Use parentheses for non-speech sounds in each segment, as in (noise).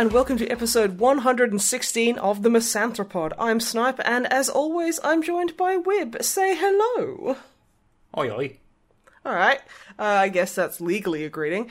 and welcome to episode 116 of the Misanthropod. I'm Snipe, and as always, I'm joined by Wib. Say hello. Oi, oi. All right, uh, I guess that's legally a greeting.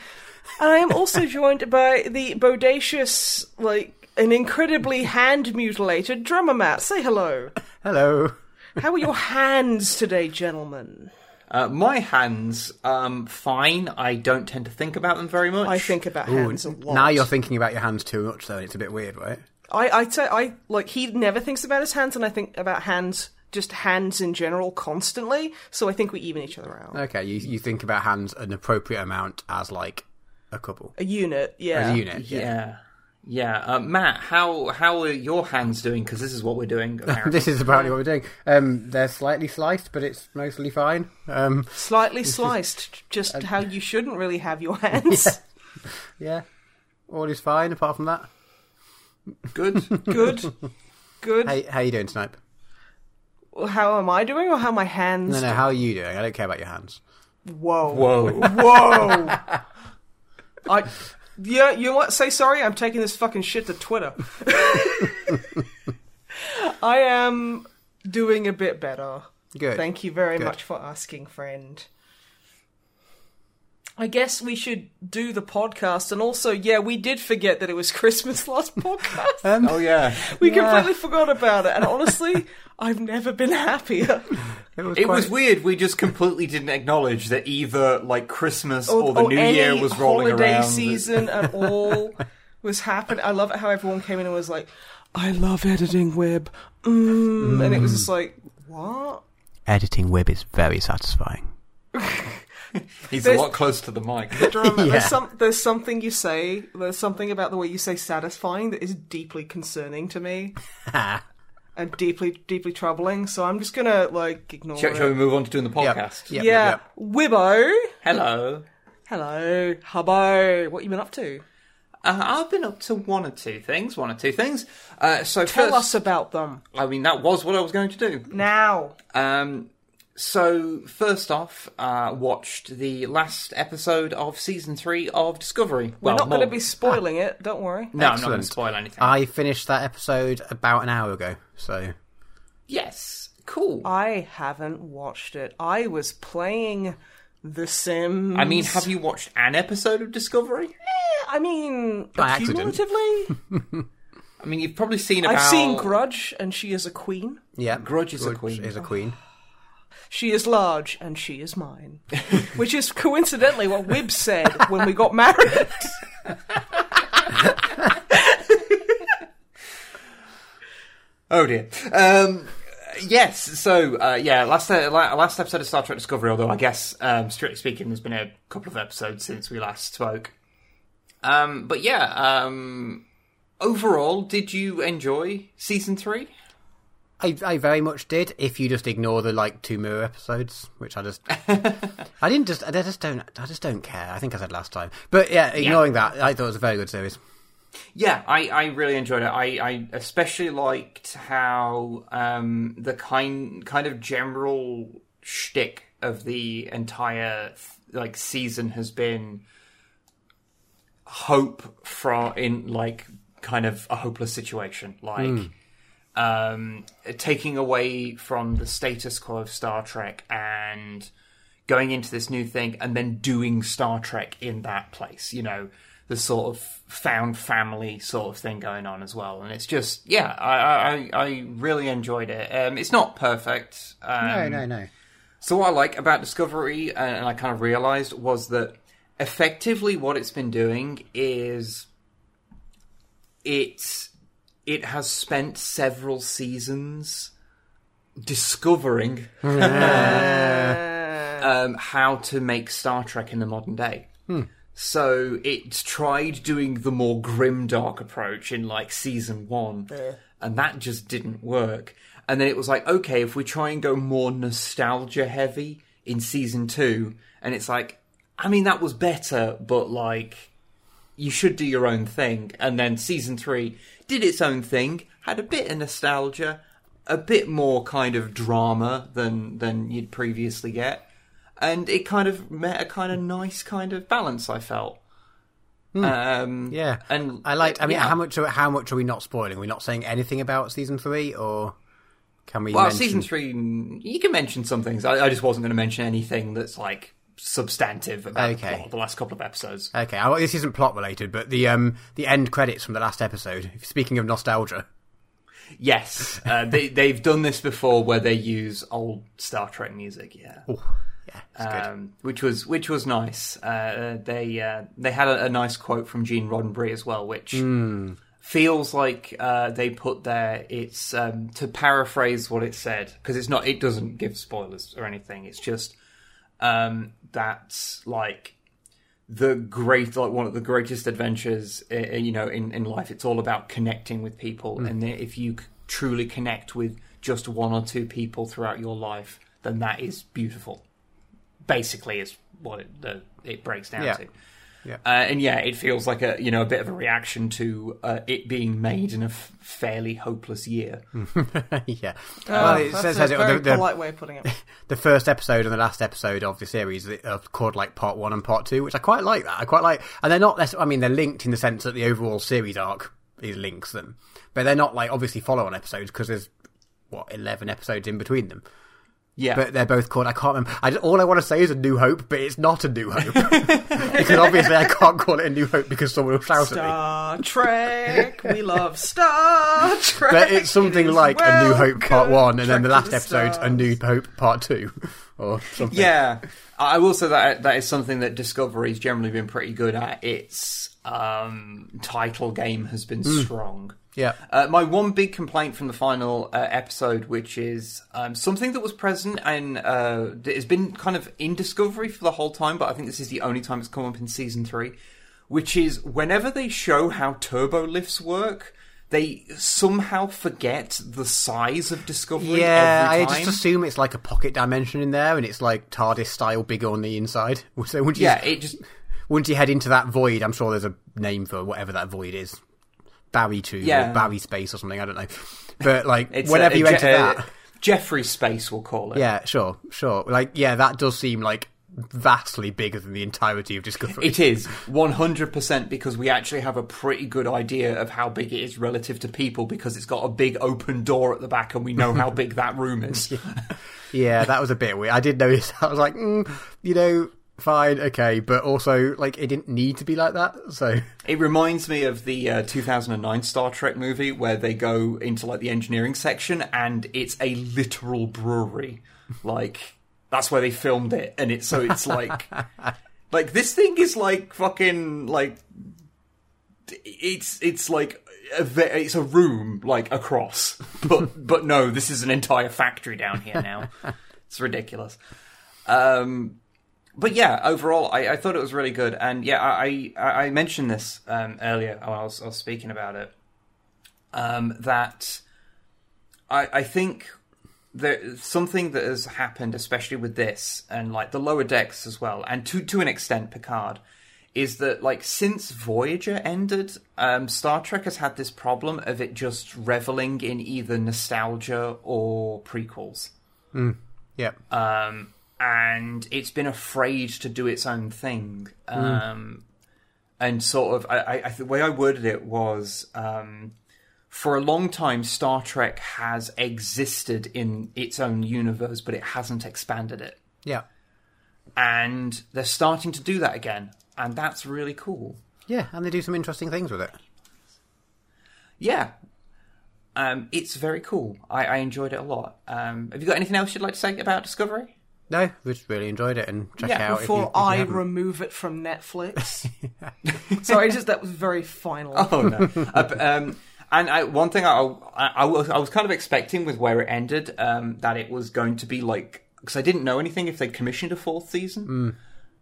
And I am also (laughs) joined by the bodacious, like an incredibly hand mutilated drummer Matt. Say hello. Hello. How are your hands today, gentlemen? Uh, my hands, um, fine. I don't tend to think about them very much. I think about hands a lot. Now you're thinking about your hands too much, though. and It's a bit weird, right? I, I, t- I like he never thinks about his hands, and I think about hands, just hands in general, constantly. So I think we even each other out. Okay, you you think about hands an appropriate amount as like a couple, A unit, yeah. as a unit. Yeah. Yeah. Yeah, uh, Matt, how how are your hands doing? Because this is what we're doing. (laughs) apparently. this is apparently what we're doing. Um, they're slightly sliced, but it's mostly fine. Um, Slightly sliced, just how you shouldn't really have your (laughs) hands. yeah, all is fine apart from that. Good. (laughs) Good, good. Hey, how are you doing, Snipe? How am I doing, or how my hands? No, no, how are you doing? I don't care about your hands. Whoa, Whoa. whoa. I, yeah, you know what? Say sorry. I'm taking this fucking shit to Twitter. (laughs) I am doing a bit better. Good. Thank you very Good. much for asking, friend. I guess we should do the podcast, and also, yeah, we did forget that it was (laughs) Christmas last podcast. Um, oh yeah. we yeah. completely forgot about it, and honestly, (laughs) I've never been happier. it was, It quite- was weird. We just completely didn't acknowledge that either like Christmas or, the or New any Year was rolling holiday around. season at (laughs) all was happening. I love it how everyone came in and was like, "I love editing web," mm, and it was just like, "What?" editing web is very satisfying. (laughs) He's There's- a lot closer to the mic. Drama. (laughs) Yeah. There's some. There's something you say. There's something about the way you say "satisfying" that is deeply concerning to me (laughs) and deeply, deeply troubling. So I'm just gonna like ignore shall, it. shall we move on to doing the Yep. podcast? Yep, yeah, yep, Wibbo. Hello. Hello, Hubbo. What you been up to? Uh, I've been up to one or two things. One or two things. Uh, so Tell first, us about them I mean, that was what I was going to do. now. Um, so first off, uh, watched the last episode of season three of Discovery. We're well, not going to be spoiling it. Don't worry. No, I'm not going to spoil anything. I finished that episode about an hour ago, so yes, cool. I haven't watched it. I was playing The Sims. I mean, have you watched an episode of Discovery? I mean, By cumulatively, (laughs) I mean, you've probably seen about. I've seen Grudge, and she is a queen. yeah. Grudge is a queen. Is a queen. She is large, and she is mine. (laughs) Which is coincidentally what Wibbs said when we got married. (laughs) Oh dear. Um, yes. So uh, yeah, last uh, last episode of Star Trek Discovery. Although I guess um, strictly speaking, there's been a couple of episodes since we last spoke. Um, but yeah. Um, overall, did you enjoy season three? I, I very much did. If you just ignore the like two mirror episodes, which I just, (laughs) I didn't just, I just don't, I just don't care. I think I said last time, but yeah, ignoring that, I thought it was a very good series. Yeah, I, I really enjoyed it. I, I especially liked how um, the kind kind of general shtick of the entire like season has been hope from in like kind of a hopeless situation, like um, taking away from the status quo of Star Trek and going into this new thing and then doing Star Trek in that place. You know, the sort of found family sort of thing going on as well. And it's just, yeah, I, I, I really enjoyed it. Um, it's not perfect. Um, No, no, no. so what I like about Discovery, uh, and I kind of realized, was that effectively what it's been doing is it it has spent several seasons discovering (laughs) um, how to make Star Trek in the modern day. So it's tried doing the more grim dark approach in like season one, and that just didn't work. And then it was like, okay, if we try and go more nostalgia heavy in season two, and it's like, I mean, that was better, but like, you should do your own thing. And then season three did its own thing, had a bit of nostalgia, a bit more kind of drama than than you'd previously get, and it kind of met a kind of nice kind of balance. I felt. Um, Yeah, and I liked. I mean, yeah. how much? Are, how much are we not spoiling? We're not saying anything about season three, or can we? Well, mention... season three, you can mention some things. I, I just wasn't going to mention anything that's like substantive about Okay. the, plot the last couple of episodes. Okay, I, this isn't plot related, but the um the end credits from the last episode. Speaking of nostalgia, Yes, uh, (laughs) they they've done this before where they use old Star Trek music. Yeah. oh yeah. Um, which was which was nice. Uh, they uh, they had a, a nice quote from Gene Roddenberry as well, which Hmm. feels like uh, they put there. It's um, to paraphrase what it said because it's not. It doesn't give spoilers or anything. It's just um, that's like the great like one of the greatest adventures uh, you know in, in life. It's all about connecting with people. And if you truly connect with just one or two people throughout your life then that is beautiful. Basically is what it, the, it breaks down Yeah. to Yeah. uh, and yeah it feels like a you know a bit of a reaction to uh, it being made in a f- fairly hopeless year (laughs) yeah. Oh, well, it that's says, a says it, very the, the, polite way of putting it. (laughs) the first episode and the last episode of the series are called like part one and part two, which I quite like. That I quite like, and they're not. Less, I mean, they're linked in the sense that the overall series arc is links them, but they're not like obviously follow-on episodes because there's what eleven episodes in between them. Yeah But they're both called. I can't remember. I, all I want to say is a New Hope, but it's not a New Hope (laughs) because obviously I can't call it a New Hope because someone will shout at me. Star Trek, we love Star (laughs) Trek. But it's something It is like a New Hope Part welcome, One, and then the last the episode's a. New Hope Part Two, (laughs) or something. Yeah, I will say that that is something that Discovery's generally been pretty good at. Its um, title game has been strong. Yeah. Uh, my one big complaint from the final uh, episode, which is um, something that was present and uh, that has been kind of in Discovery for the whole time, but I think this is the only time it's come up in season three, which is whenever they show how turbo lifts work. They somehow forget the size of Discovery. Yeah, I just assume it's like a pocket dimension in there, and it's like TARDIS style, bigger on the inside. (laughs) So you, yeah, it just once you head into that void, I'm sure there's a name for whatever that void is, Barry Two Yeah. or Barry Space or something. I don't know, but like (laughs) whenever a- you a enter Je- that, uh, Jeffrey Space, we'll call it. yeah, sure, sure. Like yeah, that does seem like vastly bigger than the entirety of Discovery. It is 100% because we actually have a pretty good idea of how big it is relative to people because it's got a big open door at the back and we know how (laughs) big that room is. Yeah, that was a bit weird. I did notice. (laughs) I was like, mm, you know, fine, okay, but also like it didn't need to be like that. So It reminds me of the uh, 2009 Star Trek movie where they go into like the engineering section and it's a literal brewery. Like that's where they filmed it and it's so it's like (laughs) like this thing is like fucking like it's it's like a, ve- it's a room like across but but no this is an entire factory down here now (laughs) it's ridiculous um but yeah overall I, I thought it was really good. And yeah i i, I mentioned this um earlier when I was, I was speaking about it um that i i think there something that has happened especially with this and like the lower decks as well and to to an extent picard is that like since Voyager ended, um, Star Trek has had this problem of it just reveling in either nostalgia or prequels, yeah, um, and it's been afraid to do its own thing. Um, And sort of, I, I, I, the way I worded it was, um, for a long time, Star Trek has existed in its own universe, but it hasn't expanded it, yeah, and they're starting to do that again, and that's really cool. yeah, and they do some interesting things with it. Yeah. Um, it's very cool. I, I enjoyed it a lot. Um, have you got anything else you'd like to say about Discovery? No, we just really enjoyed it, and check it Yeah, out Before if you, if you I haven't. remove it from Netflix. (laughs) (laughs) Sorry, just that was very final. Oh no. uh, um, and I, one thing I, I, I was I was kind of expecting with where it ended um, that it was going to be like because I didn't know anything if they commissioned a fourth season.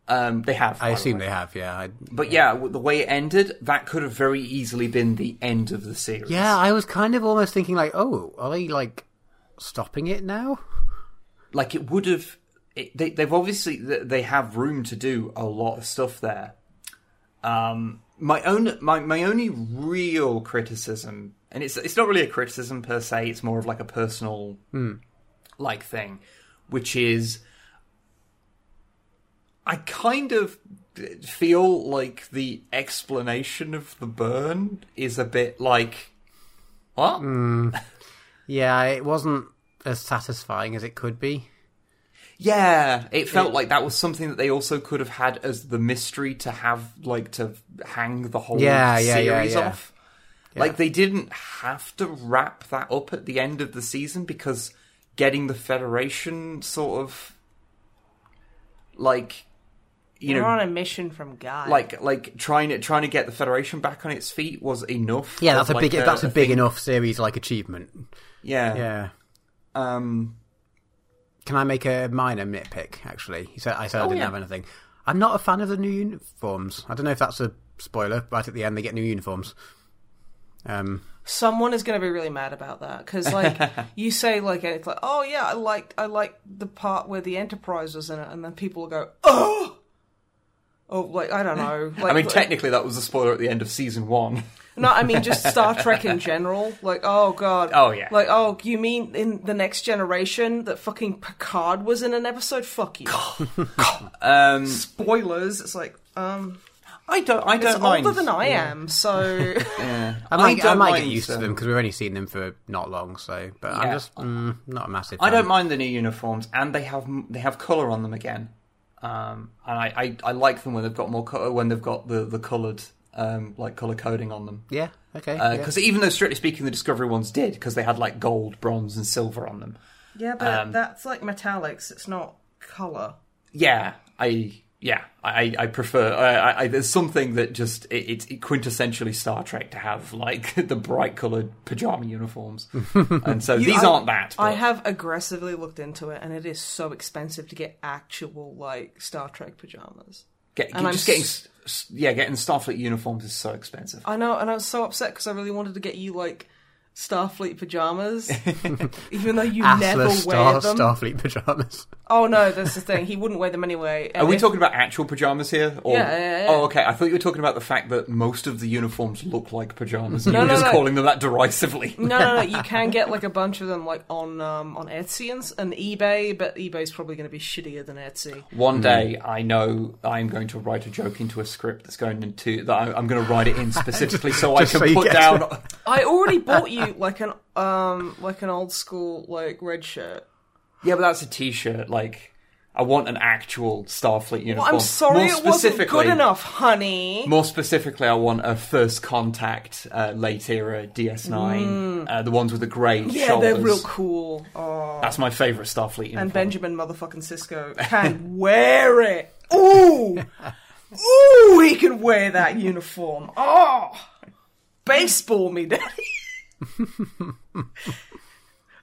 Um, they have. I assume they have. Yeah. I, But yeah, w- the way it ended, that could have very easily been the end of the series. yeah, I was kind of almost thinking like, oh, are they like stopping it now? like it would have. It, they, they've obviously they have room to do a lot of stuff there. Um, my own my my only real criticism, and it's it's not really a criticism per se. It's more of like a personal like thing, which is I kind of feel like the explanation of the burn is a bit like what? Yeah, it wasn't as satisfying as it could be. Yeah, it felt like that was something that they also could have had as the mystery to have, like, to hang the whole Yeah, yeah, yeah, series yeah. off. Like, they didn't have to wrap that up at the end of the season because getting the Federation sort of, like, you They're know, on a mission from God. like like trying to trying to get the Federation back on its feet was enough. Yeah, that's a like, big that's a big thing. enough series like achievement. Yeah. Yeah. Um. Can I make a minor nitpick? Actually, he said I said I Oh, didn't yeah. have anything. I'm not a fan of the new uniforms. I don't know if that's a spoiler. Right at the end, they get new uniforms. Um, someone is going to be really mad about that because like (laughs) you say like it's like oh yeah i liked i liked the part where the enterprise was in it and then people will go oh oh like i don't know (laughs) like I mean, technically, that was a spoiler at the end of season one. No i mean just star trek in general like oh god Oh, yeah. like oh you mean in the next generation that fucking picard was in an episode fuck you (laughs) Um, spoilers it's like um I don't. I don't it's mind. older than i am so (laughs) Yeah. I might, I don't might mind get used to them. them because we've only seen them for not long. So, but I'm just mm, not a massive. I fan. don't mind the new uniforms, and they have they have color on them again. Um, and I, I, I like them when they've got more color when they've got the the colored um, like color coding on them. Yeah. Okay. yeah. Because even though strictly speaking, the Discovery ones did because they had like gold, bronze, and silver on them. yeah but Um, that's like metallics it's not color Yeah, I yeah I I prefer. I, I, I, there's something that just it, it's quintessentially Star Trek to have like (laughs) the bright colored pajama uniforms, (laughs) and so these I- aren't that. I have aggressively looked into it, and it is so expensive to get actual like Star Trek pajamas. Get, And I'm just getting, s- yeah, getting Starfleet uniforms is so expensive. I know, and I was so upset because I really wanted to get you like Starfleet pajamas, (laughs) even though you never wear Star, them. Starfleet pajamas. Oh no, that's the thing. He wouldn't wear them anyway. Are and we if- talking about actual pajamas here? Or... Yeah, yeah, yeah. Oh, okay. I thought you were talking about the fact that most of the uniforms look like pajamas. And No, you were no, just no. calling them that derisively. No, no, no. You can (laughs) get like a bunch of them like on um, on Etsy and, s- and eBay, but eBay's probably going to be shittier than Etsy. One day, I know I'm going to write a joke into a script that's going into that. I- I'm going to write it in specifically (laughs) so I just can so you put get down. I already bought you like an um like an old school like red shirt. Yeah, but that's a T-shirt. Like, I want an actual Starfleet uniform. Well, I'm sorry More it wasn't good enough, honey. More specifically, I want a first contact uh, late era DS9, uh, the ones with the grey Mm. yeah, shoulders. they're real cool. Oh. That's my favourite Starfleet uniform. And Benjamin motherfucking Sisko (laughs) can wear it. Ooh, ooh, he can wear that uniform. Oh, baseball me, daddy.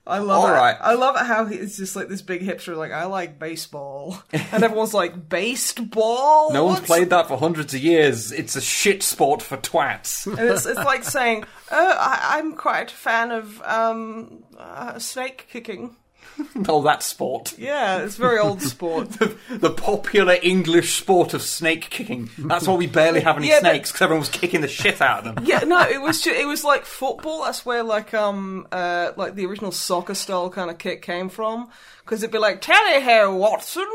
I love All it. right. I love it how he's just like this big hipster, like I like baseball, (laughs) and everyone's like baseball. No one's What's played that for hundreds of years. It's a shit sport for twats. And it's, it's like saying, oh, I, I'm quite a fan of um, uh, snake kicking. (laughs) oh, that sport. Yeah, it's very old sport. (laughs) The popular English sport of snake kicking. That's why we barely have any Yeah, snakes, because everyone was kicking the shit out of them. yeah, no, (laughs) it was ju- it was like football. That's where like um uh like the original soccer style kind of kick came from. Because it'd be like Tally here, Watson,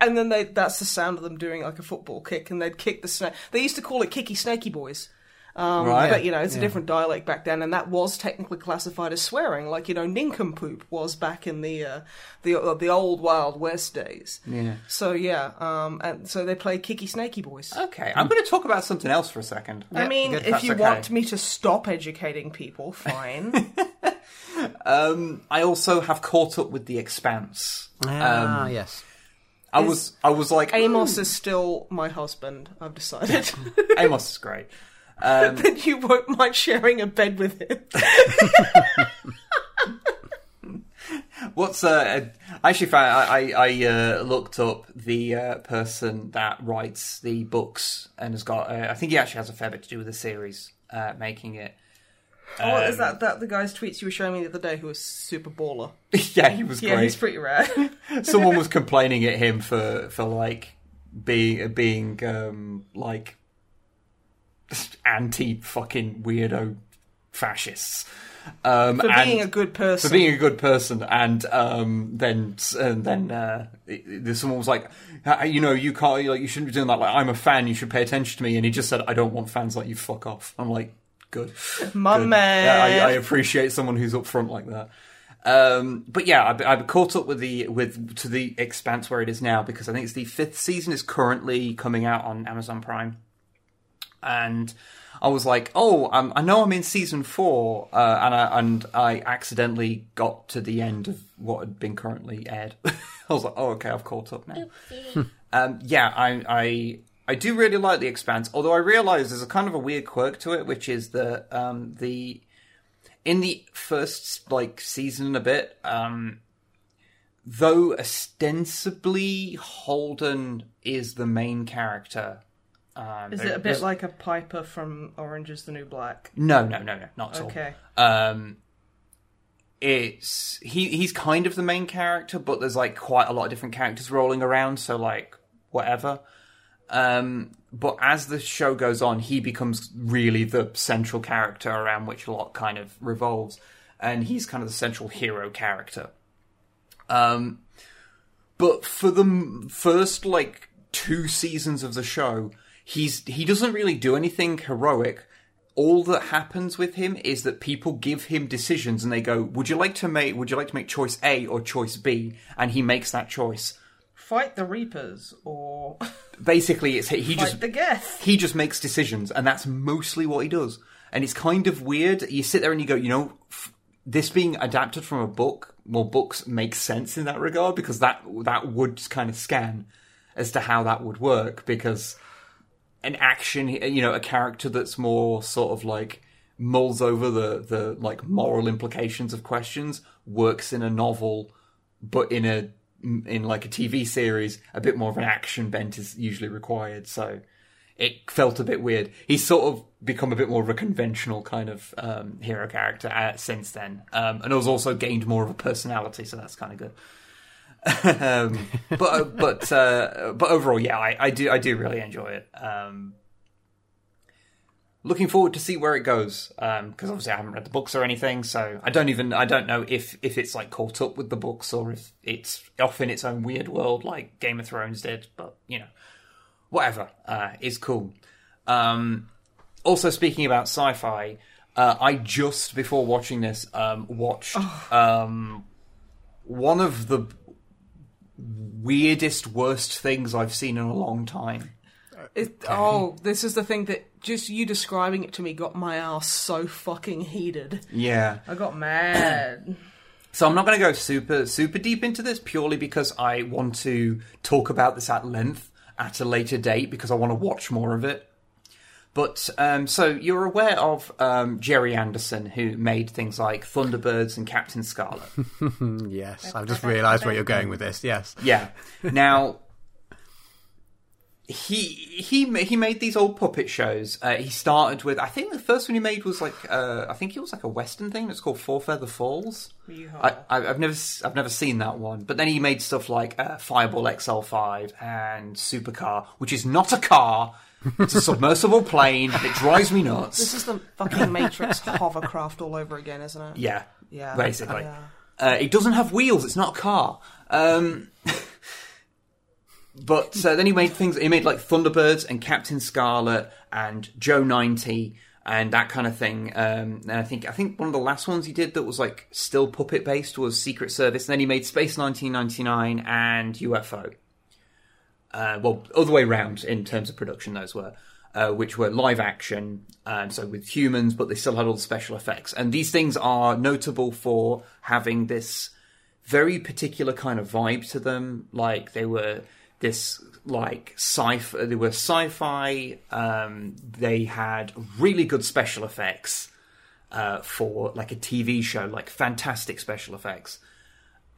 and then they that's the sound of them doing like a football kick, and they'd kick the snake. They used to call it kicky snaky boys. Um, Right. But you know, it's a different dialect back then, and that was technically classified as swearing, like you know, nincompoop was back in the uh, the uh, the old Wild West days. Yeah. So yeah, um, and so they play kicky snaky boys. Okay, I'm going to talk about something else for a second. I mean, good. if you okay. want me to stop educating people, fine. (laughs) Um, I also have caught up with The Expanse. Ah, Um, yes. I was, I was like, Amos is still my husband. I've decided "Hmm, Amos is great. Um, (laughs) that you won't mind sharing a bed with him. (laughs) What's uh? I actually found I I, uh, looked up the uh, person that writes the books and has got. Uh, I think he actually has a fair bit to do with the series uh, making it. Oh, is Um, that that the guy's tweets you were showing me the other day who was super baller? (laughs) yeah, he was Yeah, great. he's pretty rare. Someone was complaining at him for for like being being um, like anti fucking weirdo fascists. Um, For and- being a good person. for being a good person, and um, then and then uh, someone was like, "Uh, you know, you can't, like, you shouldn't be doing that. Like, I'm a fan, you should pay attention to me. And he just said, I don't want fans like you. Fuck off. I'm like, good, My good. man. Yeah, I, I appreciate someone who's upfront like that. Um, but yeah, I've, I've caught up with the with to the Expanse where it is now because I think it's the fifth season is currently coming out on Amazon Prime, and I was like, oh, um, I know I'm in season four, uh, and I and I accidentally got to the end of what had been currently aired. (laughs) I was like, oh, okay, I've caught up now. (laughs) um, yeah, I, I I do really like the Expanse, although I realise there's a kind of a weird quirk to it, which is that um, the in the first like season a bit, um, though ostensibly Holden is the main character. Um, Is it a bit there's- like a Piper from Orange is the New Black? No, no, no, no, not at Okay. all. Um, it's he he's kind of the main character, but there's like quite a lot of different characters rolling around. So like whatever. Um, but as the show goes on, he becomes really the central character around which a lot kind of revolves, and he's kind of the central hero character. Um, but for the m- first like two seasons of the show, he's he doesn't really do anything heroic. All that happens with him is that people give him decisions, and they go, "Would you like to make Would you like to make choice A or choice B?" And he makes that choice. Fight the Reapers or (laughs) Basically, it's he fight just the Geth. he just makes decisions, and that's mostly what he does. And it's kind of weird. You sit there and you go, you know, f- this being adapted from a book, well, books make sense in that regard because that that would kind of scan as to how that would work because an action, you know, a character that's more sort of like mulls over the the like moral implications of questions works in a novel, but in a in like a TV series, a bit more of an action bent is usually required. So it felt a bit weird. He's sort of become a bit more of a conventional kind of um, hero character uh, since then, um, and has also gained more of a personality. So that's kind of good. Um, but uh, but uh, but overall, yeah, I, I do I do really enjoy it. Um, looking forward to see where it goes because obviously I haven't read the books or anything, so I don't even I don't know if if it's like caught up with the books or if it's off in its own weird world like Game of Thrones did. But you know, whatever uh, is cool. Um, also, speaking about sci-fi, uh, I just before watching this um, watched um, one of the weirdest, worst things I've seen in a long time. It, oh, this is the thing that just you describing it to me got my ass so fucking heated. Yeah. I got mad. (clears throat) So I'm not going to go super super deep into this purely because I want to talk about this at length at a later date because I want to watch more of it. But um, so you're aware of um, Gerry Anderson who made things like Thunderbirds and Captain Scarlet. (laughs) Yes, I've just realised where you're going with this. Yes. Yeah. (laughs) Now he he he made these old puppet shows. Uh, he started with I think the first one he made was like uh, I think it was like a western thing. It's called Four Feather Falls. I, I, I've never s- I've never seen that one. But then he made stuff like uh, Fireball XL5 and Supercar, which is not a car. It's a submersible plane. and It drives me nuts. This is the fucking Matrix hovercraft all over again, isn't it? Yeah, Yeah. basically. Yeah. Uh, it doesn't have wheels. It's not a car. Um, (laughs) but uh, then he made things. He made like Thunderbirds and Captain Scarlet and Joe ninety and that kind of thing. Um, and I think I think one of the last ones he did that was like still puppet based was Secret Service. And then he made Space nineteen ninety nine and UFO. Uh, well, other way round in terms of production, those were. Uh, which were live action, um, so with humans, but they still had all the special effects. And these things are notable for having this very particular kind of vibe to them. Like they were this like sci fi, they were sci-fi. Um, they had really good special effects uh, for like a TV show, like fantastic special effects.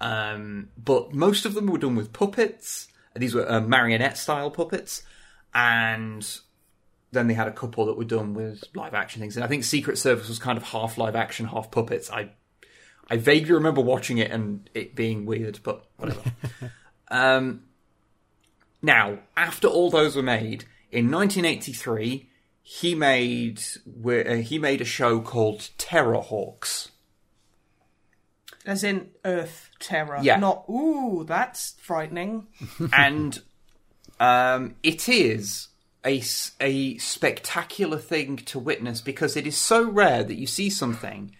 Um, but most of them were done with puppets, These were uh, marionette style puppets, and then they had a couple that were done with live action things. And I think Secret Service was kind of half live action, half puppets. I I vaguely remember watching it and it being weird, but whatever. (laughs) um, now, after all those were made in 1983, he made uh, he made a show called Terrahawks. As in Earth terror. Yeah. Not, ooh, that's frightening. (laughs) and um, it is a spectacular thing to witness because it is so rare that you see something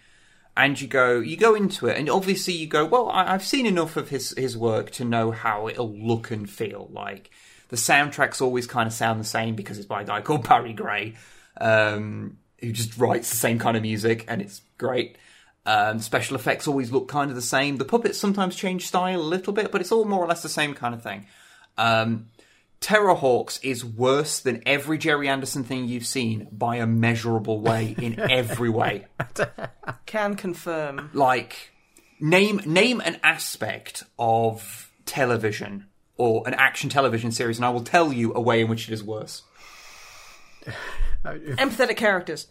and you go you go into it and obviously you go well I, I've seen enough of his his work to know how it'll look and feel like the soundtracks always kind of sound the same because it's by a guy called Barry Gray um, who just writes the same kind of music and it's great um, special effects always look kind of the same. The puppets sometimes change style a little bit, but it's all more or less the same kind of thing. Um, Terrahawks is worse than every Gerry Anderson thing you've seen by a measurable way in (laughs) every way. (laughs) Can confirm. Like name name an aspect of television or an action television series, and I will tell you a way in which it is worse. Empathetic characters.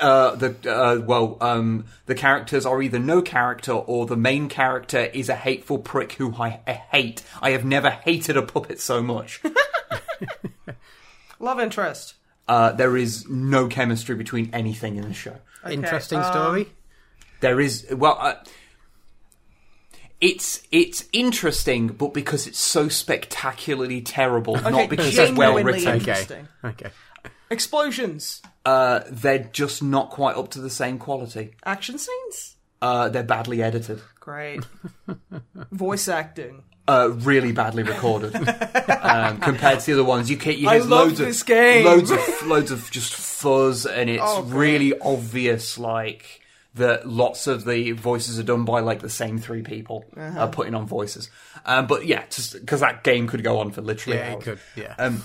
Uh, the uh, well, um, the characters are either no character or the main character is a hateful prick who I, I hate. I have never hated a puppet so much. (laughs) Love interest. uh, there is no chemistry between anything in the show. Interesting um, story. There is well, uh, it's it's interesting, but because it's so spectacularly terrible, not because it's well written. interesting. Okay. Okay. Explosions. Uh, they're just not quite up to the same quality. Action scenes. Uh, they're badly edited. Great. (laughs) Voice acting. uh, really badly recorded (laughs) um, compared to the other ones. You can you I hear love loads of game. loads of loads of just fuzz, and it's Oh, really obvious, like that lots of the voices are done by like the same three people Uh-huh. uh, putting on voices. Um, but yeah, just because that game could go on for literally Yeah, it could. Yeah. Um,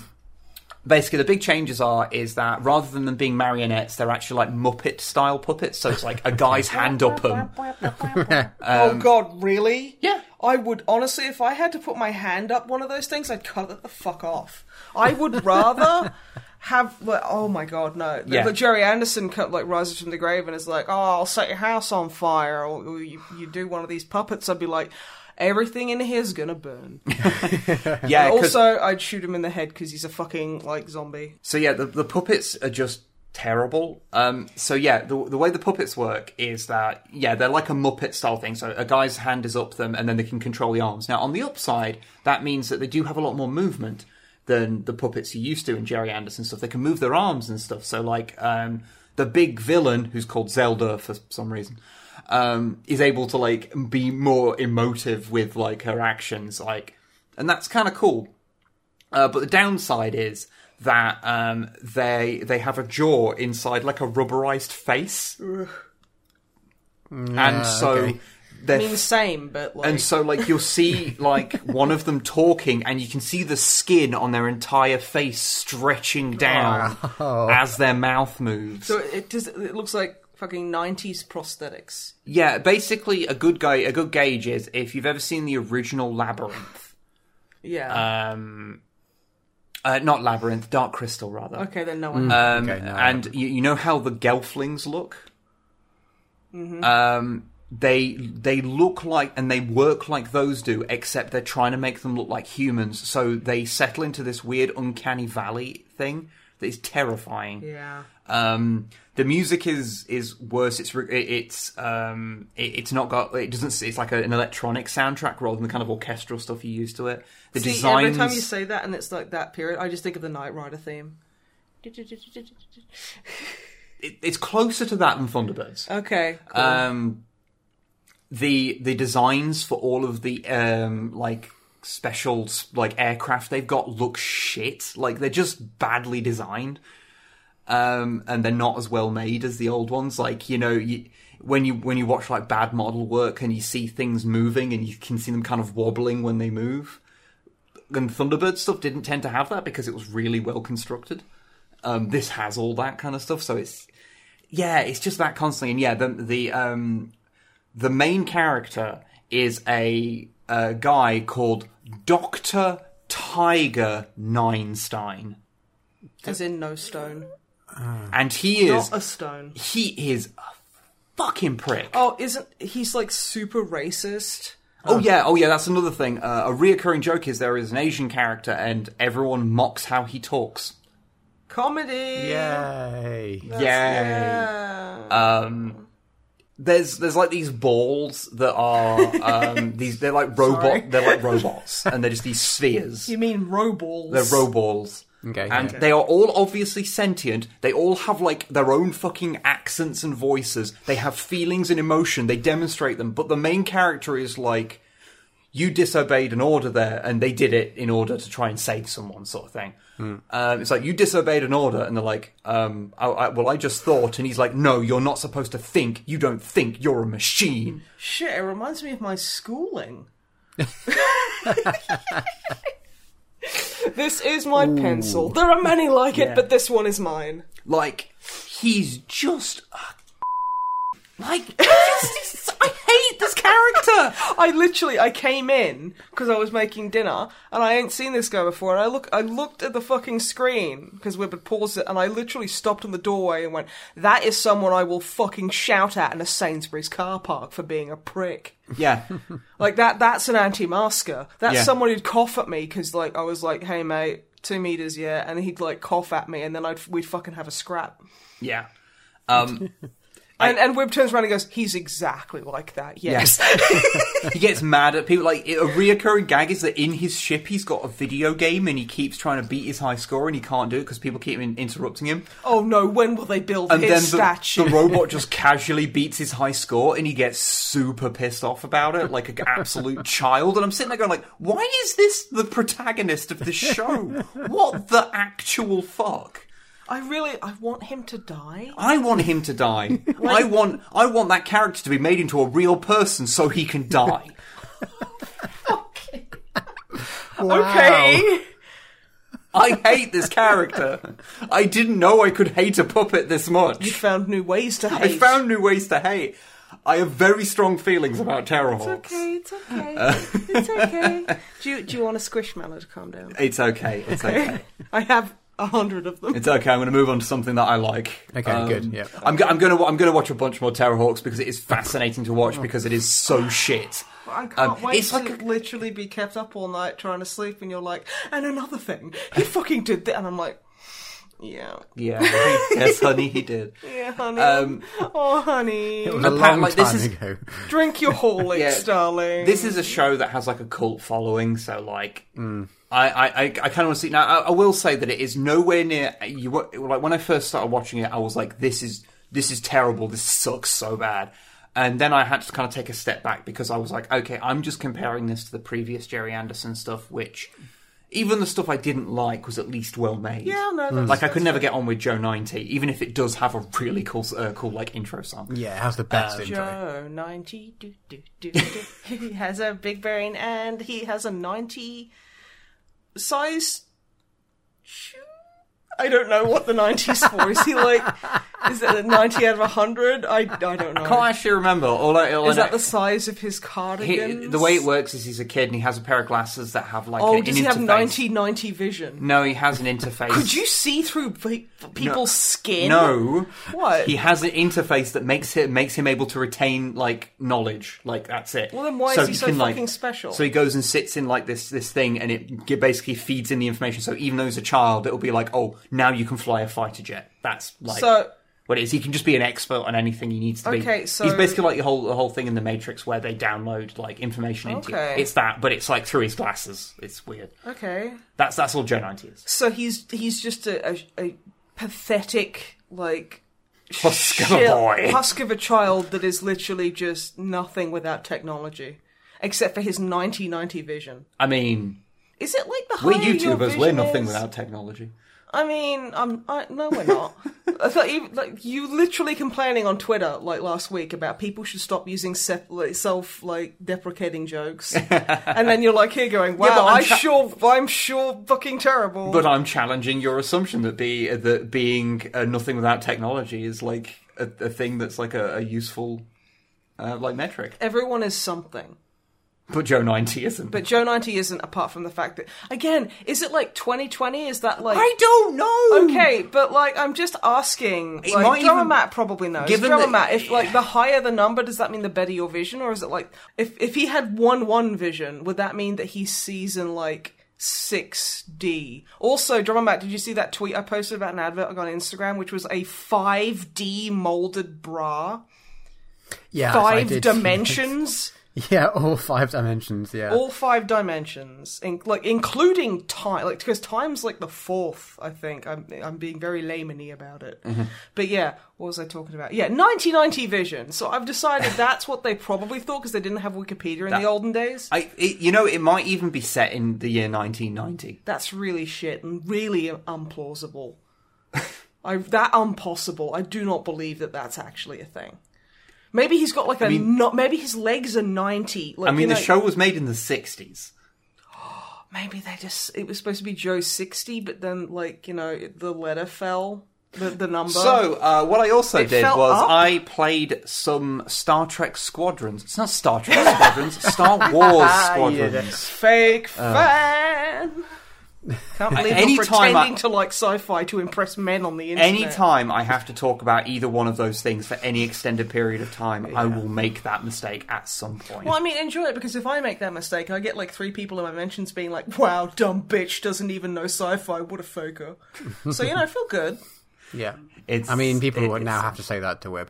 basically, the big changes are is that rather than them being marionettes, they're actually like Muppet style puppets. So it's like a guy's hand up them. (laughs) oh God, really? Um, Yeah. I would honestly, if I had to put my hand up one of those things, I'd cut it the fuck off. I would rather (laughs) have. Like, oh my God, no! Yeah. Like Gerry Anderson cut, like rises from the grave and is like, "Oh, I'll set your house on fire," or, or you, you do one of these puppets. I'd be like. Everything in here's gonna burn. (laughs) yeah. Also, I'd shoot him in the head because he's a fucking like zombie. So yeah, the, the puppets are just terrible. Um, so yeah, the the way the puppets work is that yeah, they're like a Muppet style thing. So a guy's hand is up them, and then they can control the arms. Now on the upside, that means that they do have a lot more movement than the puppets you used to in Gerry Anderson stuff. They can move their arms and stuff. So like um, the big villain, who's called Zelda for some reason. Um, is able to like be more emotive with like her actions, like, and that's kind of cool. Uh, but the downside is that um, they they have a jaw inside like a rubberized face, and so okay. I they're mean, same, but like and so like you'll see (laughs) like one of them talking, and you can see the skin on their entire face stretching down as their mouth moves. so it does. It looks like fucking nineties prosthetics. yeah, basically a good guy, a good gauge is if you've ever seen the original Labyrinth, Yeah. um, uh, not Labyrinth, Dark Crystal rather. okay, then no one. Um, Okay, no, I and you, you know how the Gelflings look? Um, they they look like and they work like those do, except they're trying to make them look like humans. So they settle into this weird uncanny valley thing that is terrifying. yeah. Um, the music is is worse. It's it- it's um, it, it's not got it doesn't. It's like a, an electronic soundtrack rather than the kind of orchestral stuff you used to it. The See, designs. every time you say that and it's like that period, I just think of the Knight Rider theme. it, it's closer to that than Thunderbirds. Okay. Cool. um the the designs for all of the um like special like aircraft they've got look shit like they're just badly designed um and they're not as well made as the old ones. Like you know you when you when you watch like bad model work and you see things moving and you can see them kind of wobbling when they move. And thunderbird stuff didn't tend to have that because it was really well constructed. Um this has all that kind of stuff. So it's yeah it's just that constantly. And yeah the the um the main character is a, a guy called Doctor Tiger Ninestein, As in no stone. And he is Not a stone. he is a fucking prick. Oh, isn't he's like super racist? Oh yeah, oh yeah. That's another thing. Uh, a reoccurring joke is there is an Asian character, and everyone mocks how he talks. Comedy. Yay! Yay! Yeah. Um, there's there's like these balls that are um, (laughs) these they're like Sorry. robot they're like robots, and they're just these spheres. you mean roballs? They're roballs. Okay, And okay. they are all obviously sentient. They all have like their own fucking accents and voices. They have feelings and emotion. They demonstrate them. But the main character is like, you disobeyed an order there, and they did it in order to try and save someone, sort of thing. Um, it's like you disobeyed an order, and they're like, um, I, I, "Well, I just thought," and he's like, "No, you're not supposed to think. You don't think. You're a machine." Shit, it reminds me of my schooling. (laughs) (laughs) this is my pencil. There are many like it, but this one is mine. Like, he's just. a like, I hate this character. (laughs) I literally I came in because I was making dinner and I ain't seen this guy before. And I look I looked at the fucking screen because we had paused it and I literally stopped in the doorway and went, "That is someone I will fucking shout at in a Sainsbury's car park for being a prick." Yeah. (laughs) Like that that's an anti-masker. That's Yeah. someone who'd cough at me because like I was like, "Hey mate." Two meters, yeah, and he'd like cough at me, and then I'd we'd fucking have a scrap. Yeah. Um, (laughs) And and Wib turns around and goes, "He's exactly like that." Yes. (laughs) he gets mad at people. Like a reoccurring gag is that in his ship he's got a video game and he keeps trying to beat his high score and he can't do it because people keep in- interrupting him. oh no, when will they build And his then the, statue? the (laughs) robot just casually beats his high score and he gets super pissed off about it, like an absolute (laughs) child. And I'm sitting there going, like, why is this the protagonist of the show? What the actual fuck? I really, I want him to die. I want him to die. (laughs) I want I want that character to be made into a real person so he can die. (laughs) Okay. I hate this character. I didn't know I could hate a puppet this much. You found new ways to hate. I found new ways to hate. I have very strong feelings about Terrahawks. It's okay, it's okay. Uh, it's okay. (laughs) Do you, do you want a squishmallow to calm down? It's okay. It's okay. I have a hundred of them. It's okay. I'm going to move on to something that I like. Okay, good, yeah. I'm, go- I'm going to I'm going to watch a bunch more Terrahawks because it is fascinating to watch because it is so (sighs) shit. I can't Um, wait it's to like a- literally be kept up all night trying to sleep, and you're like, and another thing, he (laughs) fucking did that, and I'm like, yeah, Yeah. yes, honey, he did. (laughs) yeah, honey, Um, oh, honey, It was a long like, this time is- ago. drink your (laughs) Horlicks, Yeah. darling. This is a show that has like a cult following, so like Mm. I, I, I, I kind of want to see. Now, I, I will say that it is nowhere near. You like when I first started watching it, I was like, "This is this is terrible. This sucks so bad." And then I had to kind of take a step back because I was like, "Okay, I'm just comparing this to the previous Gerry Anderson stuff, which." Even the stuff I didn't like was at least well made. yeah, no, that's, Like I could never get on with Joe 90, even if it does have a really cool, uh, cool like intro song. Yeah, it has the best intro. Joe, 90, do, do, do, do. (laughs) he has a big brain and he has a 90 size? I don't know what the 90's for. Is he like, is it a 90 out of 100? I, I don't know. I can't actually remember. All I, all is know- that the size of his He, cardigan? the way it works is he's a kid and he has a pair of glasses that have like Oh, an, does an he have interface. 90-90 vision? No, he has an interface. Could you see through pe- people's skin? No. What? He has an interface that makes him makes him able to retain like knowledge. Like that's it. Well, then why is he so can, like- fucking special? So he goes and sits in like this this thing, and it basically feeds in the information. So even though he's a child, it'll be like, oh, now you can fly a fighter jet. That's like So- what it is. He can just be an expert on anything he needs to be. Okay, so- he's basically like the whole the whole thing in the Matrix where they download like information into you. It's that, but it's like through his glasses. It's weird. Okay. That's that's all Joe ninety is. So he's he's just a, a, a pathetic like Husk of a boy. (laughs) husk of a child that is literally just nothing without technology, except for his 90-90 vision. I mean, Is it like the we're higher your YouTubers. We're nothing is- without technology. I mean, I'm I, no, we're not. (laughs) I thought you like you literally complaining on Twitter like last week about people should stop using sep- like, self like deprecating jokes, (laughs) and then you're like here going, wow, but I'm I cha- sure I'm sure fucking terrible. But I'm challenging your assumption that be that being uh, nothing without technology is like a, a thing that's like a, a useful uh, like metric. everyone is something. But Joe 90 isn't. But Joe 90 isn't, apart from the fact that, again, is it like 2020? Is that like. I don't know. Okay, but like, I'm just asking. It like, Drummer even- Matt probably knows. Given Drummer that- Matt, if like the higher the number, does that mean the better your vision, or is it like if if he had one one vision, would that mean that he sees in like six D? Also, Drummer Matt, did you see that tweet I posted about an advert I got on Instagram, which was a five D molded bra, Yeah, I five (laughs) dimensions. (laughs) Yeah, all five dimensions. Yeah. all five dimensions, in, like including time, like because time's like the fourth. I think I'm I'm being very layman about it, Mm-hmm. but yeah, what was I talking about? Yeah, 1990 vision. So I've decided (laughs) that's what they probably thought because they didn't have Wikipedia in That- the olden days. I, it, you know, it might even be set in the year 1990. That's really shit and really implausible. (laughs) I that impossible. I do not believe that that's actually a thing. Maybe he's got like a mean- not. Maybe his legs are 90. Like, I mean, you the know- show was made in the 60s. (gasps) maybe they just it was supposed to be Joe 60 but then like you know the letter fell the, the number So, uh, what I also It did was up? I played some Star Trek Squadrons. It's not Star Trek (laughs) Squadrons, Star Wars (laughs) Squadrons. fake fan can't believe you're pretending I- to like sci-fi to impress men on the internet Anytime I have to talk about either one of those things for any extended period of time, I will make that mistake at some point. well, I mean, enjoy it because if I make that mistake, I get like three people in my mentions being like, "Wow, dumb bitch doesn't even know sci-fi. What a faker." (laughs) so you know, I feel good. yeah. It's- I mean, people would now have to say that to Wib.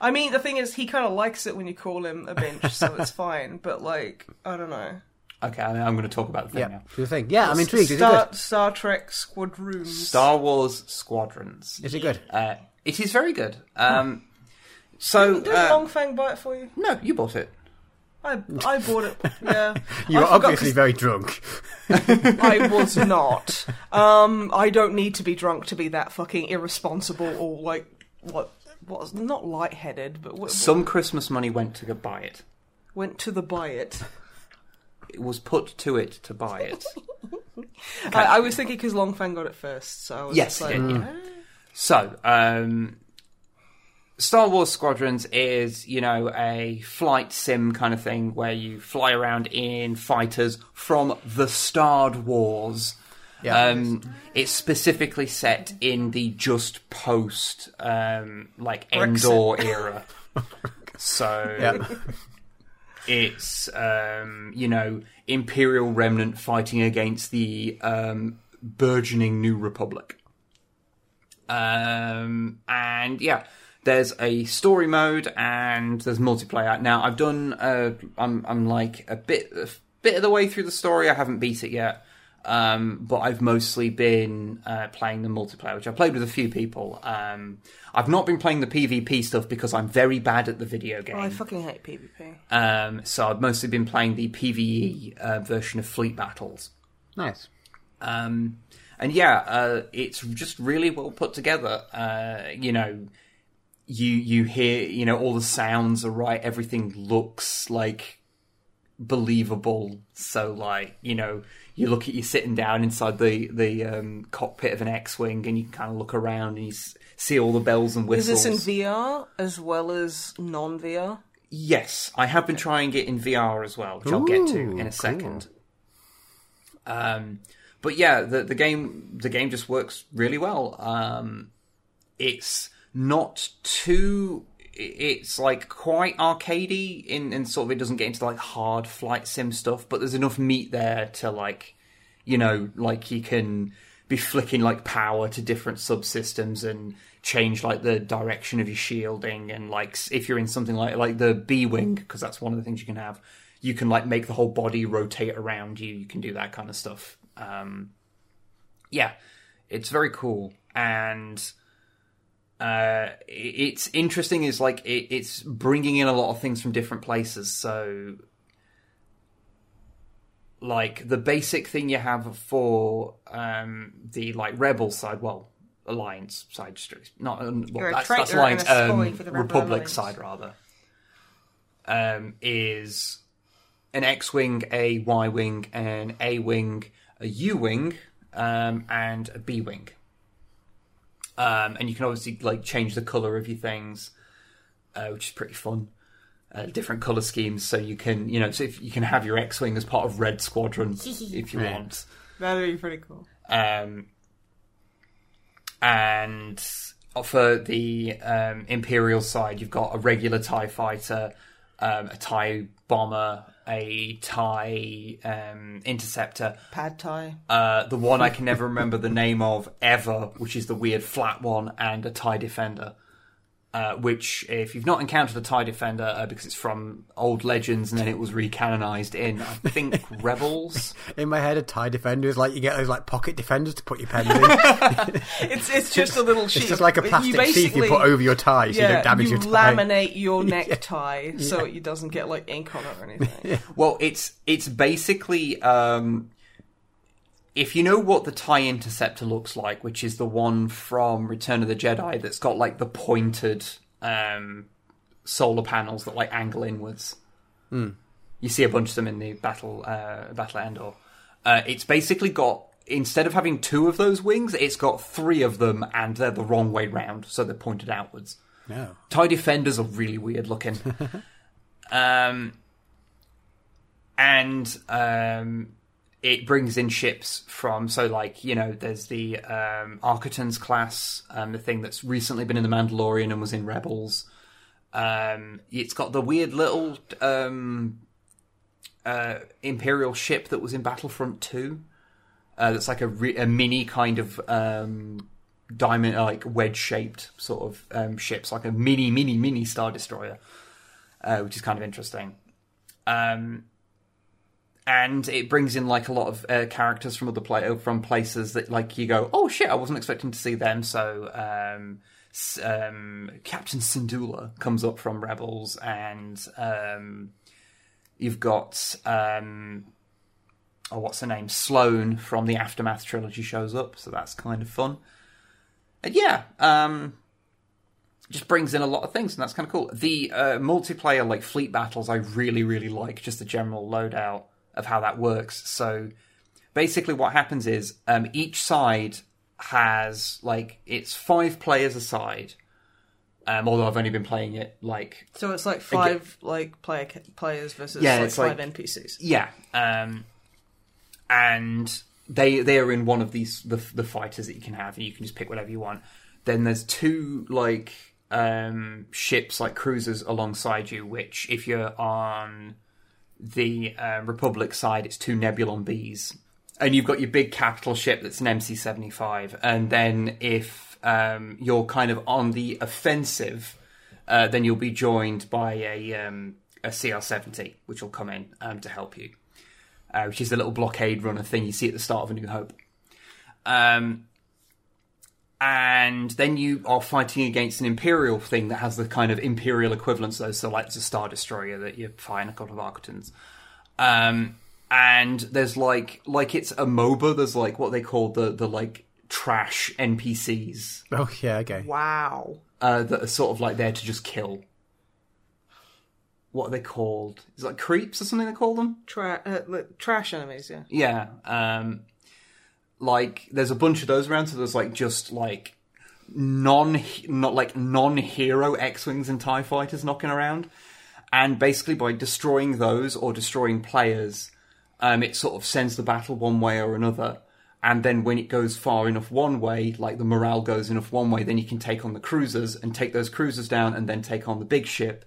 I mean, the thing is, he kind of likes it when you call him a bench, so it's (laughs) fine. But like, I don't know. Okay, I- I'm going to talk about the thing Yeah. now. Do you think? Yeah, I'm intrigued. Is it Star, good? Star Trek Squadrons. Star Wars Squadrons. Is it good? Uh, it is very good. Um, so, Did uh, Longfang buy it for you? no, you bought it. I I bought it. Yeah, (laughs) You I were obviously very drunk. (laughs) I was (laughs) not. Um, I don't need to be drunk to be that fucking irresponsible or like what was not lightheaded, but w- Some Christmas money went to go buy it. went to the buy it. It was put to it to buy it. (laughs) I, I was thinking because Longfang got it first, so I was Yes, like, it did, "Ah." So, um, Star Wars Squadrons is, you know, a flight sim kind of thing where you fly around in fighters from the Starred Wars. Yeah. Um, it's specifically set in the just post, um, like Endor era. (laughs) So yeah. It's um, you know Imperial remnant fighting against the um, burgeoning New Republic. Um, and yeah, there's a story mode and there's multiplayer. Now I've done uh, I'm I'm like a bit a bit of the way through the story. I haven't beat it yet. Um, but I've mostly been uh, playing the multiplayer, which I played with a few people. Um, I've not been playing the PvP stuff because I'm very bad at the video game. Oh, I fucking hate PvP. Um, so I've mostly been playing the PVE uh, version of Fleet Battles. Nice. Um, and yeah, uh, it's just really well put together. Uh, you know, you you hear you know all the sounds are right. Everything looks like believable. So like you know, you look at you sitting down inside the the um, cockpit of an X-wing, and you kind of look around and you s- see all the bells and whistles. Is this in VR as well as non-VR? Yes, I have been trying it in VR as well, which I'll get to in a cool. second. Um, but yeah, the the game the game just works really well. Um, it's not too. It's like quite arcadey in, in sort of it doesn't get into like hard flight sim stuff, but there's enough meat there to like, you know, like you can be flicking like power to different subsystems and change like the direction of your shielding and like if you're in something like like the B wing because that's one of the things you can have, you can like make the whole body rotate around you. You can do that kind of stuff. Um, yeah, it's very cool and uh, it's interesting is like it, it's bringing in a lot of things from different places. So, like the basic thing you have for um, the like rebel side, well, alliance side, not um, well, that's, that's alliance, um, for the Rebel republic Alliance. side rather. Um, is an X wing, a Y wing, an A wing, a U wing, um, and a B wing um, and you can obviously like change the color of your things, uh, which is pretty fun. uh, different color schemes, so you can you know so if you can have your X-wing as part of Red Squadron (laughs) if you want. That'd be pretty cool. Um, and for the um, Imperial side, you've got a regular TIE fighter, um, a TIE bomber, a TIE um, interceptor, Pad Thai. uh, the one I can never remember the name of ever, which is the weird flat one, and a TIE defender. Uh, which, if you've not encountered a TIE defender, uh, because it's from old legends and then it was recanonized in, I think, (laughs) Rebels. In my head, a tie defender is like you get those like pocket defenders to put your pens in. (laughs) (laughs) It's it's just a little sheet. it's just like a You plastic sheath you put over your tie so you don't damage you your tie. laminate your necktie so it doesn't get like ink on it or anything. Well, it's it's basically um, if you know what the Tie Interceptor looks like, which is the one from Return of the Jedi that's got like the pointed um, solar panels that like angle inwards. You see a bunch of them in the battle uh, battle at Endor. Uh, it's basically got instead of having two of those wings, it's got three of them, and they're the wrong way round, so they're pointed outwards. No. TIE Defenders are really weird looking. (laughs) um, and um, it brings in ships from, so like, you know, there's the um, class, um, the thing that's recently been in The Mandalorian and was in Rebels. Um, it's got the weird little um, uh, Imperial ship that was in Battlefront 2. Uh, that's like a, re- a mini kind of um, diamond, like wedge shaped sort of um, ships, like a mini, mini, mini Star Destroyer, uh, which is kind of interesting. Um, and it brings in like a lot of uh, characters from other pla- from places that like you go, oh shit, I wasn't expecting to see them. So um, um, Captain Syndulla comes up from Rebels, and um, you've got um, oh, what's her name? Sloane from the Aftermath trilogy shows up, so that's kind of fun. And yeah, um, just brings in a lot of things, and that's kind of cool. The uh, multiplayer, like fleet battles, I really, really like. Just the general loadout of how that works. So basically, what happens is um, each side has like it's five players aside. Um, although I've only been playing it like So it's like five like player players versus Yeah, like it's five like- NPCs. Yeah, um, and they they are in one of these the the fighters that you can have, and you can just pick whatever you want. Then there's two like um, ships, like cruisers, alongside you. Which, if you're on the uh, Republic side, it's two Nebulon Bs, and you've got your big capital ship that's an MC75. And then if um, you're kind of on the offensive, uh, then you'll be joined by a um, a CR70, which will come in um, to help you, uh, which is the little blockade runner thing you see at the start of A New Hope. Um, and then you are fighting against an Imperial thing that has the kind of Imperial equivalents, though. So, like, it's a Star Destroyer that you're fighting a couple of Arquitens. Um, and there's like, like it's a MOBA. There's like what they call the the like trash NPCs Oh yeah, okay. Wow. uh, that are sort of like there to just kill. What are they called? Is it like creeps or something they call them? Tra- uh, trash enemies, yeah. Yeah. Um, like there's a bunch of those around, so there's like just like non not like non hero X Wings and TIE fighters knocking around. And basically by destroying those or destroying players, um, it sort of sends the battle one way or another. And then when it goes far enough one way, like the morale goes enough one way, then you can take on the cruisers and take those cruisers down and then take on the big ship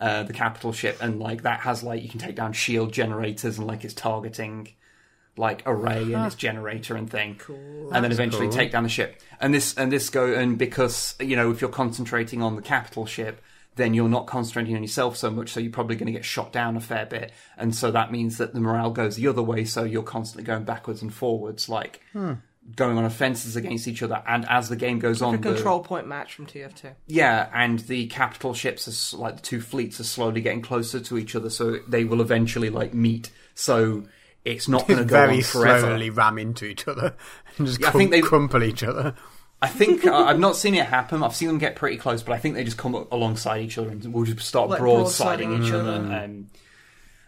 uh, the capital ship, and like that has like you can take down shield generators and like its targeting like array and its generator and thing, cool. and then eventually cool. take down the ship. And this and this go and because you know if you're concentrating on the capital ship, then you're not concentrating on yourself so much, so you're probably going to get shot down a fair bit, and so that means that the morale goes the other way, so you're constantly going backwards and forwards, like. Hmm. Going on offenses against each other, and as the game goes on, A the- control point match from TF2. yeah, and the capital ships are like the two fleets are slowly getting closer to each other, so they will eventually like meet. So it's not going to go Very on forever. slowly ram into each other (laughs) and just Yeah, I crum- think they- crumple each other. I think uh, I've not seen it happen. I've seen them get pretty close, but I think they just come alongside each other and we'll just start Like broadsiding broadsiding each each other. other. And,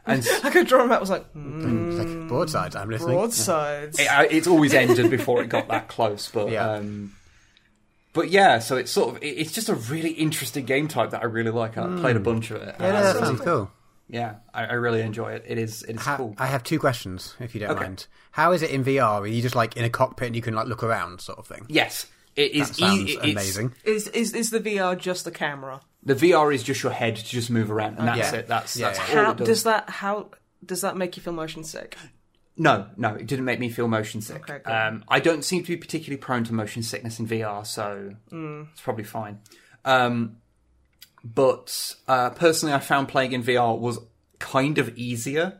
and s- I could draw him out was like, mm, It's like broadsides. I'm listening. broadsides. it, I- it's always ended before it got that close. But Yeah. um, but yeah, so it's sort of it- it's just a really interesting game type that I really like. I played a bunch of it. Yeah, that sounds cool. Yeah, I, I really enjoy it. It is it is Ha- cool. I have two questions, if you don't Okay. mind. How is it in VR? Are you just like in a cockpit and you can like look around, sort of thing? Yes, it is That sounds e- it's- amazing. Is is is the VR just the camera? The VR is just your head to just move around, and that's Yeah. it. That's Yeah, that's yeah. all How it does. does that how does that make you feel motion sick? No, no, it didn't make me feel motion sick. Okay, good. um, I don't seem to be particularly prone to motion sickness in VR, so Mm. it's probably fine. Um, but uh, personally, I found playing in VR was kind of easier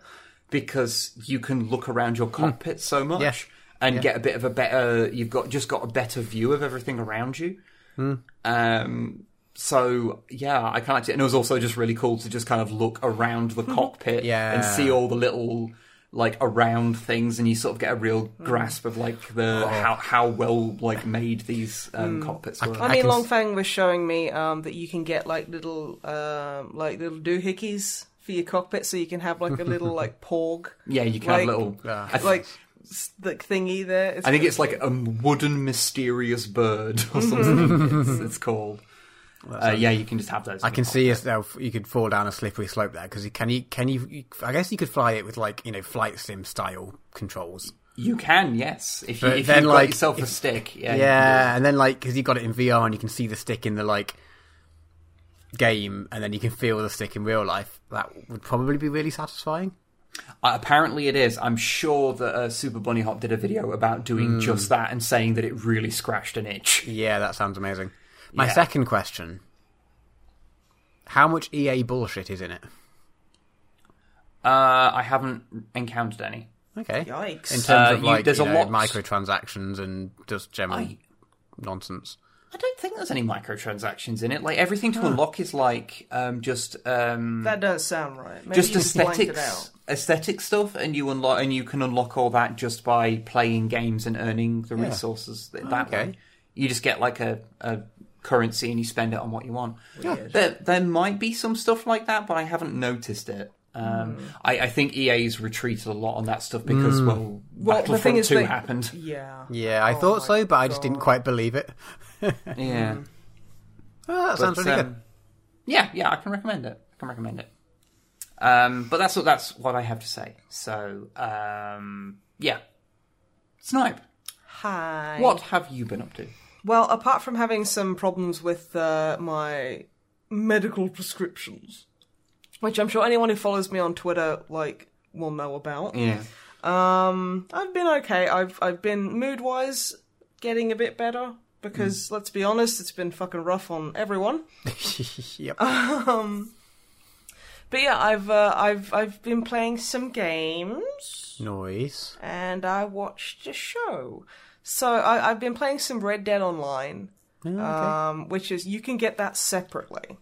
because you can look around your cockpit so much Hmm. Yeah. and get a bit of a better. You've got just got a better view of everything around you. Hmm. Um, so yeah, I kind of it, and it was also just really cool to just kind of look around the cockpit Yeah. and see all the little like around things, and you sort of get a real Mm. grasp of like the how how well like made these um, cockpits were. Mm. I I mean, can s- Longfang was showing me um, that you can get like little um, like little doohickeys for your cockpit, so you can have like a little like (laughs) porg yeah, you can like- have little. Yeah. I, th- like s- the thingy there. I think it's like a wooden mysterious bird or something. (laughs) it's, it's called. Uh, yeah, you can just have those. I can see yourself. You could fall down a slippery slope there because can. You can you, you. I guess you could fly it with like you know flight sim style controls. You can, yes. If you But if then, you've got like, yourself a stick, yeah. Yeah, you can do it. and then like because you got it in VR and you can see the stick in the like game, and then you can feel the stick in real life. That would probably be really satisfying. Uh, apparently it is. I'm sure that uh, Super Bunny Hop did a video about doing Hmm. just that and saying that it really scratched an itch. Yeah, that sounds amazing. My Yeah. second question: How much EA bullshit is in it? Uh, I haven't encountered any. Okay. Yikes. In terms Uh, of you- like there's you a know, lot- microtransactions and just general I- nonsense. I don't think there's any microtransactions in it. Like everything to unlock is like um, just um, that does sound right. Maybe just you just blanked it aesthetics, out. aesthetic stuff, and you unlock and you can unlock all that just by playing games and earning the resources that, that Okay. way. You just get like a, a currency and you spend it on what you want. Weird. There, there might be some stuff like that, but I haven't noticed it. Um, I, I think EA's retreated a lot on that stuff because, well, Well, the thing is, 2 they- happened. Yeah. Yeah, I Oh thought so, but I just didn't quite believe it. Yeah. Oh, that But, sounds really good. um, Yeah, yeah, I can recommend it. I can recommend it. Um, but that's what that's what I have to say. So, um, yeah, Snipe, Hi. what have you been up to? Well, apart from having some problems with uh, my medical prescriptions, which I'm sure anyone who follows me on Twitter like will know about. Yeah, Um, I've been okay. I've I've been mood wise getting a bit better because let's be honest, it's been fucking rough on everyone. (laughs) yep. But yeah, I've uh, I've I've been playing some games Noise. and I watched a show. So I, I've been playing some Red Dead Online, um, which is you can get that separately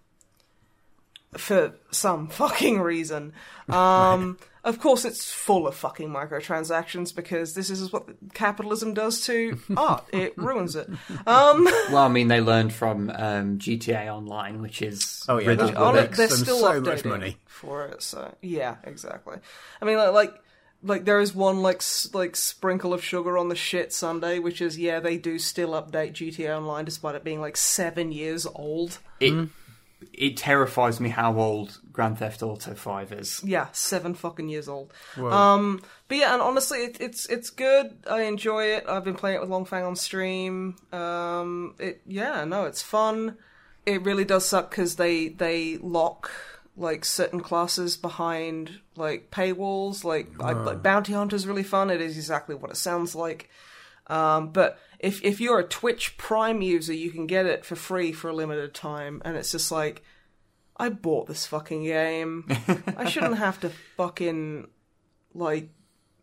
for some (laughs) fucking reason. Um, Of course, it's full of fucking microtransactions because this is what capitalism does to (laughs) art. It ruins it. Um, (laughs) well, I mean, they learned from um, GTA Online, which is Oh, yeah, riddled that- on it. it, they're still so much updating money. for it. So yeah, exactly. I mean, like, like, like there is one like s- like sprinkle of sugar on the shit Sunday, which is yeah, they do still update GTA Online despite it being like seven years old. It, it terrifies me how old Grand Theft Auto Five is. Yeah, seven fucking years old. Um, but yeah, and honestly, it, it's it's good. I enjoy it. I've been playing it with Longfang on stream. Um, it yeah, no, it's fun. It really does suck because they they lock like certain classes behind like paywalls. Like, I, like bounty hunter's really fun. It is exactly what it sounds like. Um, but if if you're a Twitch Prime user, you can get it for free for a limited time, and it's just like, I bought this fucking game. I shouldn't (laughs) have to fucking like,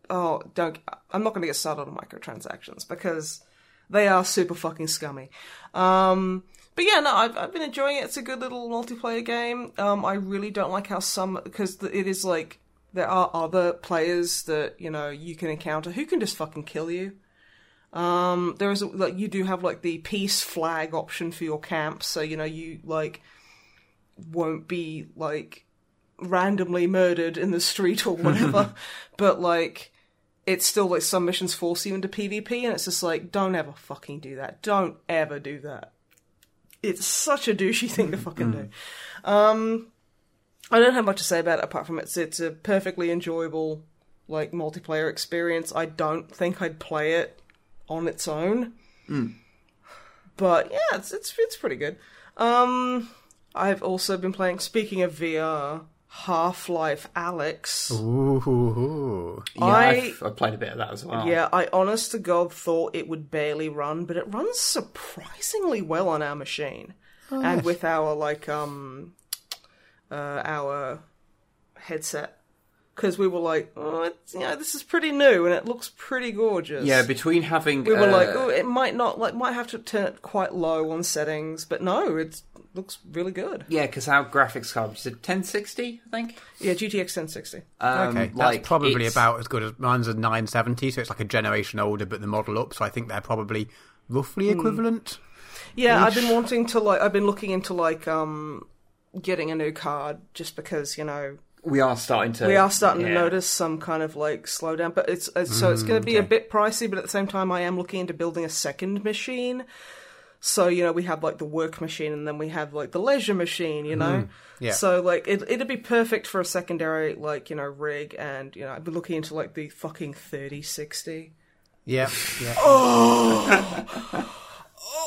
oh, don't. I'm not going to get started on microtransactions because they are super fucking scummy. Um, but yeah, no, I've I've been enjoying it. It's a good little multiplayer game. Um, I really don't like how some because it is like there are other players that you know you can encounter who can just fucking kill you. Um, there is a, like you do have like the peace flag option for your camp, so you know you like won't be like randomly murdered in the street or whatever. (laughs) but like it's still like some missions force you into PvP and it's just like don't ever fucking do that. Don't ever do that. It's such a douchey thing to fucking do. Um, I don't have much to say about it apart from it's it's a perfectly enjoyable like multiplayer experience. I don't think I'd play it on its own, but yeah, it's it's it's pretty good. Um, I've also been playing. Speaking of VR, Half Life Alyx. Ooh. Yeah, I- I've, I've played a bit of that as well. Yeah, I honest to God thought it would barely run, but it runs surprisingly well on our machine. and with our like um uh our headset. Because we were like, oh, it's, you know, this is pretty new and it looks pretty gorgeous. Yeah, between having we were uh, like, oh, it might not like might have to turn it quite low on settings, but no, it looks really good. yeah, because our graphics card is a 1060, I think. Yeah, GTX 1060. Um, Okay, that's probably it's- about as good as mine's a 970, so it's like a generation older, but the model up. So I think they're probably roughly Hmm. equivalent. Yeah, I've been wanting to like I've been looking into like um getting a new card just because, you know, We are starting to. we are starting to notice some kind of like slowdown but it's, it's so it's going to be a mm, bit pricey but at the same time i am looking into building a second machine so you know we have like the work machine and then we have like the leisure machine you know mm, yeah. so like it, it'd be perfect for a secondary like you know rig and you know i'd be looking into like the fucking 3060 Yeah, yeah. (laughs) Oh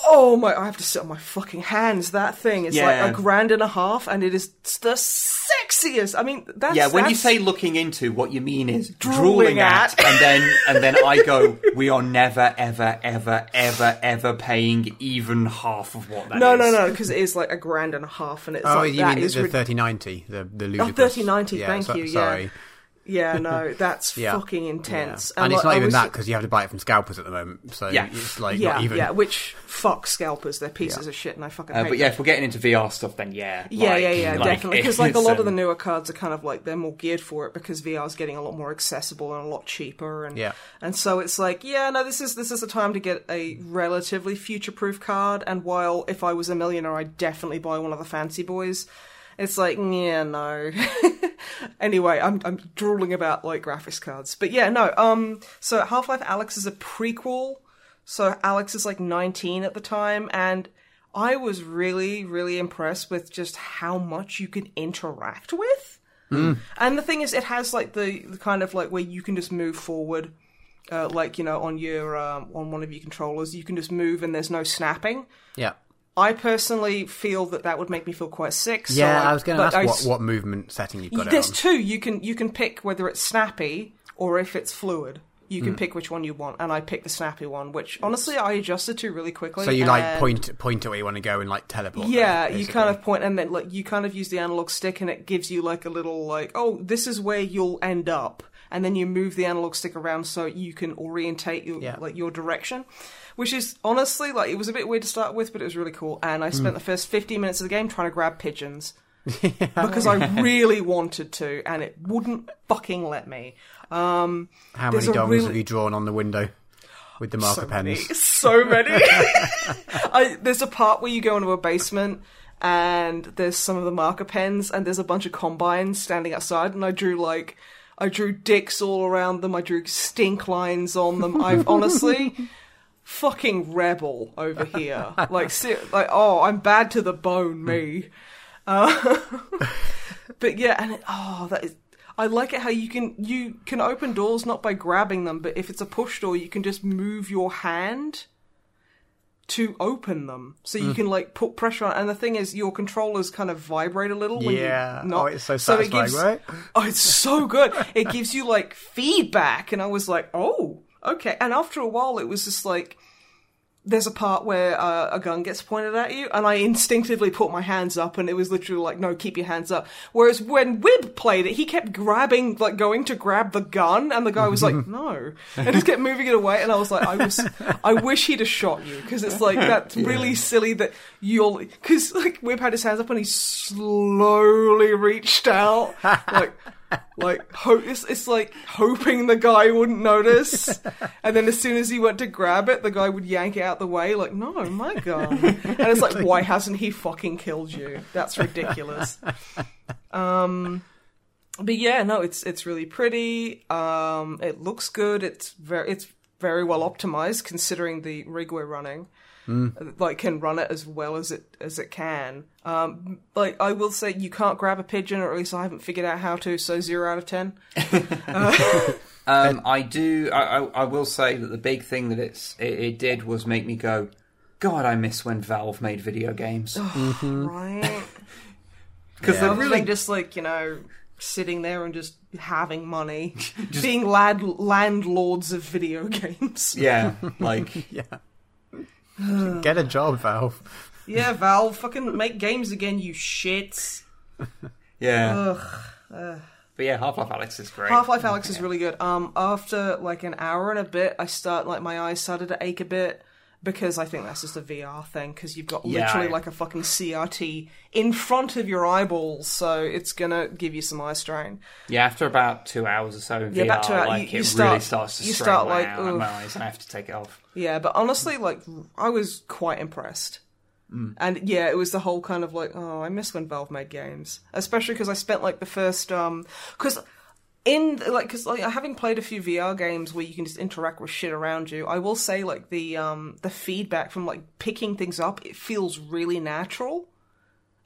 Oh my! I have to sit on my fucking hands. That thing is Yeah. like a grand and a half, and it is the sexiest. I mean, that's Yeah, when you that's- say looking into, what you mean is Drooling drooling, at. at, and then (laughs) and then I go, we are never, ever, ever, ever, ever paying even half of what that is. No, no, no, because it is like a grand and a half, and it's Oh, like you that mean the, is the rid- 3090, the the ludicrous. 3090, yeah, thank so- you, yeah. Sorry. Yeah, no, (laughs) that's Yeah. fucking Yeah. intense. And, it's like, not even that because you have to buy it from scalpers at the moment. So Yeah. it's like Yeah, not even. yeah, which fuck scalpers, they're pieces Yeah. of shit, and I fucking Uh, hate but yeah, them. if we're getting into VR stuff, then yeah, Yeah, like- yeah, yeah, (laughs) like, definitely. Because like a it's, lot of the (laughs) newer cards are kind of like they're more geared for it because VR is getting a lot more accessible and a lot cheaper, and Yeah. and so it's like yeah, no, this is this is a time to get a relatively future proof card. And while if I was a millionaire, I'd definitely buy one of the fancy boys. It's like yeah, no. (laughs) anyway, I'm I'm drooling about like graphics cards, but yeah, no. Um, so Half Life Alyx is a prequel. So Alyx is like 19 at the time, and I was really, really impressed with just how much you can interact with. And the thing is, it has like the, the kind of like where you can just move forward, uh, like you know, on your um, on one of your controllers, you can just move and there's no snapping. Yeah. I personally feel that that would make me feel quite sick. so Yeah, I was going to ask I what, what movement setting you've got There's two. You can you can pick whether it's snappy or if it's fluid. You can hmm. pick which one you want, and I picked the snappy one, which honestly I adjusted to really quickly. So you like point point at where you want to go and like teleport. Yeah, there, you kind of point, and then like you kind of use the analog stick, and it gives you like a little like, oh, this is where you'll end up, and then you move the analog stick around so you can orientate your Yeah. like your direction. Which is honestly like it was a bit weird to start with, but it was really cool. And I spent the first 15 minutes of the game trying to grab pigeons (laughs) because I really wanted to, and it wouldn't fucking let me. Um, How many a dogs really- have you drawn on the window with the marker so pens? Many, so many. (laughs) (laughs) I, there's a part where you go into a basement and there's some of the marker pens and there's a bunch of combines standing outside and I drew like I drew dicks all around them. I drew stink lines on them. I've honestly fucking rebel over here. (laughs) Like ser- like oh, I'm bad to the bone, me. Uh, (laughs) but yeah, and it, oh, that is. I like it how you can you can open doors not by grabbing them, but if it's a push door, you can just move your hand to open them, so you can like put pressure on. And the thing is, your controllers kind of vibrate a little. When Yeah. not, Oh, it's so it satisfying, gives- right? (laughs) Oh, it's so good. it gives you like feedback, and I was like, oh, okay. And after a while, it was just like there's a part where uh, a gun gets pointed at you, and I instinctively put my hands up, and it was literally like, no, keep your hands up. Whereas when Wib played it, he kept grabbing, like going to grab the gun, and the guy was like, (laughs) no, and just kept moving it away, and I was like, I was, I wish he'd have shot you because it's like (laughs) that's really silly that you'll, because like Wib had his hands up and he slowly reached out, like. Like ho- it's, it's like hoping the guy wouldn't notice, and then as soon as he went to grab it, the guy would yank it out the way. Like, no, my god And it's like, why hasn't he fucking killed you? That's ridiculous. Um, but yeah, no, it's it's really pretty. Um, it looks good. It's very it's very well optimized considering the rig we're running. like can run it as well as it as it can. Um, like I will say, you can't grab a pigeon, or at least I haven't figured out how to. So zero out of ten. (laughs) Um, I do. I, I, I will say that the big thing that it's it, it did was make me go, God, I miss when Valve made video games (laughs) Right? (laughs) because I they're really just like you know, sitting there and just having money, being lad landlords of video games. yeah, like Yeah. Get a job, Valve. Yeah, Valve, fucking make games again, you shits. (laughs) yeah. Ugh. But yeah, Half Life Alyx is great. Half Life Alyx is really good. Um, after like an hour and a bit, I start like my eyes started to ache a bit because I think that's just a VR thing because you've got Yeah, literally I- like a fucking CRT in front of your eyeballs, so it's gonna give you some eye strain. Yeah, after about two hours or so Yeah, VR, about two hours, like you- you it start- really starts to you strain start, like, my eyes, and I have to take it off. Yeah, but honestly, like I was quite impressed. And yeah, it was the whole kind of like, oh, I miss when Valve made games, especially because I spent like the first um, because in like because like having played a few VR games where you can just interact with shit around you, I will say like the um the feedback from like picking things up, it feels really natural.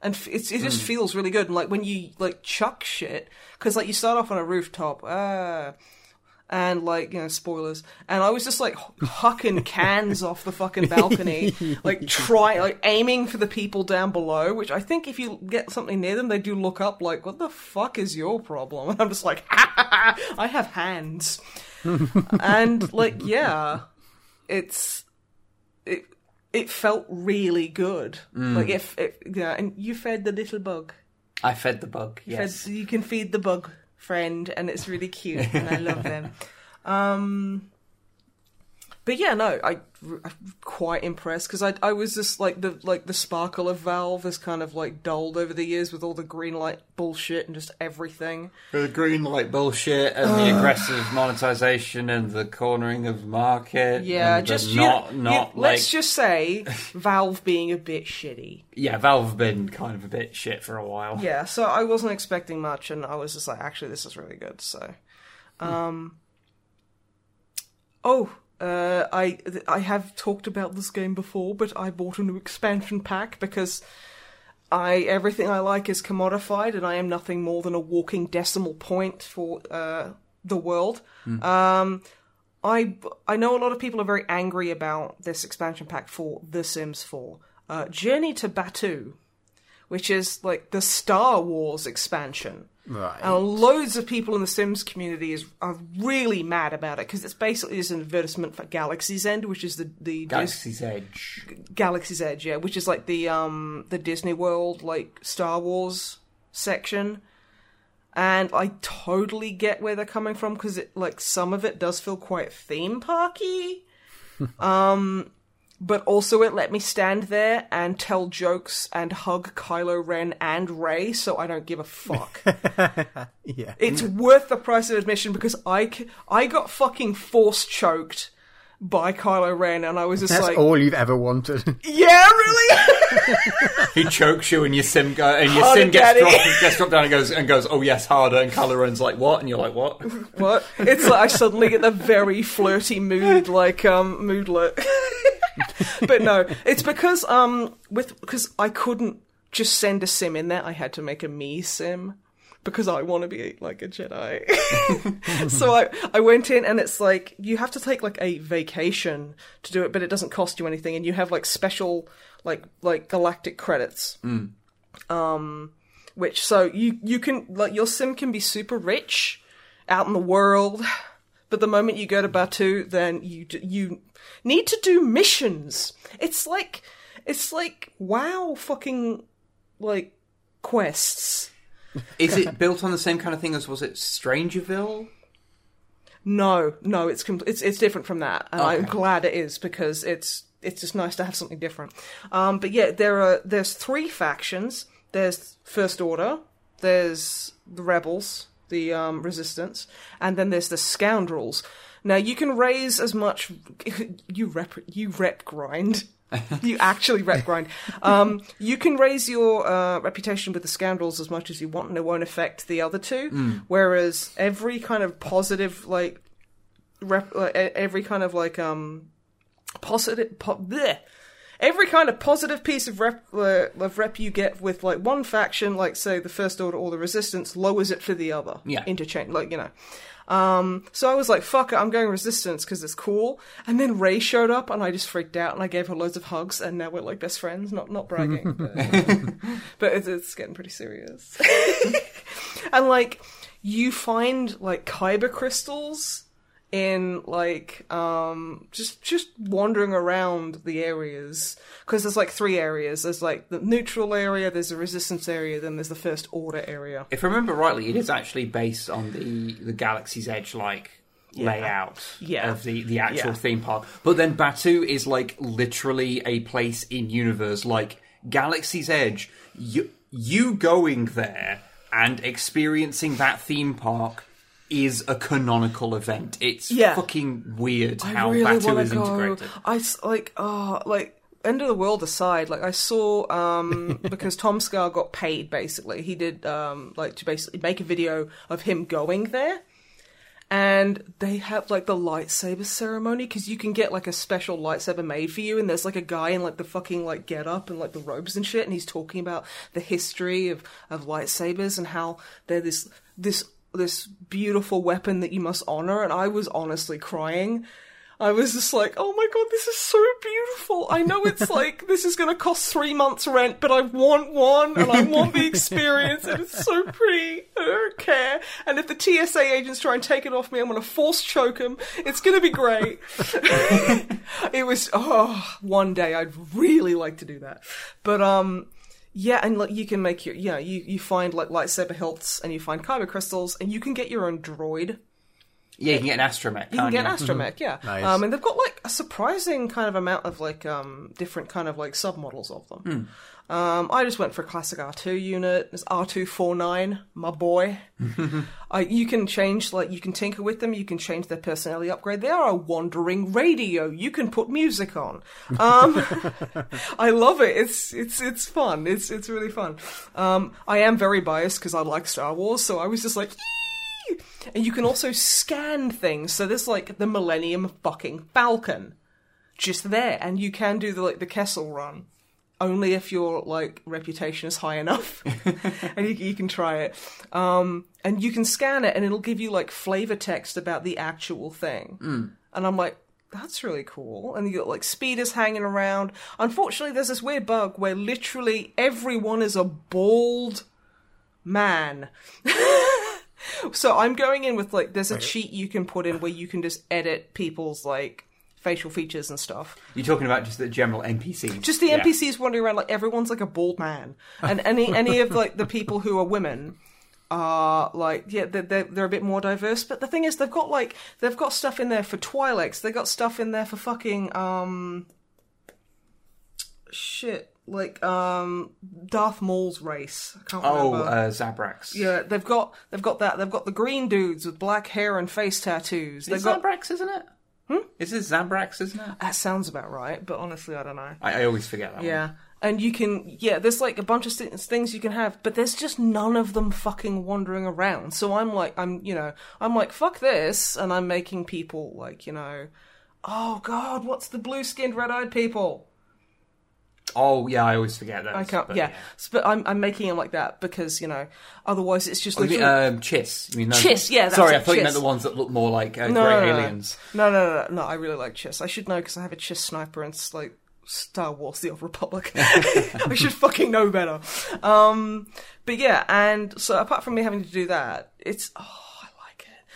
And f- it's, it just feels really good. And like when you like chuck shit, because like you start off on a rooftop, ah, and like you know spoilers. And i was just like hucking (laughs) cans off the fucking balcony like try like aiming for the people down below which i think if you get something near them they do look up like what the fuck is your problem? (laughs) And i'm just like i have hands. (laughs) And like yeah it's it it felt really good. Mm. Like if it yeah and you fed the little bug. I fed the bug. Yes. Fed- you can feed the bug friend, and it's really cute, and I love them. (laughs) Um, but yeah, no, I, I'm quite impressed because I I was just like the like the sparkle of Valve has kind of like dulled over the years with all the green light bullshit and just everything. The green light bullshit and the aggressive monetization and the cornering of the market. Yeah, and the just you- not you- not like let's just say Valve being a bit shitty. yeah. Valve have been kind of a bit shit for a while. Yeah, so I wasn't expecting much, and I was just like, actually, this is really good. So, um, oh, uh, I I have talked about this game before, but I bought a new expansion pack because I everything I like is commodified, and I am nothing more than a walking decimal point for uh, the world. Um, I I know a lot of people are very angry about this expansion pack for The Sims 4. Uh, Journey to Batuu, which is like the Star Wars expansion. Right. And loads of people in the Sims community is are really mad about it because it's basically just an advertisement for Galaxy's End, which is the the Dis- Galaxy's Edge. Galaxy's Edge, yeah, which is like the um the Disney World like Star Wars section. And I totally get where they're coming from because it like some of it does feel quite theme parky. (laughs) um but also it let me stand there and tell jokes and hug Kylo Ren and Rey, so I don't give a fuck. (laughs) yeah. It's worth the price of admission because I I got fucking force choked by Kylo Ren, and I was just That's like, all you've ever wanted. (laughs) yeah, really? (laughs) He chokes you and your sim go and your Harder, sim gets dropped, gets dropped down and goes and goes, Oh yes, harder and Kylo Ren's like, What? And you're like, What? what? It's like I suddenly get the very flirty mood, like um, moodlet. (laughs) but no, it's because um, with because I couldn't just send a sim in there. I had to make a me sim because I want to be like a Jedi. (laughs) so I I went in and it's like you have to take like a vacation to do it, but it doesn't cost you anything, and you have like special like like galactic credits. Um, which so you you can like your sim can be super rich out in the world, but the moment you go to Batuu, then you d- you need to do missions. It's like it's like wow, fucking like quests. Is it built on the same kind of thing as was it Strangerville? No, no, it's com- it's it's different from that, and I'm glad it is because it's it's just nice to have something different. Um, but yeah, there are there's three factions. There's First Order, there's the Rebels, the um, Resistance, and then there's the Scoundrels. Now you can raise as much (laughs) you rep you rep grind. (laughs) you actually rep grind. Um, you can raise your uh, reputation with the scoundrels as much as you want, and it won't affect the other two. Whereas every kind of positive, like, rep, like e- every kind of like um positive, po- bleh. every kind of positive piece of rep uh, of rep you get with like one faction, like say the First Order or the Resistance, lowers it for the other. Yeah. interchange, like you know. Um, so I was like, "Fuck it, I'm going Resistance because it's cool." And then Rey showed up, and I just freaked out, and I gave her loads of hugs, and now we're like best friends. Not not bragging, but, (laughs) but it's, it's getting pretty serious. (laughs) and like, you find like kyber crystals in like um just just wandering around the areas because there's like three areas there's like the neutral area there's the resistance area then there's the first order area If I remember rightly, it is actually based on the the Galaxy's Edge like layout Yeah. of the the actual Yeah. theme park. But then Batuu is like literally a place in universe like Galaxy's Edge. You you going there and experiencing that theme park is a canonical event. It's Yeah. fucking weird I how really Batuu is go. integrated. I like oh like end of the world aside like I saw um (laughs) because Tom Scar got paid basically he did um like to basically make a video of him going there and they have like the lightsaber ceremony because you can get like a special lightsaber made for you and there's like a guy in like the fucking like get up and like the robes and shit and he's talking about the history of of lightsabers and how they're this this this beautiful weapon that you must honor and i was honestly crying I was just like, oh my god, this is so beautiful. I know it's (laughs) like, this is gonna cost three months rent, but I want one and I want the (laughs) experience and it's so pretty. I don't care. And if the TSA agents try and take it off me, I'm gonna force choke them. It's gonna be great. (laughs) it was, oh, one day I'd really like to do that. But, um, yeah, and like you can make your, yeah, you, you find like lightsaber hilts and you find kyber crystals and you can get your own droid. Yeah, you can get an astromech. You can get an astromech, yeah. Nice. Um, and they've got like a surprising kind of amount of like um, different kind of like submodels of them. Um, I just went for a classic R2 unit. It's R249, my boy. (laughs) I, you can change, like, you can tinker with them. You can change their personality upgrade. They are a wandering radio. You can put music on. Um, (laughs) I love it. It's it's it's fun. It's it's really fun. Um, I am very biased because I like Star Wars, so I was just like. And you can also scan things. So there's like the Millennium fucking Falcon, just there, and you can do the like the Kessel run. Only if your like reputation is high enough, (laughs) and you, you can try it. Um, and you can scan it, and it'll give you like flavor text about the actual thing. And I'm like, that's really cool. And you got like speeders hanging around. Unfortunately, there's this weird bug where literally everyone is a bald man. (laughs) so I'm going in with like, there's a cheat you can put in where you can just edit people's like facial features and stuff. You're talking about just the general NPCs. Just the Yeah. NPCs wandering around like everyone's like a bald man, and any (laughs) any of like the people who are women are like yeah they're, they're they're a bit more diverse. But the thing is they've got like they've got stuff in there for Twi'leks. they've got stuff in there for fucking um shit like um Darth Maul's race. I can't Oh, remember. uh, Zabraks. yeah, they've got they've got that. They've got the green dudes with black hair and face tattoos. They've It's got Zabraks, isn't it? Hmm? Is it Zabraks, isn't it? that sounds about right, but honestly, I don't know. I, I always forget that one. Yeah. And you can, yeah, there's like a bunch of th- things you can have, but there's just none of them fucking wandering around. So I'm like, I'm, you know, I'm like, fuck this, and I'm making people like, you know, oh god, what's the blue skinned, red eyed people? Oh, yeah, I always forget that. I can't, but, yeah. S- But I'm, I'm making them like that because, you know, otherwise it's just Oh, you mean, um, Chiss. You mean those- Chiss, yeah, that's Sorry, it, I thought you meant the ones that look more like uh, no, grey no, no, aliens. No, no, no, no, no, I really like Chiss. I should know because I have a Chiss sniper and it's like Star Wars: The Old Republic. (laughs) I should fucking know better. Um, but yeah, and so apart from me having to do that, it's oh,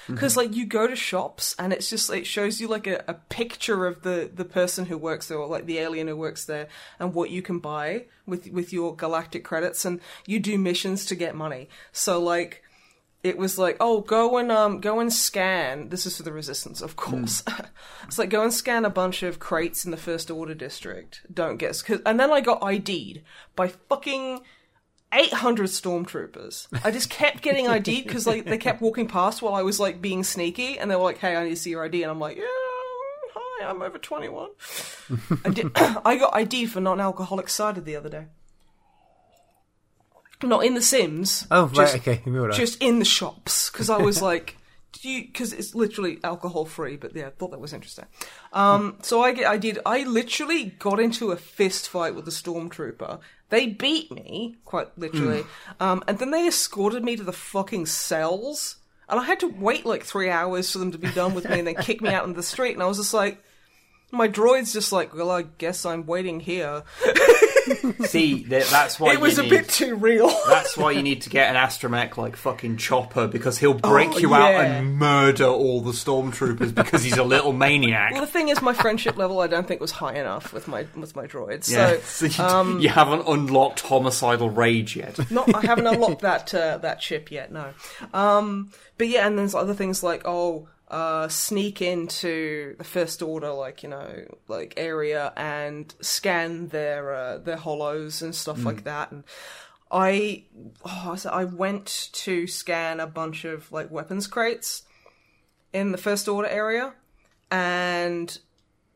I like it because like you go to shops and it's just it shows you like a, a picture of the the person who works there or like the alien who works there and what you can buy with with your galactic credits and you do missions to get money. So like it was like, oh, go and um, go and scan. This is for the resistance, of course. (laughs) it's like go and scan a bunch of crates in the First Order district. Don't guess, cause, and then I got ID'd by fucking. 800 stormtroopers. I just kept getting ID'd because (laughs) like they kept walking past while I was like being sneaky, and they were like, "Hey, I need to see your ID," and I'm like, "Yeah, hi, I'm over 21." I did. (laughs) (coughs) I got ID'd for non-alcoholic cider the other day. Not in The Sims. Oh, right, just- okay. Moving on. just in the shops because I was (laughs) like, do you because it's literally alcohol free but yeah i thought that was interesting um so i get i did i literally got into a fist fight with a stormtrooper they beat me quite literally. Um and then they escorted me to the fucking cells. And i had to wait like three hours for them to be done with me and then kick me out into the street. And i was just like my droid's just like well i guess i'm waiting here (laughs) (laughs) See, th- that's why it was you a need, bit too real (laughs) That's why you need to get an astromech like fucking Chopper because he'll break Oh, you out and murder all the stormtroopers because he's a little maniac. well the thing is my friendship level i don't think was high enough with my with my droid yeah, so (laughs) so you, you haven't unlocked homicidal rage yet. not I haven't unlocked that uh, that chip yet. No, um, but yeah, and there's other things like oh, uh, sneak into the first order, like you know, like area and scan their uh, their hollows and stuff like that. And I, oh, I went to scan a bunch of like weapons crates in the first order area, and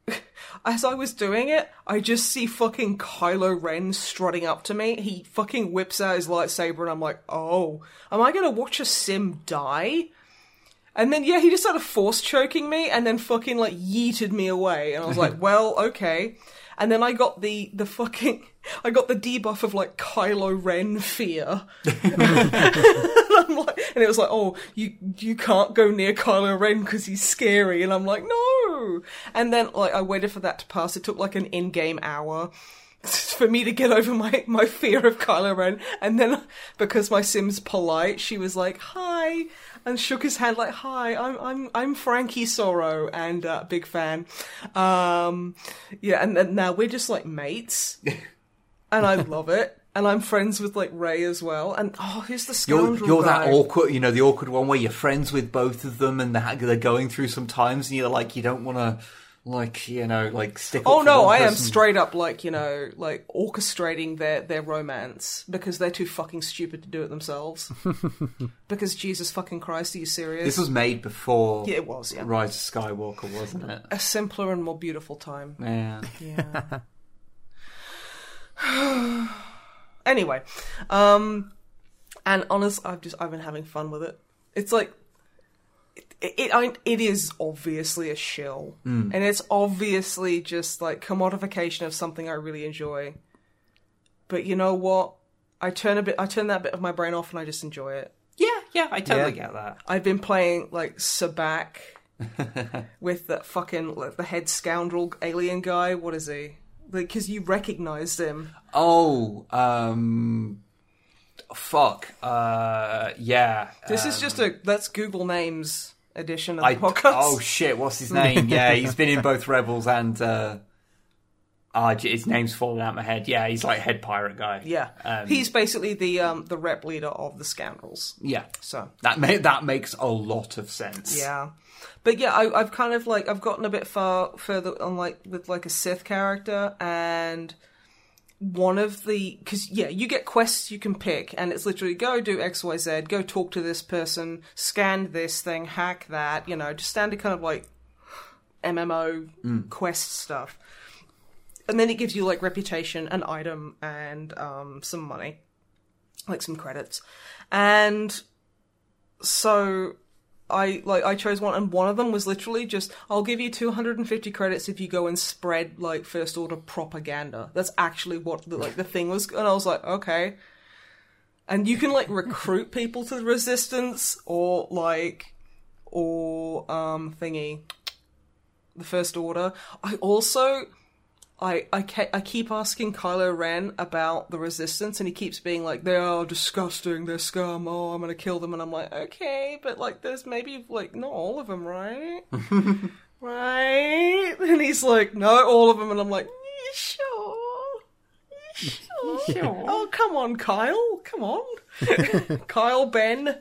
(laughs) as I was doing it, I just see fucking Kylo Ren strutting up to me. He fucking whips out his lightsaber, and I'm like, oh, am I gonna watch a sim die? And then, yeah, he just started force choking me and then fucking like yeeted me away. And I was like, (laughs) well, okay. And then I got the, the fucking, (laughs) I got the debuff of like Kylo Ren fear. (laughs) and, I'm like, and it was like, oh, you, you can't go near Kylo Ren because he's scary. And I'm like, no. And then like I waited for that to pass. It took like an in-game hour for me to get over my, my fear of Kylo Ren. And then because my sim's polite, she was like, hi, and shook his hand like, hi, I'm, I'm, I'm Frankie Sorrow and, uh, big fan. Um, yeah, and then now we're just like mates. (laughs) and I love it. And I'm friends with like Rey as well. And oh, who's the You're, scoundrel you're that awkward, you know, the awkward one where you're friends with both of them and they're, they're going through some times and you're like, you don't want to, like, you know, like stick Oh no, I am straight up like you know, like orchestrating their their romance because they're too fucking stupid to do it themselves. (laughs) because Jesus fucking Christ, are you serious? This was made before yeah, it was yeah. Rise of Skywalker, wasn't it? A simpler and more beautiful time. Yeah. Yeah. (sighs) anyway, um, and honest, I've just I've been having fun with it. It's like it it, I, it is obviously a shill, and it's obviously just like commodification of something I really enjoy. But you know what? I turn a bit. I turn that bit of my brain off, and I just enjoy it. Yeah, yeah, I totally Yeah. get that. I've been playing like Sabacc (laughs) with that fucking like, the head scoundrel alien guy. What is he? Like, because you recognized him. Oh, um, fuck. Uh, yeah. This is um, just a let's Google names edition of I, the podcast. oh shit, what's his (laughs) name? Yeah, he's been in both Rebels and. Uh, ah, his name's falling out my head. Yeah, he's like head pirate guy. yeah, Um, he's basically the um the rep leader of the scoundrels. yeah. So That ma- that makes a lot of sense. yeah, but yeah, I, I've kind of like I've gotten a bit far further on like with like a Sith character and one of the because yeah you get quests you can pick and it's literally go do xyz go talk to this person scan this thing hack that you know just standard kind of like mmo quest stuff. And then it gives you like reputation an item and um, some money like some credits. And so I like I chose one, and one of them was literally just I'll give you 250 credits if you go and spread like first order propaganda. That's actually what the, like the thing was, and I was like, okay. And you can like (laughs) recruit people to the resistance, or like, or um thingy, the first order. I also. I, I, ke- I keep asking Kylo Ren about the resistance, and he keeps being like, "They are disgusting. They're scum. Oh, I'm gonna kill them." And I'm like, "Okay, but like, there's maybe like not all of them, right? (laughs) right?" (laughs) And he's like, "No, all of them." And I'm like, "You "Sure, (laughs) sure? Oh, come on, Kyle. Come on, Kyle Ben,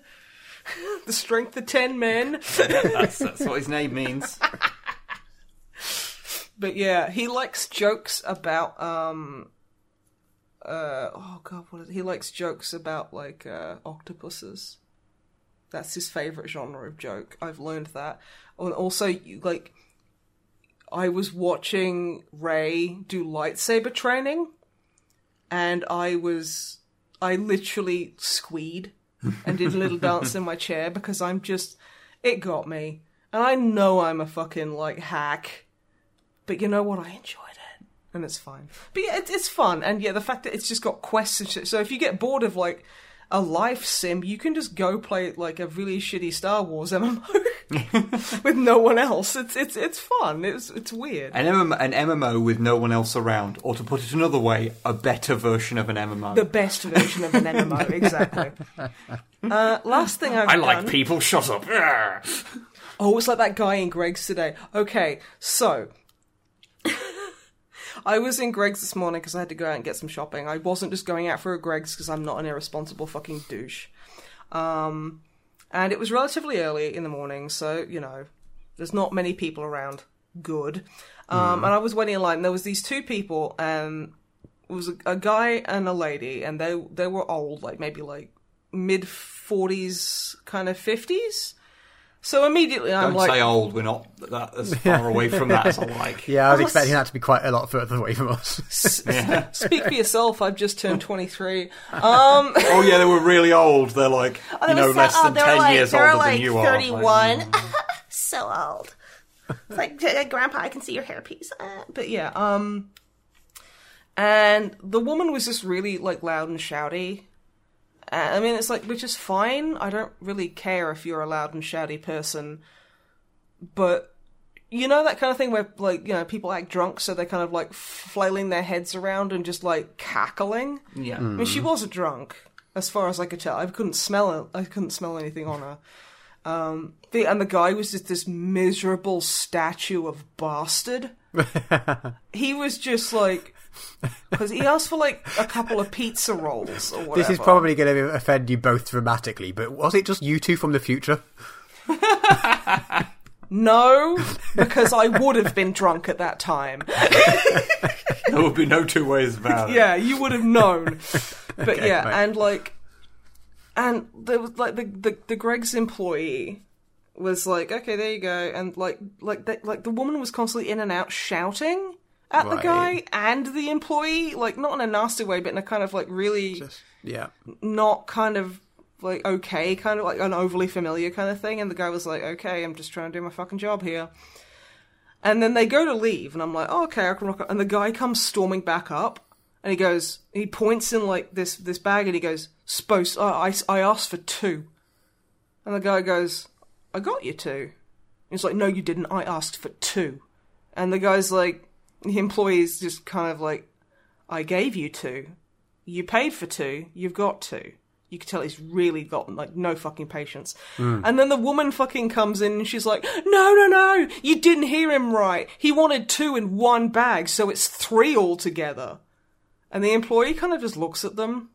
the strength of ten men." That's, that's what his name means. But yeah, he likes jokes about um uh oh god, what is he likes jokes about like uh octopuses. That's his favorite genre of joke. I've learned that. And also like I was watching Rey do lightsaber training and I was I literally squeed and did a little dance in my chair because I'm just it got me. And I know I'm a fucking like hack, but you know what? I enjoyed it, and it's fine. But yeah, it, it's fun, and yeah, the fact that it's just got quests and shit. So if you get bored of like a life sim, you can just go play like a really shitty Star Wars (laughs) MMO (laughs) with no one else. It's it's it's fun. It's it's weird. An MMO, an MMO with no one else around, or to put it another way, a better version of an MMO. The best version of an MMO, (laughs) exactly. Uh, last thing I've I like done- people. Shut up. Arrgh. Oh, it's like that guy in Greg's today. Okay, so I was in Greg's this morning because I had to go out and get some shopping. I wasn't just going out for a Greg's because I'm not an irresponsible fucking douche. Um, and it was relatively early in the morning, so you know, there's not many people around. Good. Um, and I was waiting in line. There was these two people, and it was a, a guy and a lady, and they they were old, like maybe like mid forties, kind of fifties. So immediately I'm Don't like, say old. We're not that as far away from that as I (laughs) like. Yeah, I was Oh, expecting that to be quite a lot further away from us. (laughs) Speak for yourself. I've just turned 23. Um, (laughs) Oh yeah, they were really old. They're like you They know so- less oh, than they ten like, years they older like than you are. 31. Like, so old. It's like, "Uh, Grandpa, I can see your hairpiece. Uh, but yeah, um, and the woman was just really like loud and shouty. Uh, I mean, it's like which is fine. I don't really care if you're a loud and shouty person, but you know that kind of thing where like you know people act drunk, so they're kind of like flailing their heads around and just like cackling. yeah. I mean, she wasn't drunk, as far as I could tell. I couldn't smell it. I couldn't smell anything on her. Um, the, and the guy was just this miserable statue of bastard. (laughs) he was just like, (laughs) because he asked for like a couple of pizza rolls or whatever. This is probably going to offend you both dramatically, but was it just you two from the future? (laughs) no, because I would have been drunk at that time. (laughs) There would be no two ways about it. yeah, you would have known. But Okay, yeah, right. and like, and there was like the, the the Greg's employee was like, okay, there you go, and like like the, like the woman was constantly in and out shouting at the guy and the employee, like not in a nasty way, but in a kind of like really Just, Yeah. not kind of like okay, kind of like an overly familiar kind of thing. And the guy was like, okay, I'm just trying to do my fucking job here. And then they go to leave, and I'm like, oh, okay, I can rock. up. And the guy comes storming back up, and he goes, he points in like this this bag, and he goes, "Supposed, oh, I I asked for two. And the guy goes, I got you two. He's like, no, you didn't. I asked for two. And the guy's like, the employee's just kind of like, I gave you two. You paid for two. You've got two. You can tell he's really got like no fucking patience. Hmm. And then the woman fucking comes in and she's like, "No, no, no! You didn't hear him right. He wanted two in one bag, so it's three altogether." And the employee kind of just looks at them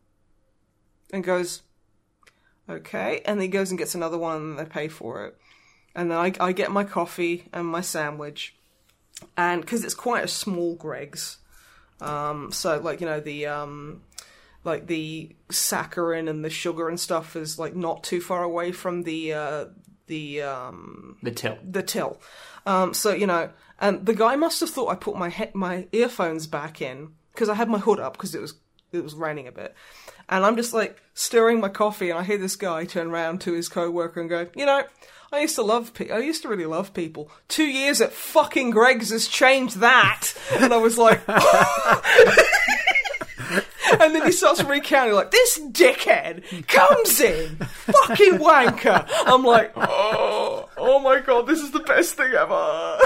and goes, "Okay." And he goes and gets another one, and they pay for it. And then I, I get my coffee and my sandwich, and because it's quite a small Greg's, um, so like you know the um, like the saccharin and the sugar and stuff is like not too far away from the uh, the um, The till. the till. Um, so you know, and the guy must have thought I put my he- my earphones back in because I had my hood up because it was it was raining a bit, and I'm just like stirring my coffee, and I hear this guy turn around to his coworker and go, you know. I used to love I used to really love people. Two years at fucking Greg's has changed that, and I was like, (laughs) (laughs) (laughs) and then he starts recounting like this dickhead comes in, fucking wanker. I'm like, oh, oh my god, this is the best thing ever.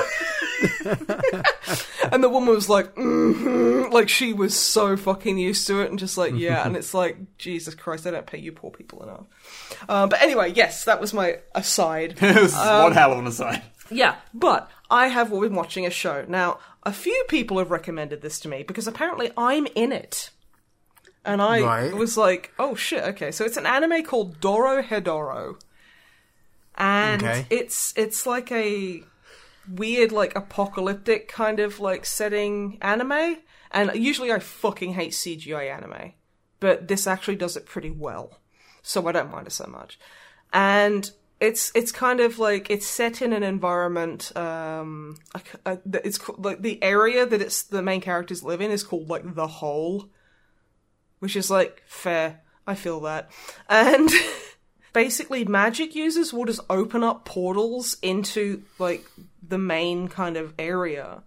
(laughs) and the woman was like, mm like she was so fucking used to it, and just like, yeah. And it's like, Jesus Christ, they don't pay you poor people enough. Um, but anyway, yes, that was my aside. (laughs) It was Um, one hell of an aside. Yeah, but I have been watching a show. Now, a few people have recommended this to me because apparently I'm in it. And I Right. was like, oh shit, okay. So it's an anime called Dorohedoro. And Okay. it's it's like a weird like apocalyptic kind of like setting anime. And usually I fucking hate CGI anime. But this actually does it pretty well. So I don't mind it so much. And it's it's kind of like it's set in an environment um it's like the area that it's the main characters live in is called like the hole which is like fair i feel that and (laughs) basically magic users will just open up portals into like the main kind of area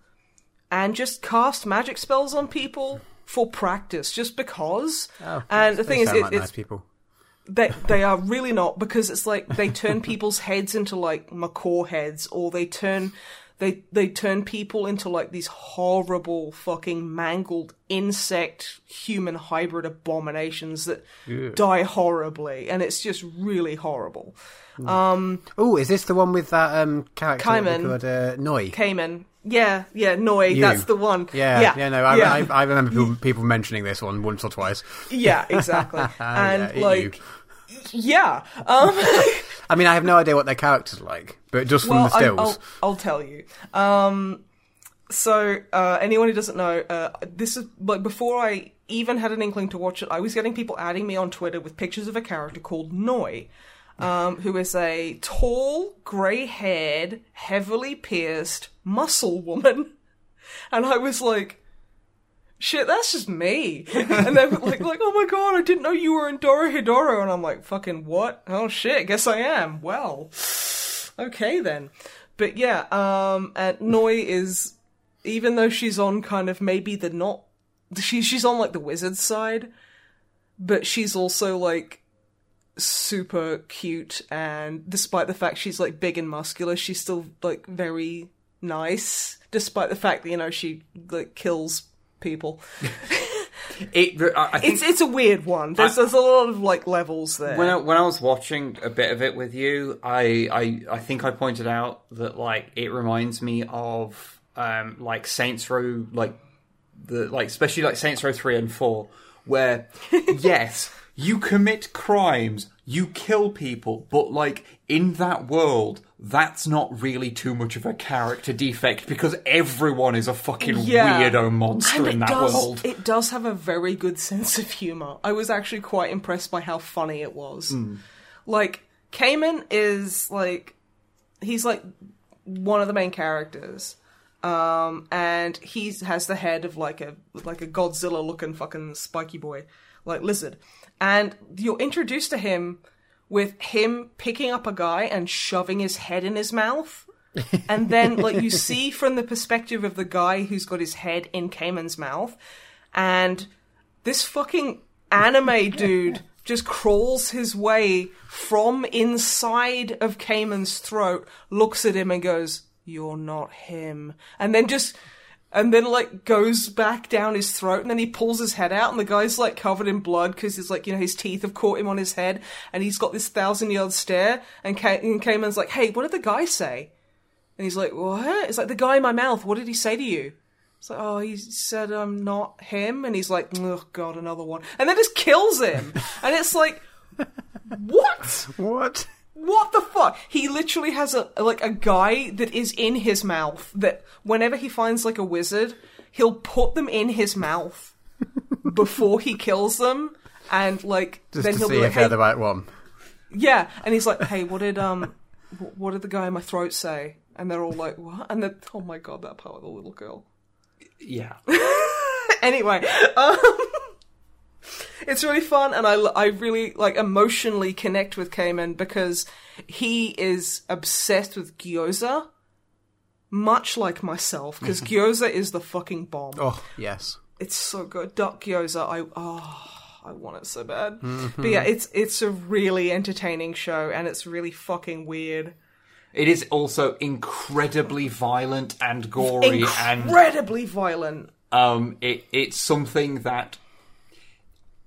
and just cast magic spells on people for practice just because. Oh, and the thing is, it, like it's nice people. they they are really not because it's like they turn people's heads into like macaw heads or they turn they they turn people into like these horrible fucking mangled insect human hybrid abominations that die horribly and it's just really horrible Oh, is this the one with that um character Caiman. called uh, Noi? Caiman yeah yeah Noi You. that's the one Yeah, yeah yeah, no, I, yeah. I, I remember people, (laughs) people mentioning this one once or twice. yeah exactly (laughs) and Yeah, like you. yeah um (laughs) I mean, I have no idea what their characters like, but just from well, the I- stills. I'll, I'll tell you. Um, so uh, anyone who doesn't know, uh, this is like before I even had an inkling to watch it. I was getting people adding me on Twitter with pictures of a character called Noi, um, who is a tall, grey-haired, heavily pierced muscle woman, (laughs) and I was like. Shit, that's just me. (laughs) And they were like, like, oh my god, I didn't know you were in Dorohedoro. And I'm like, fucking what? Oh shit, guess I am. Well, okay then. But yeah, um, and Noi is, even though she's on kind of maybe the not, she, she's on like the wizard side, but she's also like super cute and despite the fact she's like big and muscular, she's still like very nice, despite the fact that, you know, she like kills people. (laughs) It, I I think It's, it's a weird one. There's, there's a lot of like levels there. when I, when I was watching a bit of it with you, I, I I think I pointed out that like it reminds me of um like Saints Row like the like especially like Saints Row three and four, where (laughs) yes you commit crimes, you kill people, but like in that world. That's not really too much of a character defect because everyone is a fucking Yeah. weirdo monster in that does, world. It does have a very good sense of humor. I was actually quite impressed by how funny it was. Like, Caiman is like, he's like one of the main characters. Um, and he has the head of like a like a Godzilla looking fucking spiky boy, like lizard. And you're introduced to him with him picking up a guy and shoving his head in his mouth. and then (laughs) like you see from the perspective of the guy who's got his head in Caiman's mouth, and this fucking anime dude just crawls his way from inside of Caiman's throat, looks at him and goes, "You're not him," and then just. And then, like, goes back down his throat, and then he pulls his head out, and the guy's, like, covered in blood because he's, like, you know, his teeth have caught him on his head, and he's got this thousand yard stare, and, and Caiman's like, hey, what did the guy say? And he's like, what? It's like, the guy in my mouth, what did he say to you? It's like, oh, he said I'm not him, and he's like, oh god, another one, and then just kills him, (laughs) and it's like, what? what? What the fuck? He literally has a like a guy that is in his mouth that whenever he finds like a wizard, he'll put them in his mouth (laughs) before he kills them, and like Just then to he'll see be like, if they're hey, the right one. yeah, and he's like, hey, what did um, what did the guy in my throat say? And they're all like, what? And then, oh my god, that part with the little girl. yeah. (laughs) anyway, um, it's really fun, and I, I really like emotionally connect with Caiman because he is obsessed with gyoza, much like myself. Because gyoza is the fucking bomb. Oh, yes. It's so good. Duck gyoza, I oh, I want it so bad. But yeah, it's it's a really entertaining show, and it's really fucking weird, It is also incredibly violent and gory and incredibly violent. um it it's something that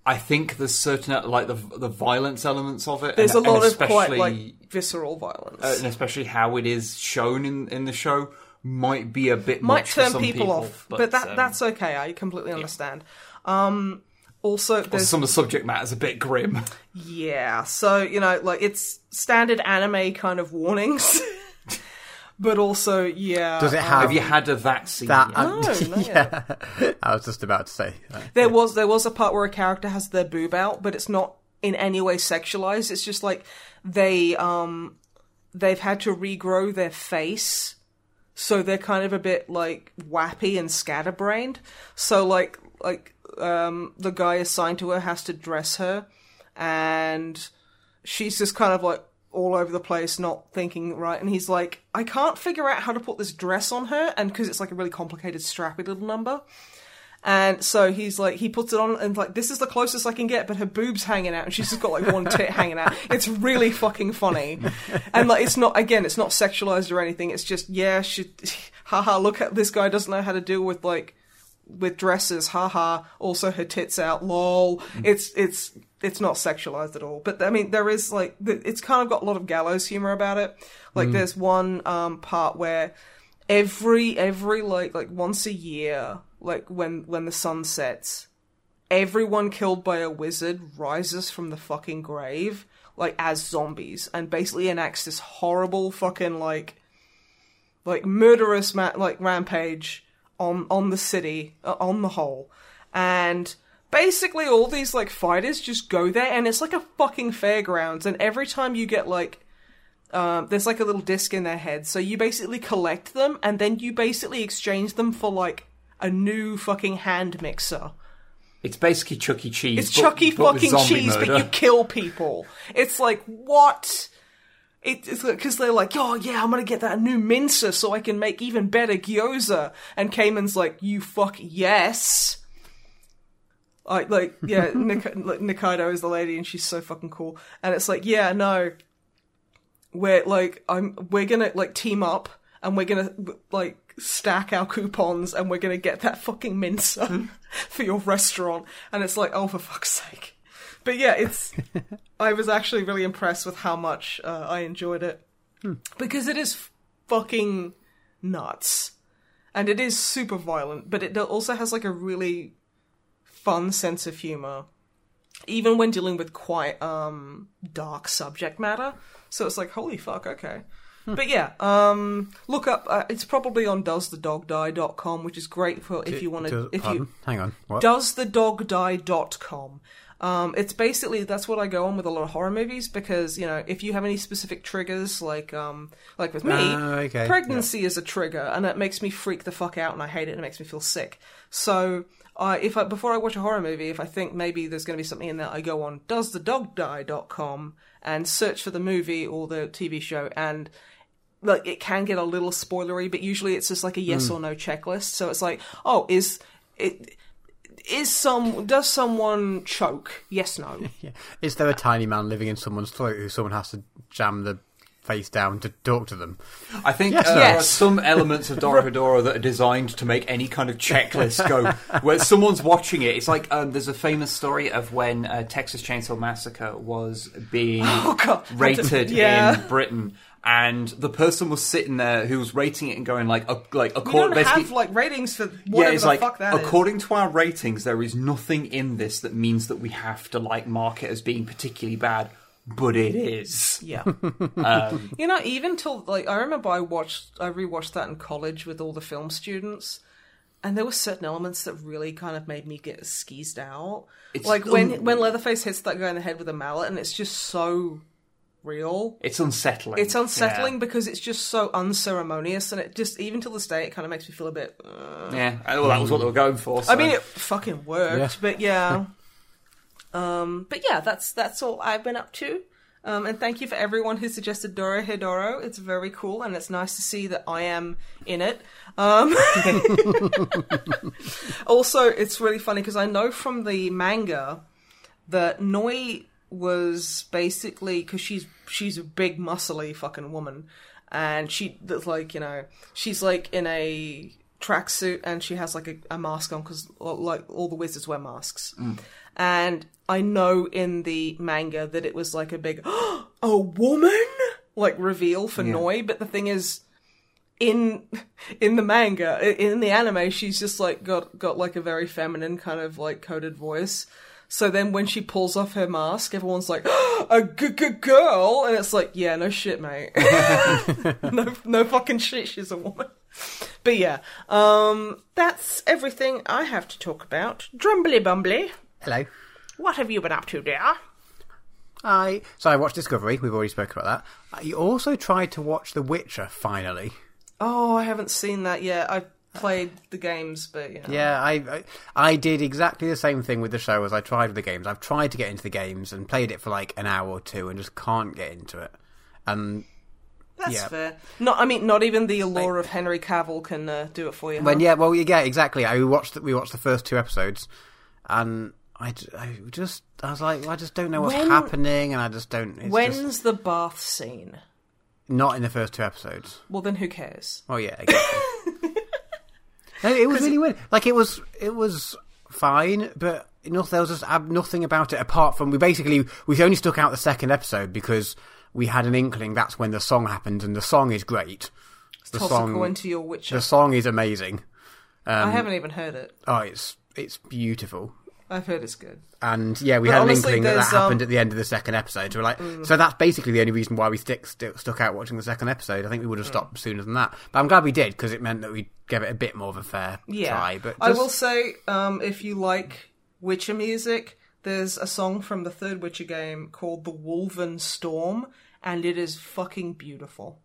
I think there's certain like the the violence elements of it. There's and, a lot of quite like visceral violence. uh, and especially how it is shown in in the show might be a bit might much for turn some people, off, but, that um, that's okay. I completely understand. Um, also, there's some of the subject matter is a bit grim. yeah, so you know, like it's standard anime kind of warnings, (laughs) but also yeah. Does it um, have, Have you had a vaccine? scene? that? yet? (laughs) No, not yet. yeah, I was just about to say. uh, There was there was a part where a character has their boob out, but it's not in any way sexualized. It's just like they um they've had to regrow their face, so they're kind of a bit like wappy and scatterbrained. So like like um the guy assigned to her has to dress her, and she's just kind of like all over the place, not thinking right. And he's like, I can't figure out how to put this dress on her, and because it's like a really complicated, strappy little number. And so he's like, he puts it on and like, this is the closest I can get, but her boob's hanging out and she's just got like one tit hanging out. It's really fucking funny. And like, it's not, again, it's not sexualized or anything. It's just, yeah, she, (laughs) haha, look at this guy doesn't know how to deal with like, with dresses, haha. Also, her tits out, lol. It's it's it's not sexualized at all. But I mean, there is like it's kind of got a lot of gallows humor about it. Like, there's one um part where every every like like once a year, like when when the sun sets, everyone killed by a wizard rises from the fucking grave like as zombies and basically enacts this horrible fucking like like murderous ma- like rampage on on the city uh, on the whole and basically all these like fighters just go there and it's like a fucking fairgrounds and every time you get like um, there's like a little disc in their head so you basically collect them and then you basically exchange them for like a new fucking hand mixer It's basically Chuck E. Cheese. it's but- Chuck E. but fucking cheese, but you kill people. It's like what? It- It's because they're like, oh yeah, I'm gonna get that new mincer so I can make even better gyoza. And Caiman's like, you fuck yes. Like, like yeah, (laughs) Nik- Nikaido is the lady, and she's so fucking cool. And it's like, yeah, no, we're like, I'm, we're gonna like team up, and we're gonna like stack our coupons, and we're gonna get that fucking mincer (laughs) for your restaurant. And it's like, oh, for fuck's sake. But yeah, it's. (laughs) I was actually really impressed with how much uh, I enjoyed it because it is fucking nuts, and it is super violent. But it also has like a really fun sense of humor, even when dealing with quite um dark subject matter. So it's like, holy fuck, okay. But yeah, um, look up. Uh, it's probably on doesthedogdie.com, which is great for if you want to. If pardon? you Hang on. What? doesthedogdie.com. Um, it's basically that's what I go on with a lot of horror movies because you know if you have any specific triggers like um like with me Ah, okay. pregnancy is a trigger and it makes me freak the fuck out and I hate it and it makes me feel sick so uh, if I before I watch a horror movie if I think maybe there's going to be something in there I go on doesthedogdie.com and search for the movie or the TV show and like it can get a little spoilery, but usually it's just like a yes or no checklist. So it's like, oh, is it is some does someone choke? Yes, no. (laughs) Yeah. Is there a tiny man living in someone's throat who someone has to jam the face down to talk to them? I think Yes. uh, there are some elements of Dorohedoro (laughs) that are designed to make any kind of checklist go. Where someone's watching it, it's like um, there's a famous story of when uh, Texas Chainsaw Massacre was being (gasps) Oh, God. rated (laughs) Yeah. in Britain, and the person was sitting there who was rating it and going like, a, like, We according, don't basically, have like ratings for yeah, it's the like fuck that is. according to our ratings, there is nothing in this that means that we have to like mark it as being particularly bad, but it is. Yeah. (laughs) Um, you know, even till like I remember I watched I rewatched that in college with all the film students. And there were certain elements that really kind of made me get skeezed out. It's- like when um, when Leatherface hits that guy in the head with a mallet, and it's just so real. It's unsettling. It's unsettling Yeah. because it's just so unceremonious, and it just even till this day, it kind of makes me feel a bit. Uh, Yeah, well, that was what they were going for. I mean, it fucking worked, Yeah. but yeah. (laughs) um, but yeah, that's that's all I've been up to. Um, and thank you for everyone who suggested Dorohedoro. It's very cool, and it's nice to see that I am in it. Um, (laughs) also, it's really funny because I know from the manga that Noi was basically because she's she's a big muscly fucking woman, and she like you know she's like in a tracksuit and she has like a, a mask on because like all the wizards wear masks, and I know in the manga that it was like a big (gasps) a woman like reveal for Noi, but the thing is in in the manga in the anime she's just like got got like a very feminine kind of like coded voice. So then when she pulls off her mask everyone's like a (gasps) a g- g- girl! And it's like yeah no shit mate. (laughs) No no fucking shit she's a woman. But yeah um that's everything i have to talk about. Drumbly bumbly Hello. what have you been up to dear Hi. So I watched Discovery. We've already spoken about that. You also tried to watch The Witcher finally. oh i haven't seen that yet i played the games, but you know. Yeah, I, I I did exactly the same thing with the show as I tried with the games. I've tried to get into the games and played it for like an hour or two and just can't get into it. And That's Yeah. fair. Not, I mean, not even the allure of Henry Cavill can uh, do it for you. when huh? yeah, well yeah, exactly. I watched the, we watched the first two episodes, and I, I just I was like, I just don't know what's When- happening, and I just don't. It's When's just the bath scene? not in the first two episodes. Well, then who cares? Oh yeah, exactly. (laughs) no, it was really weird. Like it was, it was fine, but nothing. There was just ab- nothing about it apart from we basically we only stuck out the second episode because we had an inkling that's when the song happened, and the song is great. The song, a coin to your Witcher. the song is amazing. I um, haven't even heard it. Oh, it's it's beautiful. I've heard it's good. And yeah, we But had honestly, an inkling that that um, happened at the end of the second episode. So we're like, so that's basically the only reason why we stick, st- stuck out watching the second episode. I think we would have stopped sooner than that, but I'm glad we did because it meant that we gave it a bit more of a fair Yeah. try. But I will say, um, if you like Witcher music, there's a song from the third Witcher game called The Wolven Storm, and it is fucking beautiful.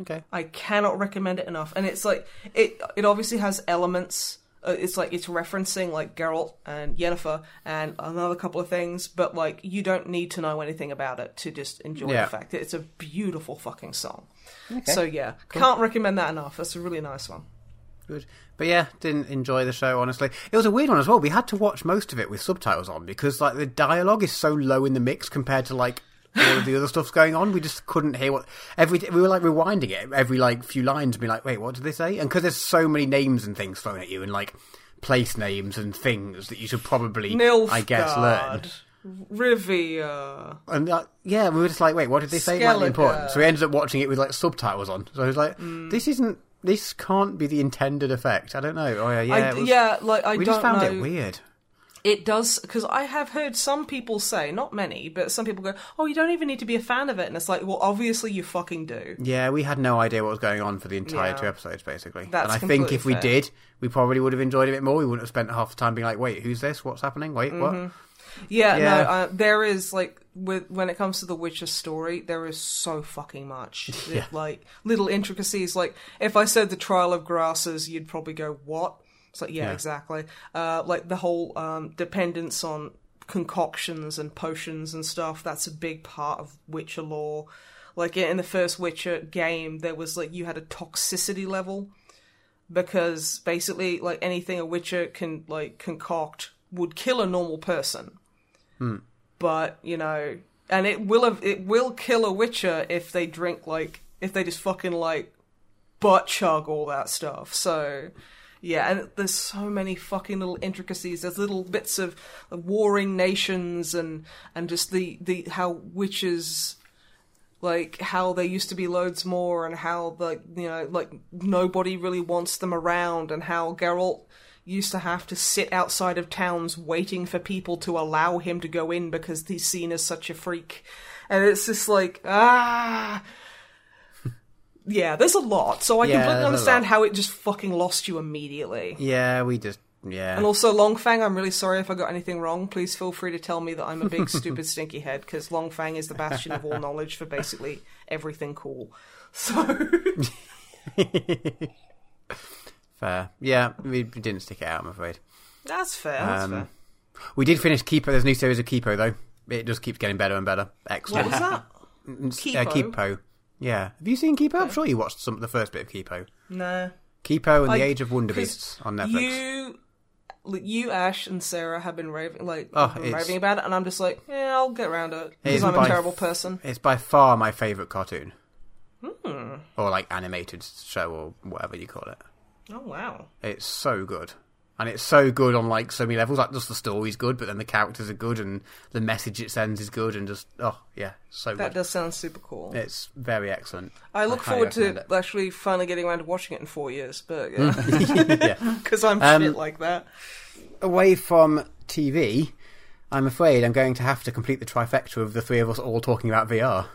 okay. I cannot recommend it enough. And it's like it it obviously has elements. Uh, it's like it's referencing like Geralt and Yennefer and another couple of things, but like you don't need to know anything about it to just enjoy Yeah. the fact that it's a beautiful fucking song. So yeah, can't recommend that enough. That's a really nice one. Good. But yeah, didn't enjoy the show honestly. It was a weird one as well. We had to watch most of it with subtitles on because like the dialogue is so low in the mix compared to like all of the other stuff's going on. We just couldn't hear what every. We were like rewinding it every like few lines and be like, wait, what did they say? And because there's so many names and things thrown at you and like place names and things that you should probably, Nilfgaard, I guess, learn. Rivia. And uh, yeah, we were just like, wait, what did they say? Might be important. So we ended up watching it with like subtitles on. So I was like, Mm. this isn't. This can't be the intended effect. I don't know. Oh yeah, yeah. I, was- yeah, like I we just found know. it weird. It does because I have heard some people say, not many, but some people go, "Oh, you don't even need to be a fan of it," and it's like, well, obviously you fucking do. Yeah, we had no idea what was going on for the entire Yeah. two episodes, basically. That's and I think completely if we fair. did, we probably would have enjoyed it a bit more. We wouldn't have spent half the time being like, "Wait, who's this? What's happening? Wait, Mm-hmm. what?" Yeah, Yeah. no, uh, there is like with when it comes to the Witcher story, there is so fucking much. (laughs) Yeah. Like little intricacies. Like if I said the Trial of Grasses, you'd probably go, "What?" It's like, yeah, Yeah. exactly. Uh, like the whole um, dependence on concoctions and potions and stuff. That's a big part of Witcher lore. Like in the first Witcher game, there was like you had a toxicity level because basically, like anything a Witcher can like concoct would kill a normal person but you know, and it will have, it will kill a Witcher if they drink like if they just fucking like butt chug all that stuff. So yeah, and there's so many fucking little intricacies. There's little bits of, of warring nations and and just the the how witches like how there used to be loads more and how like you know like nobody really wants them around and how Geralt used to have to sit outside of towns waiting for people to allow him to go in because he's seen as such a freak and it's just like ah yeah there's a lot so i Yeah, completely understand how it just fucking lost you immediately Yeah, we just yeah. and also Longfang, I'm really sorry if I got anything wrong. Please feel free to tell me that I'm a big (laughs) stupid stinky head because Longfang is the bastion of all (laughs) knowledge for basically everything cool. So (laughs) Fair. Yeah, we, didn't stick it out. I'm afraid. that's fair. That's Um, fair. We did finish Kipo. There's a new series of Kipo though. It just keeps getting better and better. Excellent. What was that? Kipo? Uh, Kipo. Yeah. Have you seen Kipo? I'm sure you watched some the first bit of Kipo. No. Kipo and I- the Age of Wonder 'cause Beasts on Netflix. You, you, Ash, and Sarah have been raving like Oh, been raving about it, and I'm just like, yeah, I'll get around to it because I'm a terrible f- person. It's by far my favourite cartoon. Hmm. Or like animated show or whatever you call it. Oh wow. It's so good. And it's so good on like so many levels. Like just the story's good, but then the characters are good and the message it sends is good and just oh yeah, so That good. does sound super cool. It's very excellent. I look highly forward to recommend actually finally getting around to watching it in four years, but (laughs) yeah, it. yeah. (laughs) because I'm Um, shit like that. Away from TV, I'm afraid I'm going to have to complete the trifecta of the three of us all talking about VR.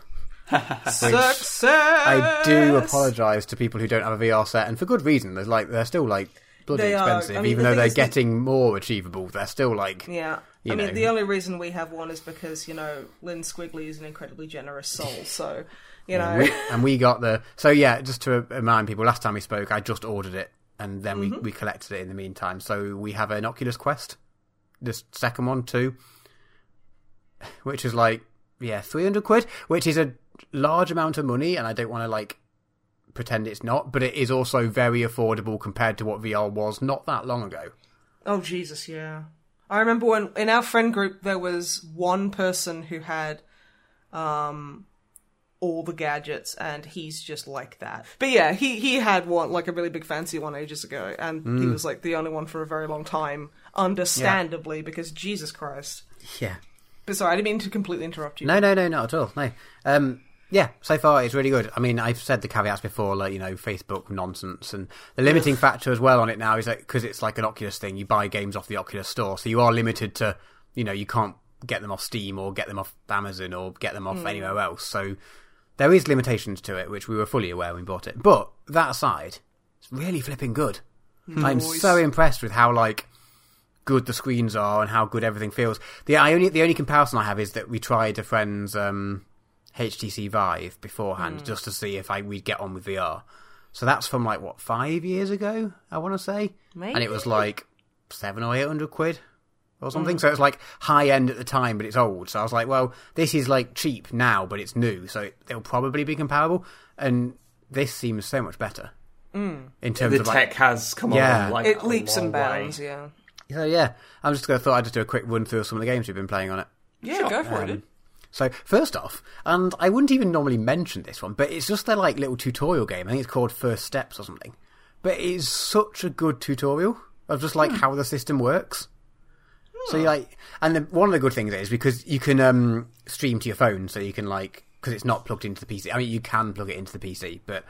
Success. (laughs) I do apologise to people who don't have a VR set, and for good reason. There's like they're still like bloody They are. expensive, I mean, even the though they're that- getting more achievable. They're still like Yeah. I mean, the only reason we have one is because, you know, Lynn Squigley is an incredibly generous soul, (laughs) so, you know. And we, and we got the so yeah. Just to remind people, last time we spoke, I just ordered it and then we, mm-hmm. we collected it in the meantime. So we have an Oculus Quest, this second one too, (laughs) which is like yeah, three hundred quid, which is a large amount of money, and I don't want to like pretend it's not, but it is also very affordable compared to what VR was not that long ago. Oh Jesus, yeah. I remember when in our friend group there was one person who had um all the gadgets and he's just like that. But yeah, he he had one like a really big fancy one ages ago and he was like the only one for a very long time, understandably because Jesus Christ. Yeah. But sorry, I didn't mean to completely interrupt you. No, no, no, not at all. No. Um, yeah, so far it's really good. I mean, I've said the caveats before, like you know, Facebook nonsense, and the limiting factor as well on it now is that because it's like an Oculus thing, you buy games off the Oculus store, so you are limited to, you know, you can't get them off Steam or get them off Amazon or get them off anywhere else. So there is limitations to it, which we were fully aware when we bought it. But that aside, it's really flipping good. I'm so impressed with how like good the screens are and how good everything feels. The I only the only comparison I have is that we tried a friend's um, HTC Vive beforehand mm. just to see if I we'd get on with VR. So that's from like what five years ago, I want to say, and it was like seven or eight hundred quid or something. Mm. So it's like high end at the time, but it's old. So I was like, well, this is like cheap now, but it's new, so it, it'll probably be comparable. And this seems so much better mm. in terms The of tech like has come Yeah. on like It leaps and long way. bounds, yeah. So yeah, I'm just gonna thought I'd just do a quick run through of some of the games we've been playing on it. Yeah, go for it. Um, dude. So first off, and I wouldn't even normally mention this one, but it's just their like little tutorial game. I think it's called First Steps or something. But it is such a good tutorial of just like how the system works. So you like, and the, one of the good things is because you can um, stream to your phone, so you can like because it's not plugged into the PC. I mean, you can plug it into the PC, but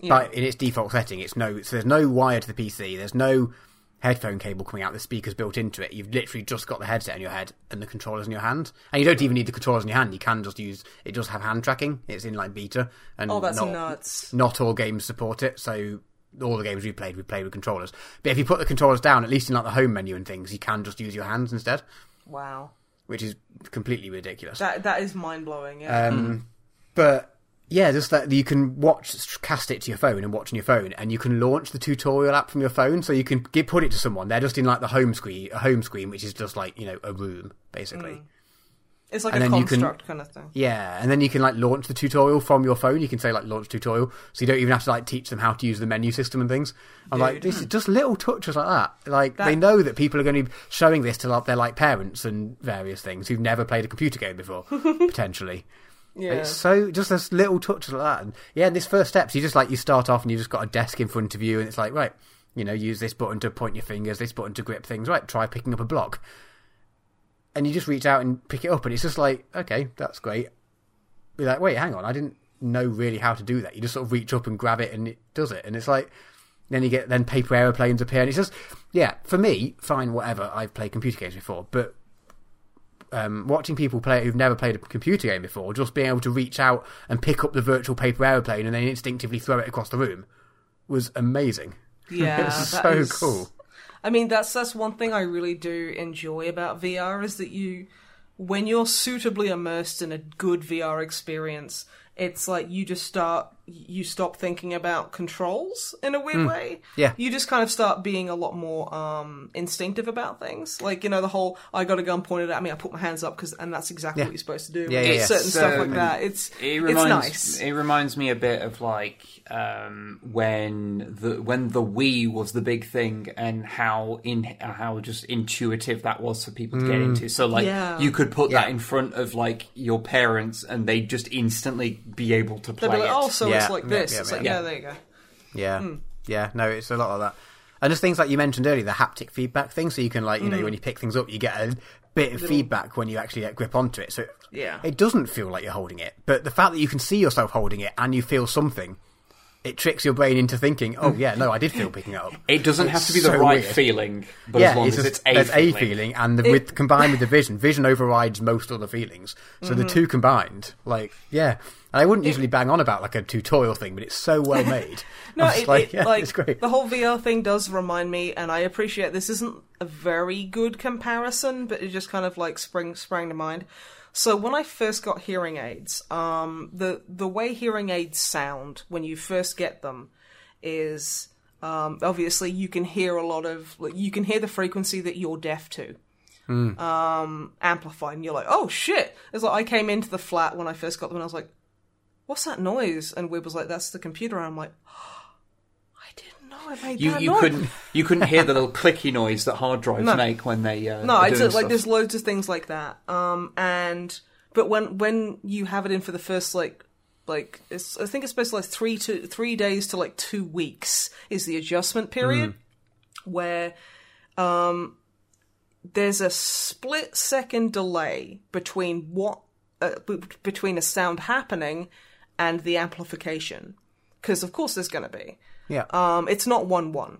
but in its default setting, it's no. So there's no wire to the PC. There's no headphone cable coming out. The speaker's built into it. You've literally just got the headset in your head and the controllers in your hand, and you don't even need the controllers in your hand. You can just use it. Does have hand tracking. It's in like beta, and Oh, that's not, nuts. Not all games support it, so. All the games we played, we played with controllers. But if you put the controllers down, at least in like the home menu and things, you can just use your hands instead, Wow. which is completely ridiculous. That that is mind blowing, yeah. Um, but yeah, just that you can watch, cast it to your phone and watch on your phone, and you can launch the tutorial app from your phone, so you can get, put it to someone. They're just in like the home screen, a home screen, which is just like you know a room basically. Mm. it's like and a you can- construct kind of thing. Yeah, and then you can like launch the tutorial from your phone. You can say like launch tutorial, so you don't even have to like teach them how to use the menu system and things. I'm like, this is just little touches like that. Like That- they know that people are going to be showing this to like their like parents and various things who've never played a computer game before, (laughs) potentially. Yeah. It's so just this little touch like that. And yeah, in this first steps, you just like you start off and you've just got a desk in front of you, and it's like right, you know, use this button to point your fingers, this button to grip things. Right, try picking up a block, and you just reach out and pick it up, and it's just like okay, that's great. You're like, wait, hang on, I didn't know really how to do that. You just sort of reach up and grab it, and it does it, and it's like. Then you get then paper aeroplanes appear, and it's just yeah. For me, fine, whatever. I've played computer games before, but um, watching people play it who've never played a computer game before, just being able to reach out and pick up the virtual paper aeroplane and then instinctively throw it across the room was amazing. (laughs) Yeah, it's so is- cool. I mean, that's that's one thing I really do enjoy about VR is that you, when you're suitably immersed in a good VR experience, it's like you just start, you stop thinking about controls in a weird way. Hmm. Yeah. you just kind of start being a lot more um, instinctive about things. Like you know, the whole I got a gun pointed at me, I put my hands up because, and that's exactly Yeah. what you're supposed to do. Yeah, yeah, yeah. certain stuff like that. It's It it's reminds nice. it reminds me a bit of like um, when the when the Wii was the big thing and how in how just intuitive that was for people to get into. So like Yeah. you could put that in front of like your parents and they'd just instantly be able to play like, it. oh, so Yeah, it's like yeah, this. yeah, it's yeah, like, yeah. there you go. Yeah, Hmm. yeah. No, it's a lot of that, and just things like you mentioned earlier, the haptic feedback thing. So you can like you Hmm. know when you pick things up, you get a bit of feedback when you actually get grip onto it. So Yeah. it doesn't feel like you're holding it, but the fact that you can see yourself holding it and you feel something. It tricks your brain into thinking, "Oh yeah, no, I did feel picking it up." (laughs) It doesn't have to be the so right weird. feeling, but yeah, as long it's as just, it's a there's feeling. a feeling, and the, with combined with the vision, vision overrides most other feelings. So Mm-hmm. the two combined, like yeah. And I wouldn't usually bang on about like a tutorial thing, but it's so well (laughs) made. No, it, like, it, yeah, like it's great. the whole VR thing does remind me, and I appreciate this isn't a very good comparison, but it just kind of like spring sprang to mind. So when I first got hearing aids, um, the the way hearing aids sound when you first get them is Um, obviously, you can hear a lot of you can hear the frequency that you're deaf to. Um, amplified, and you're like, "Oh shit!" It's like I came into the flat when I first got them, and I was like, "What's that noise?" And Wib was like, "That's the computer." And I'm like, "I made You that you noise." couldn't you couldn't hear the little (laughs) clicky noise that hard drives No. make when they uh, No, it's like stuff. there's loads of things like that. Um, and but when when you have it in for the first like like it's, I think it's supposed to like three to three days to like two weeks is the adjustment period where um there's a split second delay between what uh, b- between a sound happening and the amplification because of course there's going to be Yeah. um, it's not one one,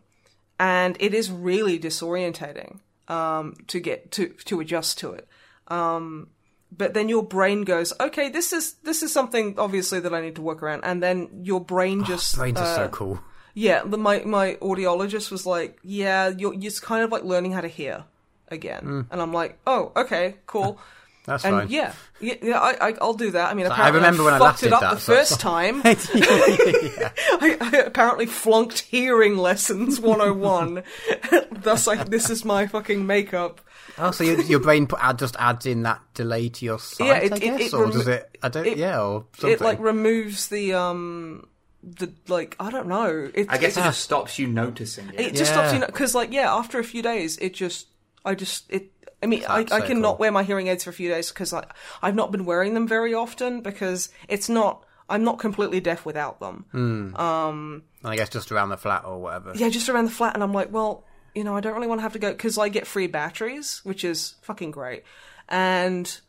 and it is really disorientating um, to get to to adjust to it. Um, but then your brain goes, okay, this is this is something obviously that I need to work around, and then your brain just Brains are uh, so cool. yeah. The, my my audiologist was like, yeah, you're you're just kind of like learning how to hear again, and I'm like, oh, okay, cool. (laughs) That's And fine. yeah, yeah, yeah I, I, I'll do that. I mean, I apparently remember when I fucked it up that, the so- first time. (laughs) (laughs) I, I apparently flunked hearing lessons 101. (laughs) Thus, like, this is my fucking makeup. Oh, so your, your brain put, add, just adds in that delay to your sight, Yeah, it- I guess, it or remo- does it? I don't. it- yeah, or something. It like removes the um the like I don't know. It, I guess it it, just stops you noticing it. it just stops you because like yeah, after a few days, it just I just it. I mean, I, That's I cannot cool. wear my hearing aids for a few days because I, I've not been wearing them very often because it's not. I'm not completely deaf without them. And I guess just around the flat or whatever. yeah, just around the flat, and I'm like, well, you know, I don't really want to have to go because I get free batteries, which is fucking great, and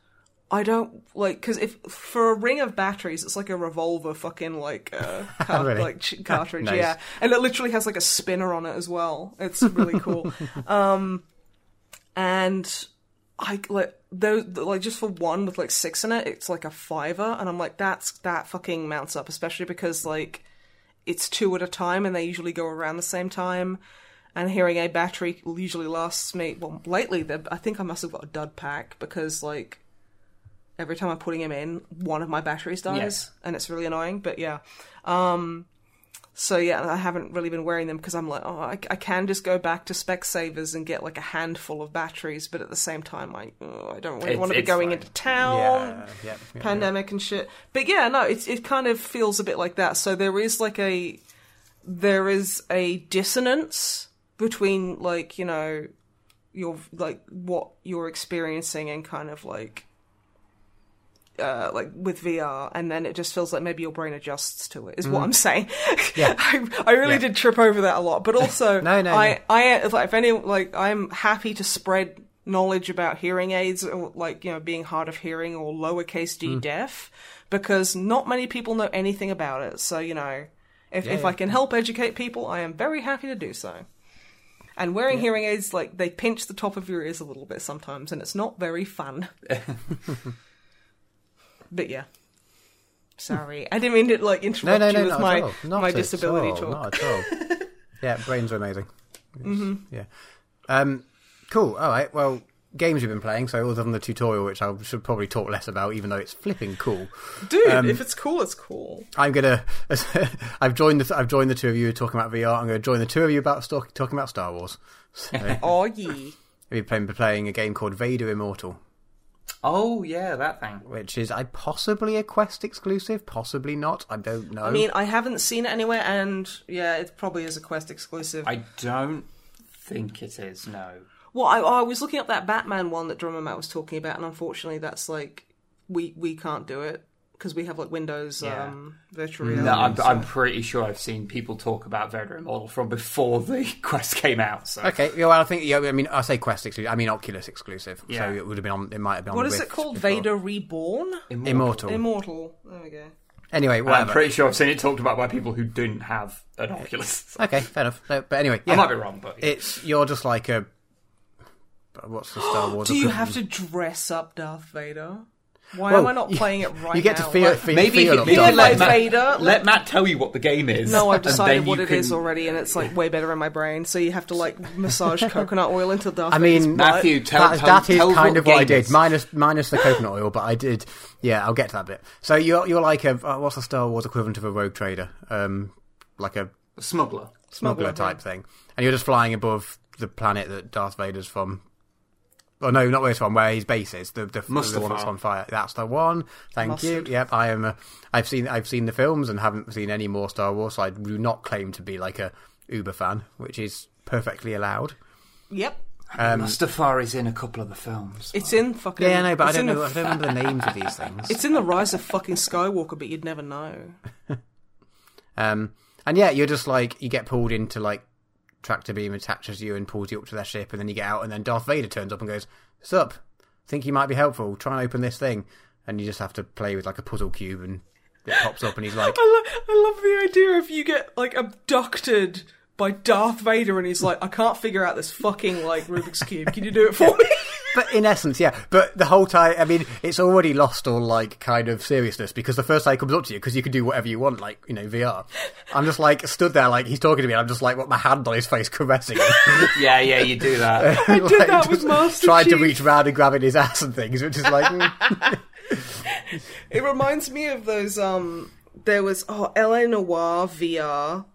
I don't like because if for a ring of batteries, it's like a revolver, fucking like uh, (laughs) car- Really? like ch- cartridge, (laughs) Nice. yeah, and it literally has like a spinner on it as well. It's really cool, (laughs) um, and I like those like just for one with like six in it, it's like a fiver, and I'm like, that's that fucking mounts up, especially because like it's two at a time and they usually go around the same time. And hearing aid battery usually lasts me. Well, lately, I think I must have got a dud pack because, like, every time I'm putting him in, one of my batteries dies, Yes. and it's really annoying. But yeah, um, so yeah, I haven't really been wearing them because I'm like, oh, I, I can just go back to Specsavers and get like a handful of batteries, but at the same time, I oh, I don't really want to be going fine. into town yeah, yeah, yeah. pandemic and shit. But yeah, no, it's it kind of feels a bit like that. So there is like a there is a dissonance between like you know your like what you're experiencing and kind of like uh, like with VR, and then it just feels like maybe your brain adjusts to it. Is what I'm saying. Mm. (laughs) Yeah. I, I really Yeah. did trip over that a lot, but (laughs) also No, no, I no. I if, if any like I'm happy to spread knowledge about hearing aids or like you know being hard of hearing or lowercase d Hmm. deaf because not many people know anything about it. So you know if if Yeah, I can help educate people, I am very happy to do so. And wearing hearing aids, like they pinch the top of your ears a little bit sometimes, and it's not very fun. (laughs) but yeah, sorry, I didn't mean to like No, interrupt no, you no, with not my at all. Not my at disability all, talk. Not at all. (laughs) yeah, brains are amazing. Mm-hmm. Yeah. Um, cool. All right. Well, games you've been playing. So other than the tutorial, which I should probably talk less about, even though it's flipping cool. Dude, Um, if it's cool, it's cool. I'm gonna. (laughs) I've joined the. I've joined the two of you talking about VR. I'm going to join the two of you about talk, talking about Star Wars. (laughs) So, Oh yeah. we've been playing a game called Vader Immortal, Oh yeah, that thing. which is I possibly a Quest exclusive, possibly not. I don't know. I mean, I haven't seen it anywhere, and yeah, it probably is a Quest exclusive. I don't think it is. No. Well, I, I was looking up that Batman one that Drummer Matt was talking about, and unfortunately, that's like we we can't do it because we have like Windows Yeah. um, virtual reality. No, I'm, so- I'm pretty sure I've seen people talk about Vader Immortal from before the (laughs) Quest came out. So Okay, yeah, well, I think yeah. I mean, I say Quest exclusive. I mean Oculus exclusive. Yeah. So it would have been on. It might have been on. what the is it called? before. Vader Reborn, Immortal. Immortal. There we go. Anyway, I'm pretty sure I've seen it talked about by people who didn't have an Oculus. (laughs) Okay, fair enough. No, but anyway, I might be wrong, but it's you're just like a. What's the Star Wars? (gasps) Do you have to dress up Darth Vader? Why Well, am I not playing it (laughs) right now? You get now? to feel, Like- feel, maybe feel if you, maybe Darth like let, Matt, Vader, let Matt tell you what the game is. No, I've decided what it is can- already, and it's like way better in my brain. So you have to like massage (laughs) coconut oil into Darth I mean. Matthew, tell, that, tell, that is tell kind of what I did, is. minus minus the coconut oil. But I did, yeah. I'll get to that bit. So you're you're like a uh, what's the Star Wars equivalent of a rogue trader? Um, like a Smuggler. smuggler type thing, and you're just flying above the planet that Darth Vader's from. Oh no, not this one. Where his base is, the the, the one Mustafar. that's on fire. That's the one. Thank Mustard. you. Yep, I am. A, I've seen I've seen the films and haven't seen any more Star Wars. So I do not claim to be like a uber fan, which is perfectly allowed. Yep. Um, Mustafari's in a couple of the films. It's in fucking. yeah, no, but I don't know. the- I don't remember the names of these (laughs) things. It's in the Rise of fucking Skywalker, but you'd never know. (laughs) Um, and yeah, you're just like you get pulled into like tractor beam attaches you and pulls you up to their ship, and then you get out, and then Darth Vader turns up and goes, "Sup? Think you might be helpful? Try and open this thing." And you just have to play with like a puzzle cube, and it pops up, and he's like, I, lo- I love the idea of you get like abducted by Darth Vader, and he's like, I can't figure out this fucking like Rubik's cube. Can you do it for me? (laughs) But in essence, yeah. But the whole time, I mean, it's already lost all like kind of seriousness because the first time he comes up to you, because you can do whatever you want, like you know VR. I'm just like stood there, like he's talking to me. and I'm just like, what, my hand on his face, caressing him. (laughs) yeah, yeah, you do that. (laughs) I did that with Master Tried to reach around and grabbing his ass and things, which is like, mm. It reminds me of those. Um, there was oh L.A. Noire VR,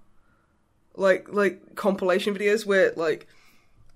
like like compilation videos where like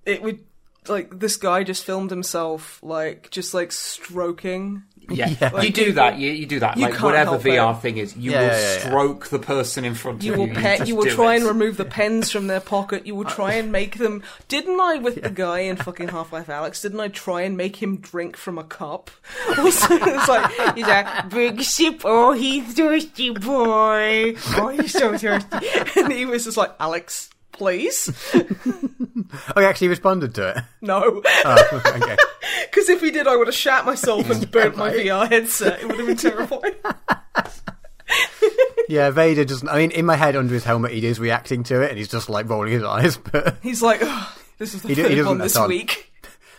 it would like this guy just filmed himself like just like stroking. Yeah, (laughs) Yeah. you do that. You, you do that. You like whatever VR it. thing is, you Yeah, will yeah, yeah. stroke the person in front of You of will you. pet. just You will try it. and remove the pens from their pocket. You will try and make them. Didn't I with the guy in fucking Half Life Alyx? Didn't I try and make him drink from a cup? (laughs) (laughs) It's like he's like big sip. Oh, he's thirsty, boy. Oh, he's so thirsty. And he was just like, Alyx, please, (laughs) oh, he actually responded to it. no. Oh, okay. (laughs) Because if he did, I would have shat myself and burnt my VR headset. It would have been terrifying. (laughs) Yeah, Vader doesn't. I mean, in my head, under his helmet, he is reacting to it, and he's just like rolling his eyes. But He's like, "Ugh, this is the He he one this on. week.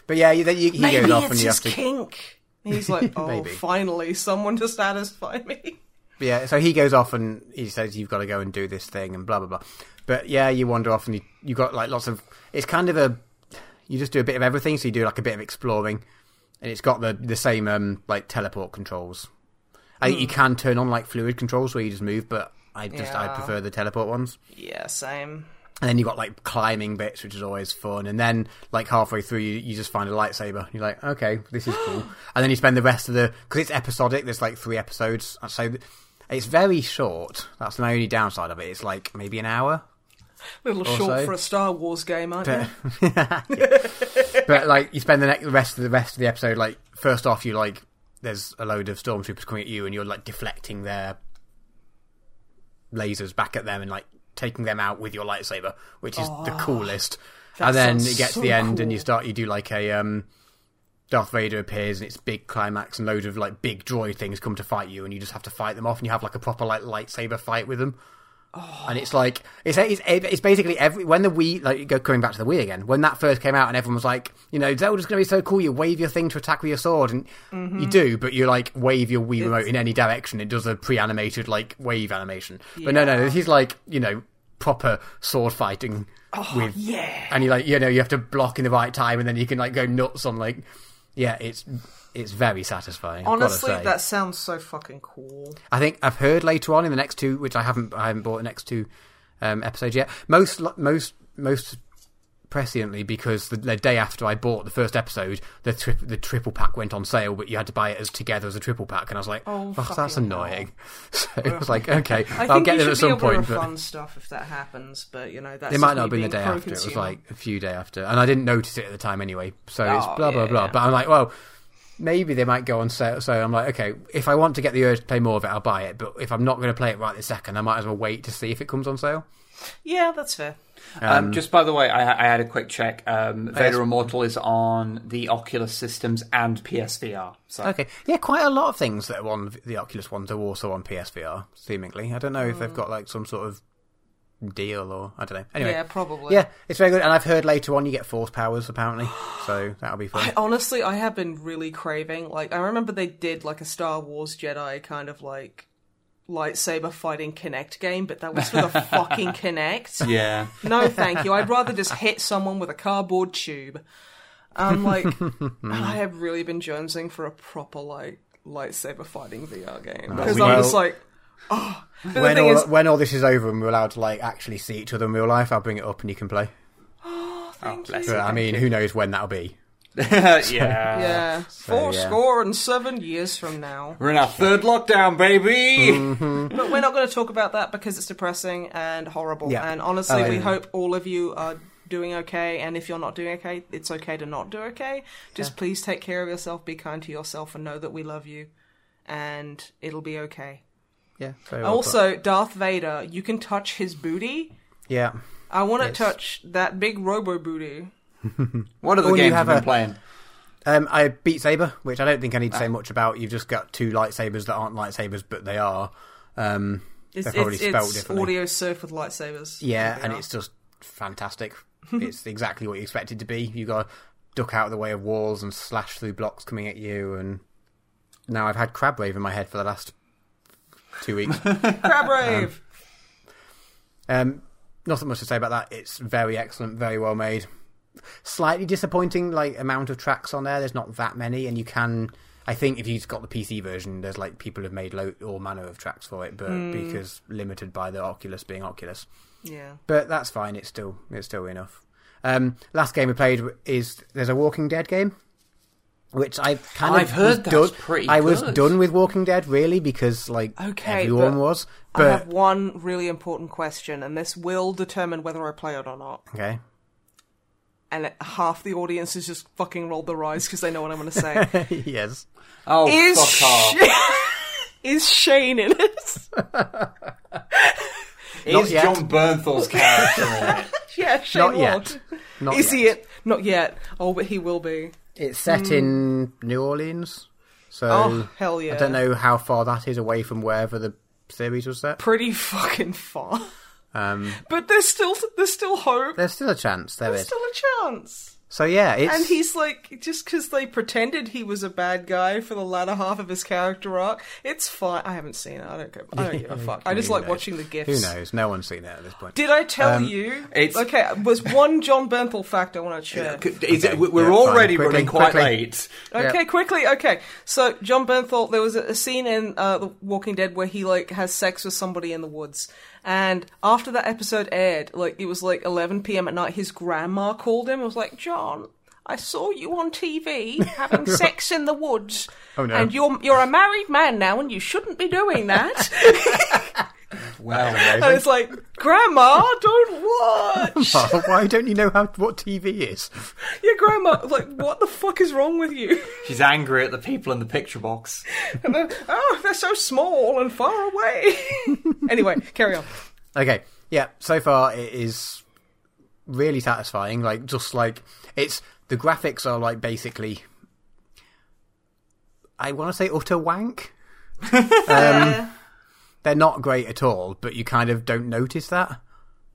but yeah, then you, he Maybe goes off, and you have to. kink. He's like, oh, finally, someone to satisfy me. Yeah, so he goes off and he says you've got to go and do this thing and blah blah blah. But yeah, you wander off and you you got like lots of. It's kind of a. You just do a bit of everything, so you do like a bit of exploring, and it's got the the same um like teleport controls. I think you can turn on like fluid controls where you just move, but I just I prefer the teleport ones. Yeah, same. And then you've got like climbing bits, which is always fun. And then like halfway through, you, you just find a lightsaber. You're like, okay, this is cool. (gasps) and then you spend the rest of the because it's episodic. There's like three episodes, so it's very short. That's the only downside of it. It's like maybe an hour. (laughs) A little Also- short for a Star Wars game, aren't you? (laughs) (laughs) but like you spend the next the rest of the rest of the episode like first off you like there's a load of stormtroopers coming at you and you're like deflecting their lasers back at them and like taking them out with your lightsaber which is the coolest. and then it gets to the end and you start you do like a um Darth Vader appears and it's big climax and loads of like big droid things come to fight you and you just have to fight them off and you have like a proper like lightsaber fight with them and it's like it's it's, it's basically every when the Wii like go coming back to the Wii again when that first came out and everyone was like you know Zelda's going to be so cool you wave your thing to attack with your sword and Mm-hmm. you do but you like wave your Wii remote in any direction it does a pre-animated like wave animation but no no this is like you know proper sword fighting with Oh, yeah. and you like you know you have to block in the right time and then you can like go nuts on like yeah it's it's very satisfying Honestly, say. that sounds so fucking cool. I think I've heard later on in the next two, which I haven't, I haven't bought the next two um, episodes yet. Most, most, most presciently because the, the day after I bought the first episode, the tri- the triple pack went on sale, but you had to buy it as together as a triple pack, and I was like, Oh, "Fuck, that's annoying." (laughs) So (laughs) it was like, okay, I I'll get should at some point. But fun stuff if that happens, but you know that's it might not have been the day after. It was like a few day after, and I didn't notice it at the time anyway. So it's Oh, blah blah yeah, blah. But I'm like, well, maybe they might go on sale. So I'm like, okay, if I want to get the urge to play more of it, I'll buy it. But if I'm not going to play it right this second, I might as well wait to see if it comes on sale. yeah, that's fair. Um, just by the way, I, I had a quick check. Um, yes. Vader Immortal is on the Oculus systems and PSVR. So Okay, yeah, quite a lot of things that are on the Oculus ones are also on PSVR. Seemingly, I don't know if they've got like some sort of deal or I don't know. Anyway, Yeah, probably. yeah, it's very good. And I've heard later on you get force powers apparently, (gasps) so that'll be fun. I, honestly, I have been really craving. Like, I remember they did like a Star Wars Jedi kind of like lightsaber fighting Kinect game, but that was for the (laughs) fucking Kinect. yeah, No, thank you. I'd rather just hit someone with a cardboard tube. I'm like, (laughs) I have really been jonesing for a proper like lightsaber fighting VR game because I'm well- just like, But the When all, is, when all this is over and we're allowed to like actually see each other in real life, I'll bring it up and you can play. (gasps) Oh, thank bless you. But I mean, who knows when that'll be? (laughs) yeah. Yeah, four yeah. score and seven years from now. We're in our third lockdown, baby. Mm-hmm. But we're not going to talk about that because it's depressing and horrible. Yeah. And honestly, Oh, we yeah. hope all of you are doing okay. And if you're not doing okay, it's okay to not do okay. Just please take care of yourself, be kind to yourself, and know that we love you. And it'll be okay. Yeah. very well put. Also, Darth Vader, you can touch his booty. yeah. I want to Yes. touch that big robo booty. (laughs) What are the Or you games have you've been a- playing? Um, I beat Saber, which I don't think I need to say Ah. much about. You've just got two lightsabers that aren't lightsabers, but they are. Um, It's, They're probably it's, spelled it's differently. Audiosurf with lightsabers. yeah, They and are. it's just fantastic. (laughs) it's exactly what you expect it to be. You got to duck out of the way of walls and slash through blocks coming at you. And now I've had Crab Rave in my head for the last two weeks. (laughs) Crab Rave. Um, nothing much to say about that. It's very excellent, very well made. Slightly disappointing, like amount of tracks on there. There's not that many, and you can. I think if you've got the PC version, there's like people have made lo- all manner of tracks for it, but because limited by the Oculus being Oculus. yeah. But that's fine. It's still it's still enough. Um, last game we played is there's a Walking Dead game, which I've kind of I've heard was that's done- pretty I was good. done with Walking Dead really because like Okay, everyone but was. I have one really important question, and this will determine whether I play it or not. okay, And it- half the audience has just fucking rolled their eyes because they know what I'm going to say. (laughs) yes. Oh, is fuck off. (laughs) Is Shane in it? Is yet. Jon Bernthal's character in it? (laughs) yeah, Shane Not Ward. yet. Not is yet. he it? Not yet. Oh, but he will be. It's set in New Orleans, so. Oh, hell yeah. I don't know how far that is away from wherever the series was set. Pretty fucking far. Um, But there's still there's still hope. there's still a chance. There There's is. still a chance. So yeah, it's And he's like, just because they pretended he was a bad guy for the latter half of his character arc, it's fine. I haven't seen it. I don't. Go, I don't give a (laughs) fuck. I just like knows? watching the gifs. who knows? No one's seen it at this point. Did I tell Um, you? it's- okay. Was one Jon Bernthal fact I want to share? Is it, we're yeah, already. Quickly, running quite quickly. late. Okay, Yeah. quickly. Okay, so Jon Bernthal, there was a, a scene in uh, The Walking Dead where he like has sex with somebody in the woods, and after that episode aired, like it was like 11 p.m. at night, his grandma called him. and was like, "John, I saw you on TV (laughs) having sex in the woods, Oh, no. and you're you're a married man now, and you shouldn't be doing that." (laughs) Well, (laughs) and it's like, "Grandma, don't watch." (laughs) Why don't you know how what TV is? Your grandma, like, what the fuck is wrong with you? (laughs) she's angry at the people in the picture box. And they're, oh, they're so small and far away. anyway, carry on. Okay, yeah. So far, it is really satisfying. Like, just like it's the graphics are like basically, I want to say utter wank. um, they're not great at all, but you kind of don't notice that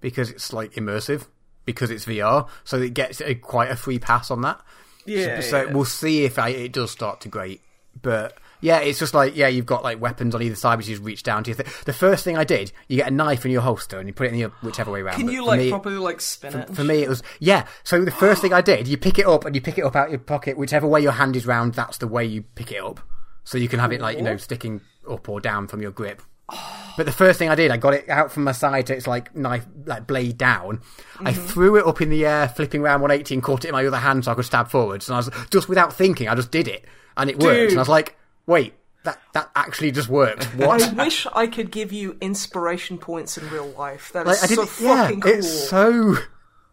because it's like immersive because it's VR, so it gets a, quite a free pass on that. Yeah. So yeah. we'll see if I, it does start to grate. But yeah, it's just like yeah, you've got like weapons on either side, which you just reach down to. Your th- the first thing I did, you get a knife in your holster and you put it in your whichever way around. Can you like me, properly like spin it? For me, it was yeah. So the first thing I did, you pick it up and you pick it up out of your pocket, whichever way your hand is round. That's the way you pick it up. So you can have it like you know sticking up or down from your grip. But the first thing I did, I got it out from my side to its like knife, like blade down. I Mm-hmm. threw it up in the air, flipping around 180 and caught it in my other hand so I could stab forwards. And I was just without thinking, I just did it. And it worked. And I was like, wait, that, that actually just worked. (laughs) What? I wish I could give you inspiration points in real life. That is like, I so didn't, yeah, fucking cool. it's so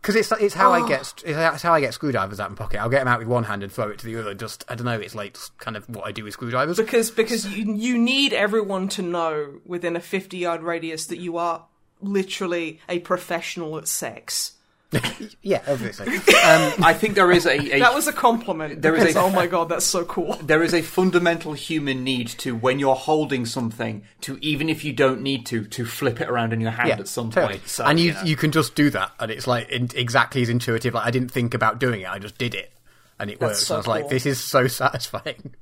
because it's it's how Oh. I get it's how I get screwdrivers out of my pocket. I'll get them out with one hand and throw it to the other. Just I don't know. It's like kind of what I do with screwdrivers. because because you you need everyone to know within a 50 yard radius that you are literally a professional at sex. (laughs) yeah, obviously. I think there is a, a That was a compliment. There is because, a- oh my god, that's so cool. (laughs) there is a fundamental human need to when you're holding something to even if you don't need to to flip it around in your hand yeah, at some totally. point. So, and you know. you can just do that, and it's like in, exactly as intuitive. Like I didn't think about doing it; I just did it, and it worked. so I was like, this is so (laughs) satisfying.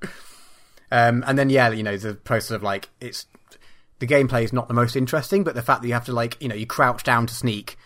um, and then yeah, you know the process of like it's the gameplay is not the most interesting, but the fact that you have to like you know you crouch down to sneak.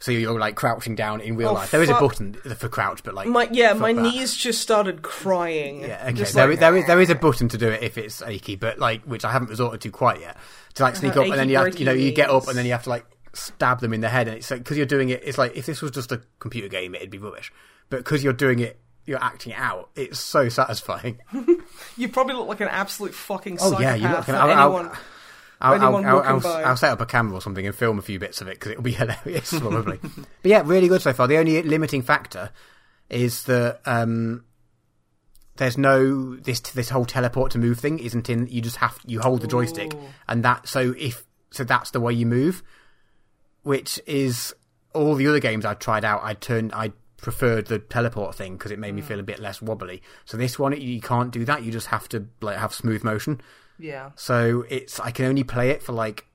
So you're like crouching down in real Oh, life. There is a button for crouch, but like My yeah, my that. knees just started crying. Yeah, okay. Just There, like, is- there is there is a button to do it if it's achy, but like which I haven't resorted to quite yet. to like sneak uh, up, and then you have to, you know you get up, and then you have to like stab them in the head, and it's like because you're doing it. It's like if this was just a computer game, it'd be rubbish, but because you're doing it, you're acting it out. It's so satisfying. (laughs) You probably look like an absolute fucking Oh yeah, you look. for I'll, I'll, anyone. I'll, I'll, I'll. I'll set up a camera or something and film a few bits of it because it'll be (laughs) hilarious, probably. but yeah, really good so far. The only limiting factor is that um, there's no this this whole teleport to move thing isn't in. You just have you hold the joystick, and that so if so that's the way you move, which is all the other games I tried out. I turned I preferred the teleport thing because it made me feel a bit less wobbly. So this one you can't do that. You just have to like have smooth motion. Yeah. So it's I can only play it for like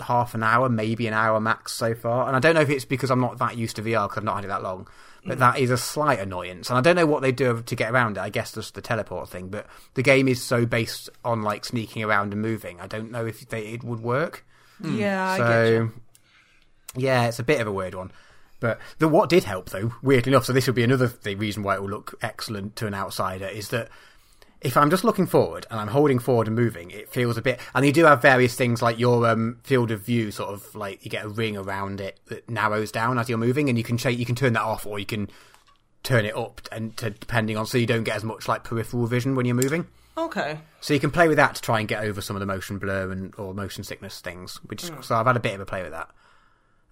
half an hour, maybe an hour max so far. And I don't know if it's because I'm not that used to VR because I've not had it that long. But mm-hmm. that is a slight annoyance, and I don't know what they do to get around it. I guess just the teleport thing. But the game is so based on like sneaking around and moving. I don't know if they, it would work. Hmm. Yeah, I get so you. yeah, it's a bit of a weird one. But the what did help though, weirdly enough, so this would be another the reason why it will look excellent to an outsider is that if I'm just looking forward and I'm holding forward and moving, it feels a bit. And you do have various things like your um, field of view, sort of like you get a ring around it that narrows down as you're moving, and you can change, you can turn that off or you can turn it up, and to, depending on so you don't get as much like peripheral vision when you're moving. Okay. So you can play with that to try and get over some of the motion blur and or motion sickness things. Which so I've had a bit of a play with that.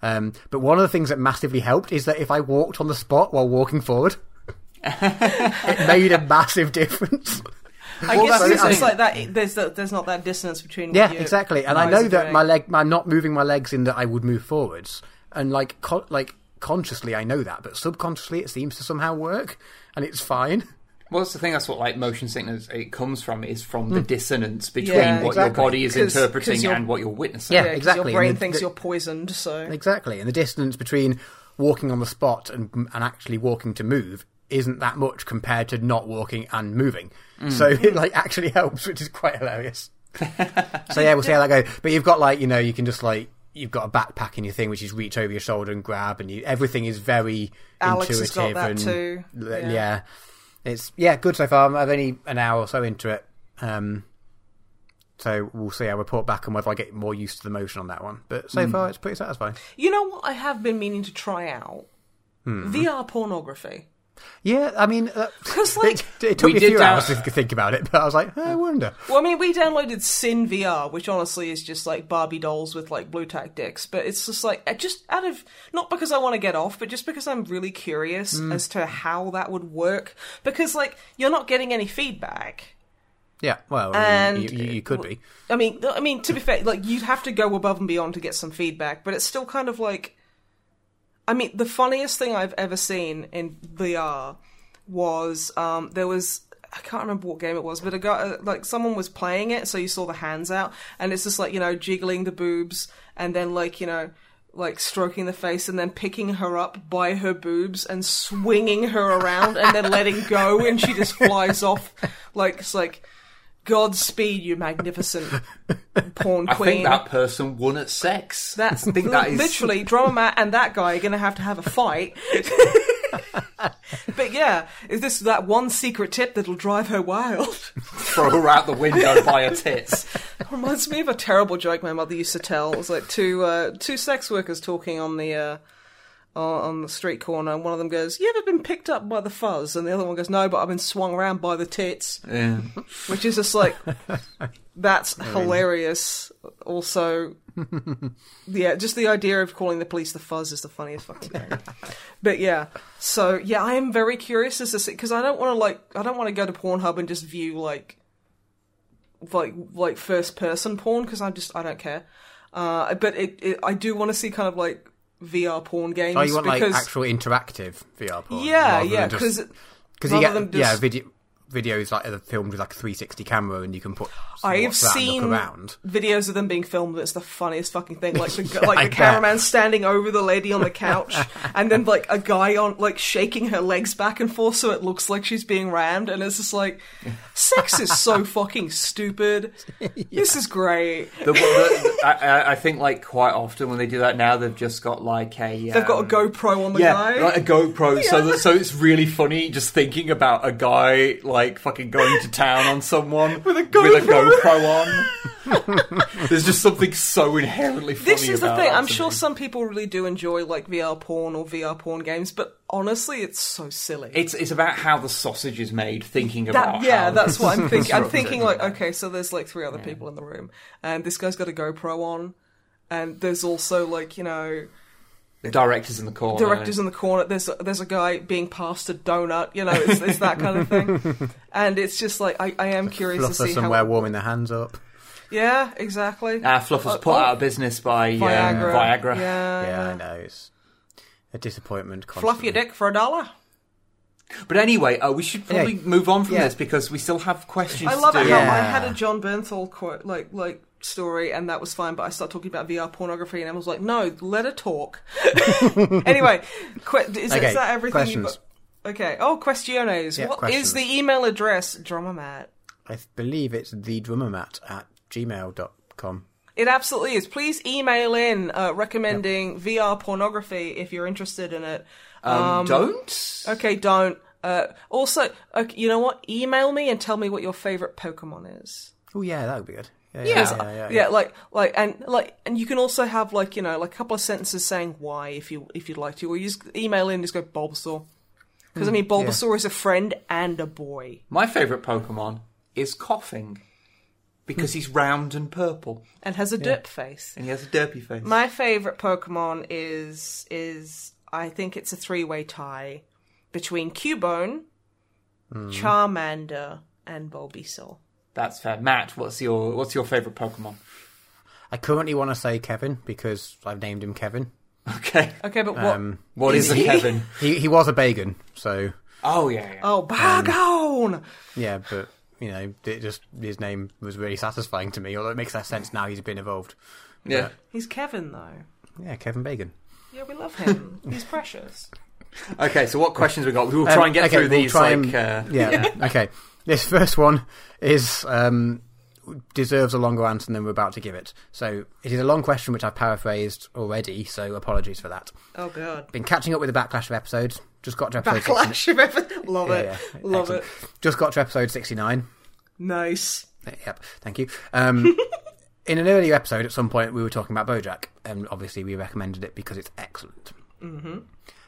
Um, but one of the things that massively helped is that if I walked on the spot while walking forward, it made a massive difference. I Well, guess that's it's the just thing. like that. There's the, there's not that distance between. Yeah, what exactly. And I know that doing. my leg, I'm not moving my legs in that I would move forwards, and like co- like consciously I know that, but subconsciously it seems to somehow work, and it's fine. Well, that's the thing. That's what like motion sickness it comes from is from the hmm. dissonance between Yeah, what exactly. your body is 'Cause- interpreting 'cause you're- and what you're witnessing. Yeah, Yeah, 'cause exactly. Your brain the- thinks the- you're poisoned, so Exactly, and the distance between walking on the spot and and actually walking to move isn't that much compared to not walking and moving. So (laughs) it like actually helps, which is quite hilarious. (laughs) so yeah, we'll see how that goes. But you've got like you know you can just like you've got a backpack in your thing, which is reach over your shoulder and grab, and you, everything is very Alyx intuitive got that and too. Yeah. yeah. it's yeah good so far. I've only an hour or so into it. Um, so we'll see. I'll report back on whether I get more used to the motion on that one. But so far, it's pretty satisfying. you know what I have been meaning to try out Hmm. VR pornography. Yeah, I mean, uh, 'Cause, (laughs) like- it, it took me a few that- hours to think about it, but I was like, I wonder. Well, I mean, we downloaded Sin VR, which honestly is just like Barbie dolls with like blue tack dicks. But it's just like uh, just out of not because I want to get off, but just because I'm really curious Hmm. as to how that would work. Because like you're not getting any feedback. Yeah, well, And you, you, you could be. I mean, I mean, to be fair, like you'd have to go above and beyond to get some feedback, but it's still kind of like. I mean, the funniest thing I've ever seen in VR was um, there was I can't remember what game it was, but a guy uh, like someone was playing it, so you saw the hands out, and it's just like you know jiggling the boobs, and then like you know like stroking the face, and then picking her up by her boobs and swinging her around, and then letting go, and she just flies off like it's like. Godspeed, you magnificent (laughs) porn queen. I think that person won at sex. That's (laughs) I think that is literally (laughs) Drummer Matt and that guy are going to have to have a fight. but yeah, is this that one secret tip that'll drive her wild? throw her out the window by her tits. Reminds me of a terrible joke my mother used to tell. It was like two uh, two sex workers talking on the uh, on on the street corner, and one of them goes, "You ever been picked up by the fuzz?" And the other one goes, "No, but I've been swung around by the tits," Yeah. (laughs) which is just like (laughs) that's hilarious. Also, yeah, just the idea of calling the police the fuzz is the funniest fucking thing. (laughs) but yeah, so yeah, I am very curious as to see because I don't want to like I don't want to go to Pornhub and just view like like like first person porn because I just I don't care. Uh, but it, it I do want to see kind of like VR porn games Oh, you want because like actual interactive VR porn? yeah yeah because Because you get than yeah video videos like are filmed with like a 360 camera and you can put I have watch that seen look around. videos of them being filmed. That's the funniest fucking thing. Like the (laughs) Yeah, like I the bet. cameraman standing over the lady on the couch, (laughs) and then like a guy on like shaking her legs back and forth so it looks like she's being rammed, and it's just like, sex is so (laughs) fucking stupid. This is great. The, the, I, I- I think like quite often when they do that now, they've just got like a They've got a um, GoPro on the Yeah, guy. like a GoPro. So that, so it's really funny just thinking about a guy like like fucking going to town on someone (laughs) With a GoPro on. (laughs) There's just something so inherently funny This is the thing. I'm sure me. some people really do enjoy like VR porn or VR porn games, but honestly, it's so silly. It's it's about how the sausage is made. Thinking about that, yeah, how that's what I'm (laughs) thinking. I'm thinking like, okay, so there's like three other people in the room, and this guy's got a GoPro on, and there's also like you know the directors in the corner. directors in the corner. There's there's a guy being passed a donut. You know, it's, it's that kind of thing, (laughs) and it's just like I, I am curious to Fluffer see somewhere how. warming their hands up. Yeah, exactly. Ah, Fluff was put oh. out of business by Viagra. Viagra. Viagra. Yeah. Yeah, I know. It's a disappointment. Fluff your dick for a dollar. But anyway, uh, we should probably Yeah. move on from Yeah. this because we still have questions I love to it do. how Yeah. I had a Jon Bernthal quote, like like story, and that was fine. But I started talking about VR pornography, and I was like, "No, let her talk." (laughs) anyway, que- is, Okay, is that everything? questions. got? Okay. Oh, questiones. Yeah, what is questions. the email address? Drummermatt. I believe it's the drummermatt at gmail.com. It absolutely is. Please email in uh, recommending VR pornography if you're interested in it. Um, don't. Okay, don't. Uh, also, okay, you know what? Email me and tell me what your favorite Pokemon is. Oh, yeah, that would be good. Yeah, Yeah, yeah, yeah. yeah, like, like, and like, and you can also have like, you know, like a couple of sentences saying why, if you if you'd like to, or you just email in, and just go Bulbasaur, because I hmm, mean, Bulbasaur is a friend and a boy, My favourite Pokemon is Koffing because hmm. he's round and purple and has a derp face. and he has a derpy face. My favorite Pokemon is is I think it's a three way tie between Cubone, hmm. Charmander, and Bulbasaur. That's fair. Matt, what's your what's your favourite Pokemon? I currently want to say Kevin because I've named him Kevin. Okay. Okay, but what? Um, What is, a he? Kevin? he, he was a Bagon, so Oh yeah, yeah. oh, Bagon! yeah, but, you know, it just his name was really satisfying to me, although it makes less sense now he's been evolved. yeah. He's Kevin though. Yeah, Kevin Bagon. Yeah, we love him. He's precious. Okay, so what questions we got? We'll try and get Um, okay, through we'll these. like, and- uh, yeah, (laughs) okay. This first one is um, deserves a longer answer than we're about to give it. So it is a long question which I've paraphrased already, so apologies for that. Oh god. Been catching up with the backlash of episodes. Just got to episode 69. Backlash of everything. (laughs) Love Yeah, it. yeah, Love excellent. it. Just got to episode 69. Nice. Yep, thank you. Um, (laughs) in an earlier episode, at some point, we were talking about Bojack, and obviously we recommended it because it's excellent. Mm-hmm.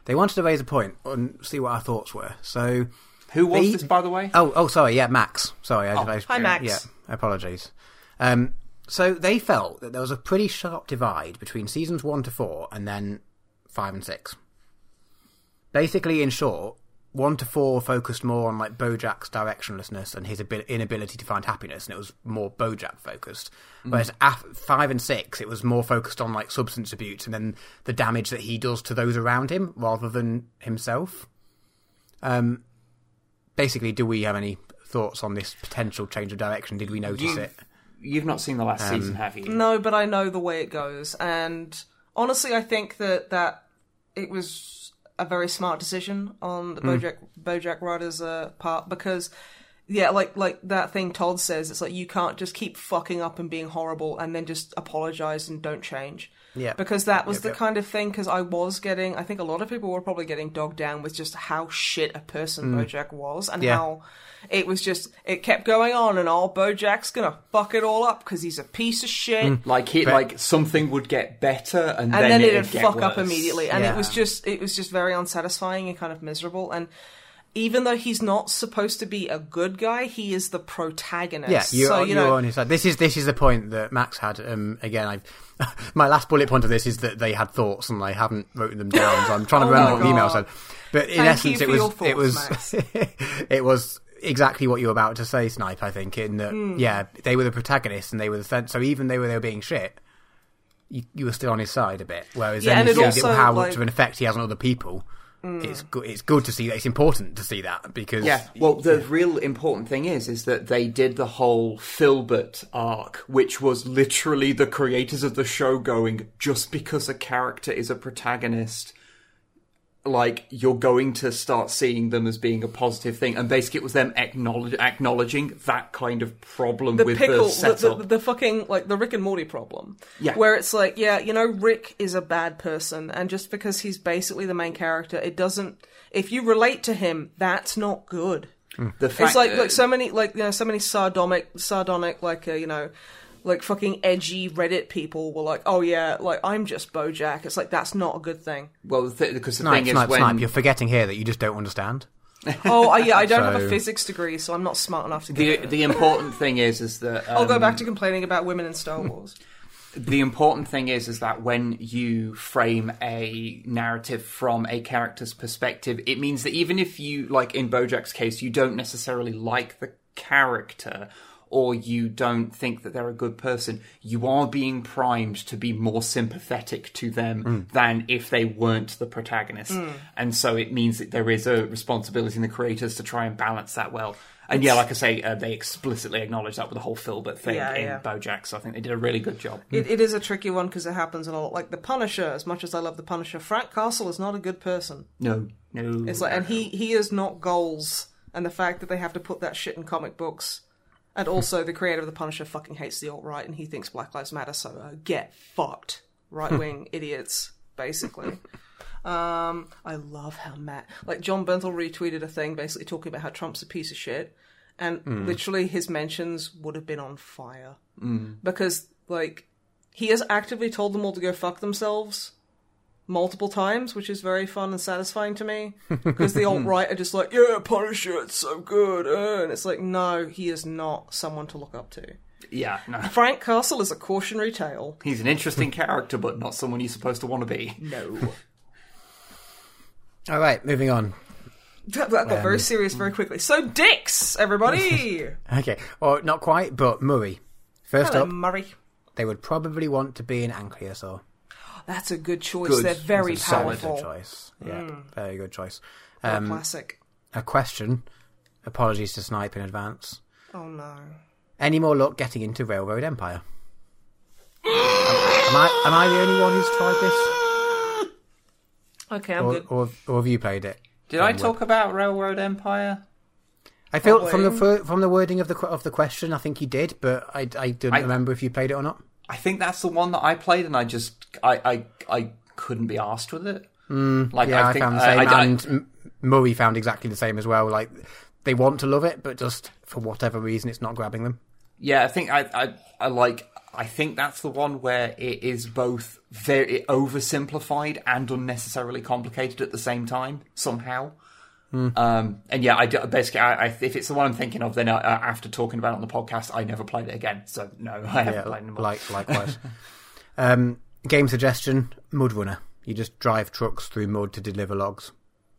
They wanted to raise a point and see what our thoughts were. So, who was They- this, by the way? oh, oh, sorry, yeah, Max. Sorry, I, I, Hi, Max. Yeah, apologies. Um, so they felt that there was a pretty sharp divide between seasons one to four, and then five and six. Basically, in short, one to four focused more on like Bojack's directionlessness and his abil- inability to find happiness, and it was more Bojack focused. Whereas af- five and six, it was more focused on like substance abuse and then the damage that he does to those around him rather than himself. Um, basically, do we have any thoughts on this potential change of direction? Did we notice You've, it? you've not seen the last Um, season, have you? No, but I know the way it goes, and honestly, I think that that it was a very smart decision on the BoJack BoJack writers' uh, part because. Yeah, like like that thing Todd says, it's like you can't just keep fucking up and being horrible and then just apologize and don't change. Yeah. because that was Yep, the yep. kind of thing. Because I was getting, I think a lot of people were probably getting dogged down with just how shit a person BoJack was and Mm. Yeah. how it was just it kept going on and all BoJack's gonna fuck it all up because he's a piece of shit. Mm. Like he, But- like something would get better, and, and then, it'd it'd get fuck up immediately and it was just it was just very unsatisfying and kind of miserable and even though he's not supposed to be a good guy he is the protagonist Yeah, you're, so you you're know on his side. This is this is the point that Max had. Um, again, I (laughs) my last bullet point of this is that they had thoughts and I haven't written them down, so I'm trying to (laughs) Oh remember what the email said. But in Thank essence, it was your it was (laughs) it was exactly what you were about to say, Snipe. I think in that Hmm. yeah, they were the protagonists and they were the so even though they were being shit. You, you were still on his side a bit, whereas Yeah, then you it see also, how like- much of an effect he has on other people. Mm. It's good. It's good to see that. It's important to see that because Yeah. Well, the real important thing is, is that they did the whole Philbert arc, which was literally the creators of the show going, just because a character is a protagonist, like you're going to start seeing them as being a positive thing, and basically it was them acknowledge, acknowledging that kind of problem the with pickle, the the, setup. the, the fucking like the Rick and Morty problem. Yeah. where it's like, yeah, you know, Rick is a bad person, and just because he's basically the main character, it doesn't. If you relate to him, that's not good. The fact It's like like so many like you know so many sardonic sardonic like uh, you know like fucking edgy Reddit people were like, oh yeah, like I'm just BoJack. It's like that's not a good thing. well, the th- because the Snipe, thing is snipe, when snipe. You're forgetting here that you just don't understand. (laughs) Oh I, yeah, I don't have a physics degree, so I'm not smart enough to get the it. the important thing is is that (laughs) I'll go um, back to complaining about women in Star (laughs) Wars. the important thing is is that when you frame a narrative from a character's perspective, it means that even if you like in Bojack's case, you don't necessarily like the character or you don't think that they're a good person, you are being primed to be more sympathetic to them than if they weren't the protagonist. And so it means that there is a responsibility in the creators to try and balance that well. And yeah, like I say, uh, they explicitly acknowledge that with the whole Philbert thing Yeah, in yeah. BoJack. So I think they did a really good job. It, it is a tricky one because it happens in a lot. Like the Punisher, as much as I love the Punisher, Frank Castle is not a good person. No, no. It's like, and he he is not goals, and the fact that they have to put that shit in comic books, and also the creator of the Punisher fucking hates the alt right and he thinks Black Lives Matter. So uh, get fucked, right wing (laughs) idiots, basically. Um, I love how Matt, like Jon Bernthal retweeted a thing basically talking about how Trump's a piece of shit, and literally his mentions would have been on fire because like he has actively told them all to go fuck themselves multiple times, which is very fun and satisfying to me. (laughs) Because the alt right are just like, yeah, Punisher, it's so good, uh, and it's like, no, he is not someone to look up to. yeah, no. Frank Castle is a cautionary tale. He's an interesting character, but not someone you're supposed to want to be. No. (laughs) All right, moving on. That, that got very serious very quickly. So, dicks, everybody! (laughs) Okay, well, not quite, but Murray. First Hello, up, Murray. they would probably want to be an ankylosaur. That's a good choice. Good. They're very It's a solid choice. Yeah, very good choice. They're Um, classic. a question. Apologies to Snipe in advance. Oh no. Any more luck getting into Railroad Empire? am, I am I the only one who's tried this, Okay, I'm or, good. or, or have you played it? Did I talk about Railroad Empire? I feel from the from the wording of the of the question, I think you did, but I, I didn't I- remember if you played it or not. I think that's the one that I played, and I just I I, I couldn't be asked with it. Mm, like Yeah, I, think found the same, I, I- and Murray found exactly the same as well. Like they want to love it, but just for whatever reason, it's not grabbing them. yeah, I think I, I I like. I think that's the one where it is both very oversimplified and unnecessarily complicated at the same time somehow. Um, and yeah, I do- basically, I, I, if it's the one I'm thinking of, then uh, after talking about it on the podcast, I never played it again. So no, I haven't Yeah, played it anymore. like (laughs) likewise. um, game suggestion: Mud Runner. You just drive trucks through mud to deliver logs.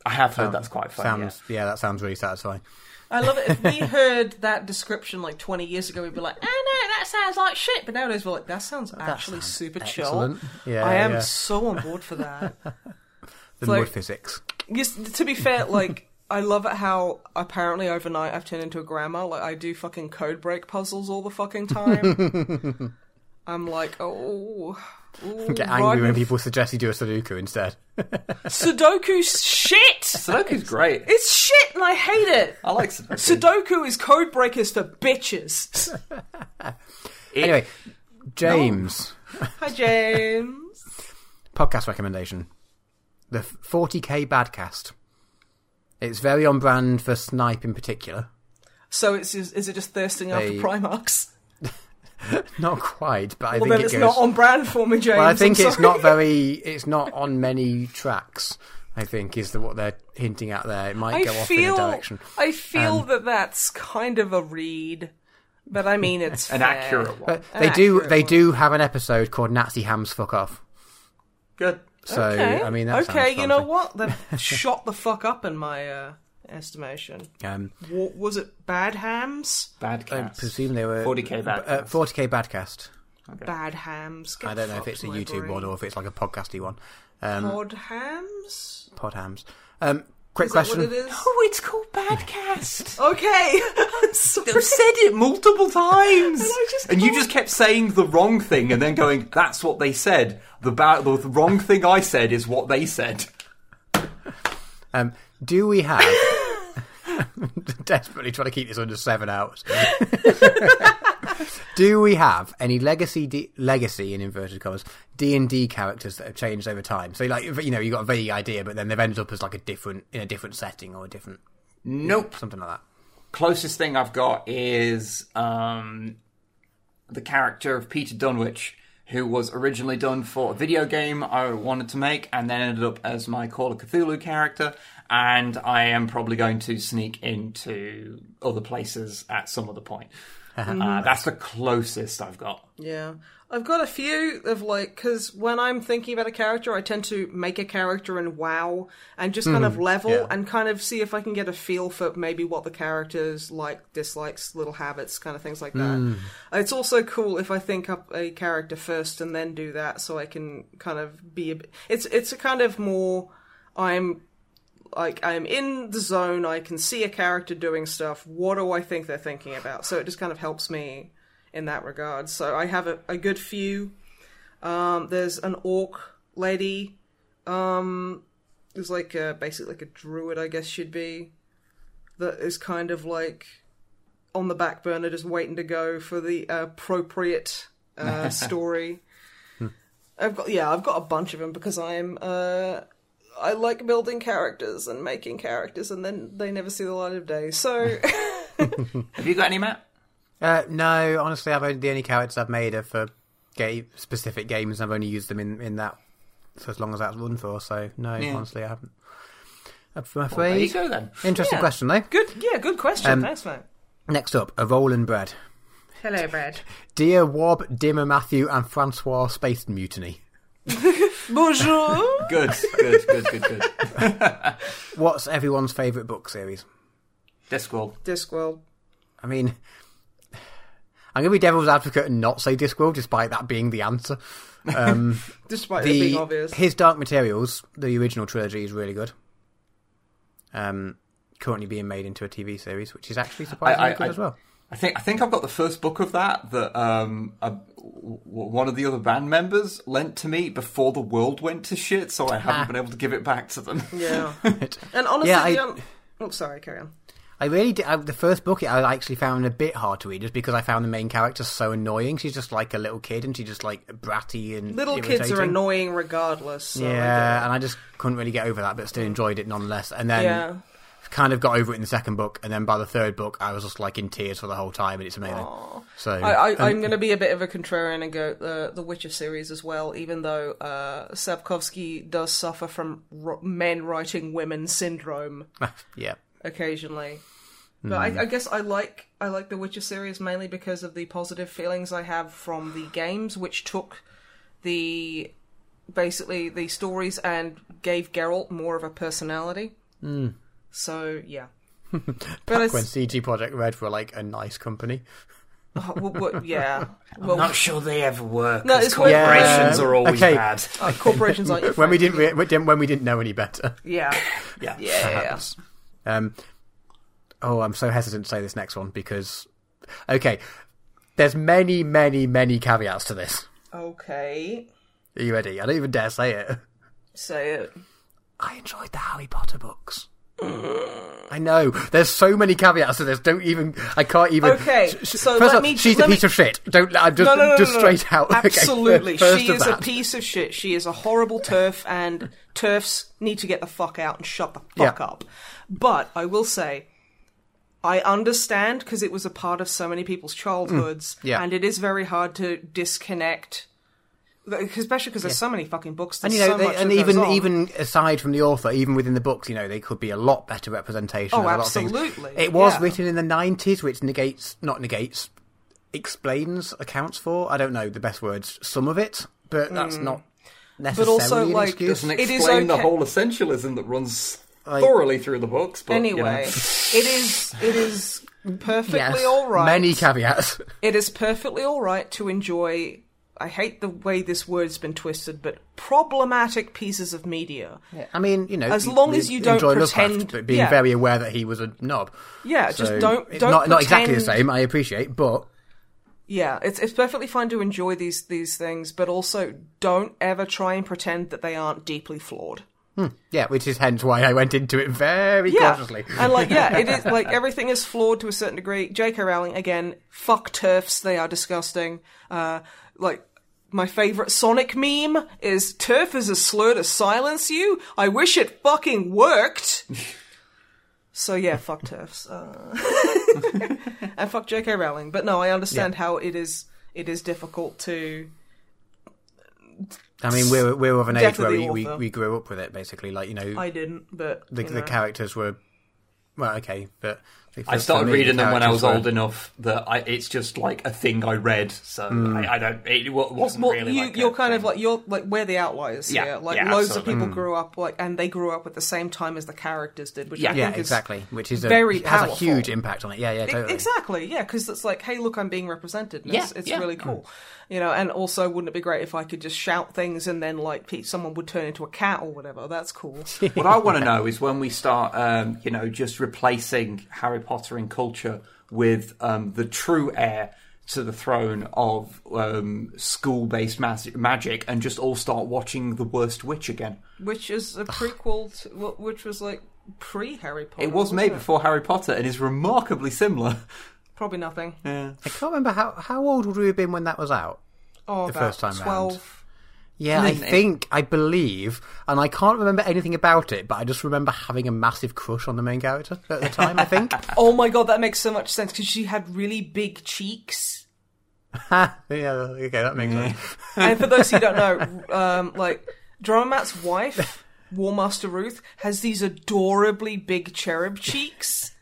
I have heard that's quite fun. Sounds yeah. that sounds really satisfying. I love it. If we (laughs) heard that description like 20 years ago, we'd be like, oh no, that sounds like shit. But nowadays, we're like, that sounds actually sounds super excellent. chill. Yeah, I am yeah. so on board for that. (laughs) The like- mud physics. Yes, to be fair, like, I love it how apparently overnight I've turned into a grandma. Like, I do fucking code break puzzles all the fucking time. (laughs) I'm like, oh. ooh, Get angry when people suggest you do a Sudoku instead. (laughs) Sudoku's shit! Sudoku's great. It's shit and I hate it! I like Sudoku. Sudoku is code breakers for bitches. (laughs) Anyway, James, Hi, James. podcast recommendation: the 40k Badcast. It's very on brand for Snipe in particular. So it's just, is it just thirsting after They- Primarchs? (laughs) Not quite, but I Well, think then it it's goes. not on brand for me, James. well, I think I'm it's not very. It's not on many tracks. I think is the, what they're hinting at there. It might I go off in a direction. I feel Um, that that's kind of a read, but I mean it's (laughs) an fair. accurate one. But An they do. accurate They one. do have an episode called Nazi Hams Fuck Off. Good. So Okay, I mean, that okay, you know promising. what? That (laughs) shot the fuck up in my uh, estimation. Um, Wa- was it Bad Hams? Bad I presume they were 40k bad. Uh, 40k Badcast. Bad Hams. Get I don't know if it's a YouTube brain. one or if it's like a podcasty one. Um, Pod Hams. Pod Hams. Um, quick Is that question. what it is? Oh, it's called Badcast. (laughs) Okay. (laughs) I'm sorry. I've said it multiple times, And I just and you just kept saying the wrong thing, and then going, "That's what they said." The ba- the wrong thing I said is what they said. (laughs) Um, do we have? desperately trying to keep this under seven hours. (laughs) do we have any legacy D- legacy in inverted commas D and D characters that have changed over time? So like you know you got a vague idea, but then they've ended up as like a different in a different setting or a different Nope. something like that. closest thing I've got is um, the character of Peter Dunwich, who was originally done for a video game I wanted to make, and then ended up as my Call of Cthulhu character. And I am probably going to sneak into other places at some other point. Uh, mm-hmm. that's the closest I've got. Yeah. I've got a few of like, because when I'm thinking about a character, I tend to make a character and WoW and just kind of mm-hmm. level yeah. and kind of see if I can get a feel for maybe what the character's like, dislikes, little habits, kind of things like that. Mm. It's also cool if I think up a character first and then do that so I can kind of be a bit. It's, it's a kind of more. I'm like I'm in the zone. I can see a character doing stuff. What do I think they're thinking about? So it just kind of helps me in that regard. So I have a, a good few. Um, there's an orc lady. Um, who's like a, basically like a druid, I guess should be. That is kind of like on the back burner, just waiting to go for the appropriate uh, (laughs) story. I've got yeah, I've got a bunch of them because I'm uh I like building characters and making characters, and then they never see the light of day. So (laughs) (laughs) Have you got any, Matt? Uh, no, honestly, I've only the only characters I've made are for game specific games. and I've only used them in, in that for as long as that's run for. So no, Yeah. honestly, I haven't. I'm Well, there you go then. Interesting Yeah. question though. good, yeah, good question. Um, Thanks, mate. Next up, a roll and bread. Hello, Brad. (laughs) Dear Wob, Dimmer Matthew, and Francois Space Mutiny. Bonjour. (laughs) Good, good, good, good, good. (laughs) What's everyone's favourite book series? Discworld. Discworld. I mean, I'm going to be devil's advocate and not say Discworld, despite that being the answer. Um, (laughs) Despite it being obvious. his Dark Materials, the original trilogy, is really good. Um, currently being made into a TV series, which is actually surprisingly I- I- good I- as well. I think I think I've got the first book of that that um a, w- one of the other band members lent to me before the world went to shit, so I haven't Ah. been able to give it back to them. Yeah. (laughs) And honestly, Yeah, I- the un- oh, sorry, carry on. I really did. I, the first book I actually found a bit hard to read, just because I found the main character so annoying. She's just like a little kid, and she's just like bratty and Little kids are annoying regardless. So I Yeah, and I just couldn't really get over that, but still enjoyed it nonetheless. And then yeah. Kind of got over it in the second book, and then by the third book, I was just like in tears for the whole time, and it's amazing. So I, I, I'm going to be a bit of a contrarian and go the the Witcher series as well, even though uh, Sapkowski does suffer from r- men writing women syndrome (laughs) yeah, occasionally. But I, mm. I guess I like I like the Witcher series mainly because of the positive feelings I have from the games, which took the basically the stories and gave Geralt more of a personality. Mm. So yeah, (laughs) but it's, when CD Projekt Red were like a nice company. uh, (laughs) well, well, (laughs) yeah. I'm Well, not sure they ever were. No, 'cause it's when- corporations Yeah. are always Okay. bad. corporations aren't when we didn't, re- didn't when we didn't know any better. Yeah, Yeah, yeah, yeah. Um, oh, I'm so hesitant to say this next one because, okay, there's many, many, many caveats to this. Okay, Are you ready? I don't even dare say it. say it. I enjoyed the Harry Potter books. I know. There's so many caveats to this. Don't even. I can't even. Okay, so first let of all, me- She's let a me- piece of shit. Don't. I'm just No, no, no, just straight out. (laughs) Absolutely, first she is a piece of shit. She is a horrible turf, and turfs need to get the fuck out and shut the fuck Yeah. up. But I will say, I understand because it was a part of so many people's childhoods, Mm, yeah. and it is very hard to disconnect. Especially because there's so many fucking books. And you know, so they, much and even on. even aside from the author, even within the books, you know, they could be a lot better representation. Oh, of a lot of things. absolutely, It was yeah. written in the '90s, which negates, not negates, explains, accounts for. I don't know the best words. Some of it, but that's not necessarily Mm. also, an like, excuse. Doesn't It is explain the whole essentialism that runs Like- thoroughly through the books. But, you know. anyway, (laughs) it is it is perfectly Yes, all right. many caveats. It is perfectly all right to enjoy. I hate the way this word's been twisted, but problematic pieces of media. I mean, you know, As long as you don't pretend- Lovecraft, but being yeah. very aware that he was a knob. Yeah, So, just don't don't not not exactly the same. I appreciate, but Yeah, it's it's perfectly fine to enjoy these these things, but also don't ever try and pretend that they aren't deeply flawed. yeah, which is hence why I went into it very Yeah, cautiously. and like yeah, it is like (laughs) everything is flawed to a certain degree. J.K. Rowling again, fuck turfs, they are disgusting. Uh, like. My favorite Sonic meme is turf is a slur to silence you. I wish it fucking worked. (laughs) so yeah, fuck turfs. Uh, (laughs) and fuck J.K. Rowling. But no, I understand how it is. It is difficult to. I mean, we're we're of an age where we, we, we grew up with it, basically. Like you know, I didn't, but the the characters were well, okay, but I started me, reading the them when I was characters old enough that I, it's just like a thing I read, so I, hmm. I don't. It wa- wasn't Well, really. you, like you're a kind of like you're like we're the outliers Yeah, here. Like yeah, loads absolutely. of people hmm. grew up like, and they grew up at the same time as the characters did, which Yeah. I were- Yeah, think is exactly. Which is a, very it has a huge impact on it. Yeah, yeah, totally. Exactly, yeah, because it's like, hey, look, I'm being represented. And Yeah, it's, it's yeah. really cool, hmm. You know. And also, wouldn't it be great if I could just shout things and then like pe- someone would turn into a cat or whatever? That's cool. (laughs) what I want to know is when we start, um, you know, just replacing Harry Potter in culture with um, the true heir to the throne of um, school-based mas- magic, and just all start watching The Worst Witch again. which is a prequel, to, which was like pre Harry Potter. It was made it? before Harry Potter and is remarkably similar. Probably nothing. Yeah. I can't remember how how old would we have been when that was out. Oh, The first time round. twelve. Yeah, I think I believe, and I can't remember anything about it, but I just remember having a massive crush on the main character at the time. I think. (laughs) Oh my god, that makes so much sense because she had really big cheeks. (laughs) Yeah, okay, that makes sense. and for those who don't know, (laughs) um, like Dromat's wife, War Master Ruth, has these adorably big cherub cheeks.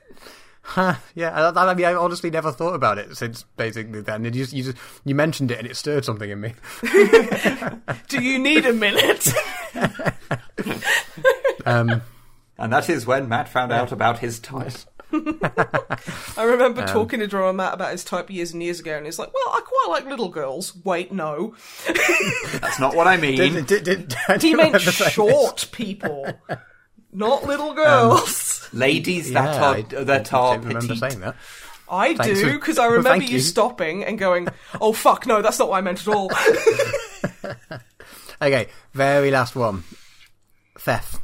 Ha, yeah, I, I mean, I honestly never thought about it since basically then. And you just, you just you mentioned it, and it stirred something in me. (laughs) Do you need a minute? (laughs) Um, And that is when Matt found out about his type. (laughs) I remember talking to Dromat about his type years and years ago, and he's like, "Well, I quite like little girls." Wait, no, That's not what I mean. did, did, did, I he meant remember saying this. short people, not little girls. Ladies Yeah, that I are that are don't remember petite. saying that. I Thanks do because I remember you. you. stopping and going, "Oh fuck, no, that's not what I meant at all." (laughs) Okay, very last one. Theft.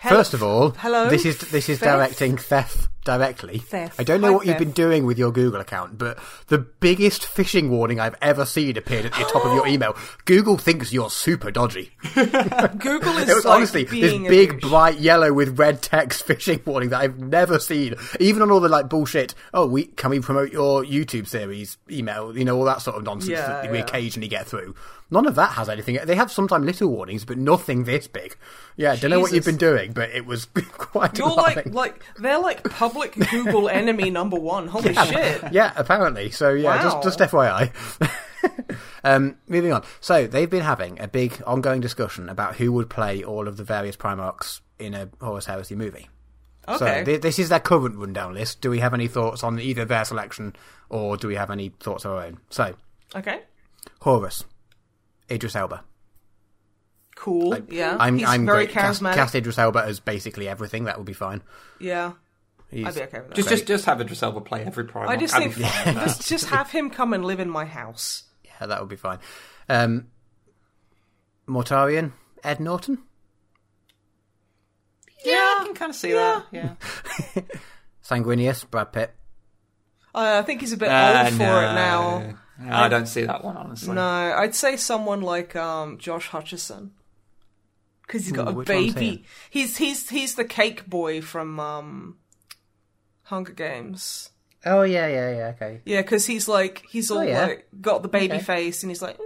Hello- First of all, hello, this is this is Theft? directing Theft directly. Theft. I don't know what you've been doing with your Google account, but the biggest phishing warning I've ever seen appeared at the top of your (gasps) email. Google thinks you're super dodgy. (laughs) Google is (laughs) It was like honestly this big, bright yellow with red text (laughs) phishing warning that I've never seen. Even on all the like bullshit. Oh, we can we promote your YouTube series email? You know all that sort of nonsense Yeah, that we occasionally get through. None of that has anything. They have sometimes little warnings, but nothing this big. Yeah, I don't know what you've been doing, but it was (laughs) quite You're alarming. like like they're like public Google (laughs) enemy number one. Holy shit! yeah, apparently. So yeah, Wow. just just FYI. (laughs) um, moving on. So they've been having a big ongoing discussion about who would play all of the various Primarchs in a Horus Heresy movie. Okay. So th- this is their current rundown list. Do we have any thoughts on either their selection, or do we have any thoughts of our own? So okay. Horus, Idris Elba. Cool. yeah. I'm He's I'm very great. Cast, charismatic. cast Idris Elba as basically everything. That would be fine. yeah. He's, I'd be okay with that. Just, just, just have Idris Elba play every Primarch. I just think fine (laughs) just just have him come and live in my house. yeah, that would be fine. Um, Mortarion, Ed Norton. yeah, I can kind of see that. Yeah. (laughs) Sanguinius, Brad Pitt. Uh, I think he's a bit Uh, old for no. it now. No, I don't see that one honestly. No, I'd say someone like um, Josh Hutcherson because he's got Ooh, a baby. He's he's he's the cake boy from um, Hunger Games. Oh yeah, yeah, yeah. Okay. Yeah, because he's like he's all Oh, yeah. like got the baby Okay. face and he's like.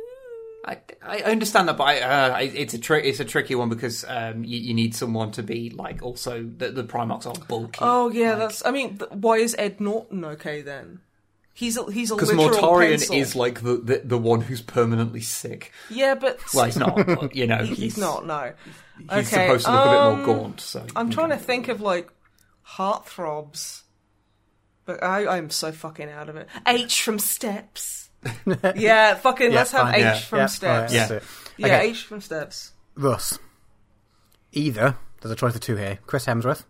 I, I understand that, but I, uh, it's a tri- it's a tricky one because um, you, you need someone to be like also the, the Primarchs are bulky. Oh yeah, that's. I mean, th- why is Ed Norton okay then? He's a, he's a because Mortarion pencil. is like the, the the one who's permanently sick. yeah, but Well, he's not. you know, (laughs) he- he's, he's not. No, He's okay, supposed to look a bit um, more gaunt. So I'm trying to think of like heartthrobs, but I I'm so fucking out of it. H from Steps. (laughs) yeah, fucking. Yeah, let's have fine. H Yeah. from Yeah, Steps. alright, Yeah. that's it. Yeah, Okay. H from Steps. Russ. Either there's a choice of two here: Chris Hemsworth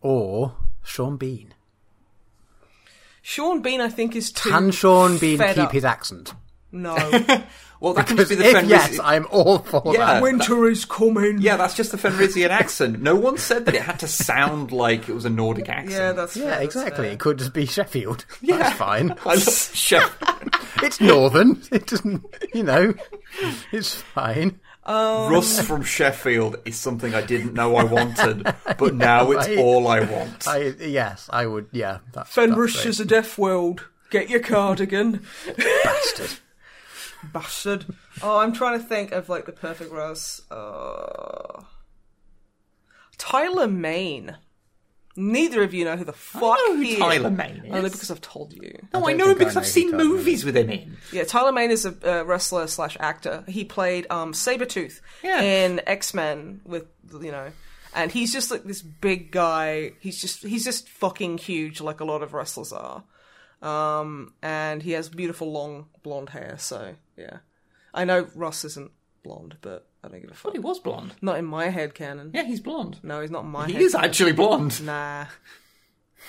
or Sean Bean. Sean Bean, I think, is too. Can Sean Bean fed keep up. his accent? No. (laughs) well, that can Because just be the if Fenris- yes, I'm all for Yeah. that. Winter is coming. Yeah, that's just the Fenrisian accent. No one said that it had to sound like it was a Nordic accent. Yeah, that's fair, Yeah, that's exactly. fair. It could just be Sheffield. (laughs) That's fine. I love (laughs) Chef. It's northern. It doesn't, you know, it's fine. Russ from Sheffield is something I didn't know I wanted, but (laughs) now it's I- all I want. I, yes, I would. Yeah, that's, Fenris that's is a deaf world. Get your cardigan. bastard. (laughs) Bastard. Oh, I'm trying to think of like the perfect Russ. Uh... Tyler Mane. Neither of you know who the fuck know who he is. Tyler Mane is. Only because I've told you. No, I, don't know think I because know I've seen Tyler Mane movies with him in. Yeah, Tyler Mane is a uh, wrestler slash actor. He played um, Sabretooth Yeah. in X Men with you know, and he's just like this big guy. He's just he's just fucking huge, like a lot of wrestlers are. Um, and he has beautiful long blonde hair. So yeah, I know Russ isn't blonde, but I don't give a But fuck. he was blonde. Not in my head canon. Yeah, he's blonde. No, he's not in my He head. is actually blonde. Nah.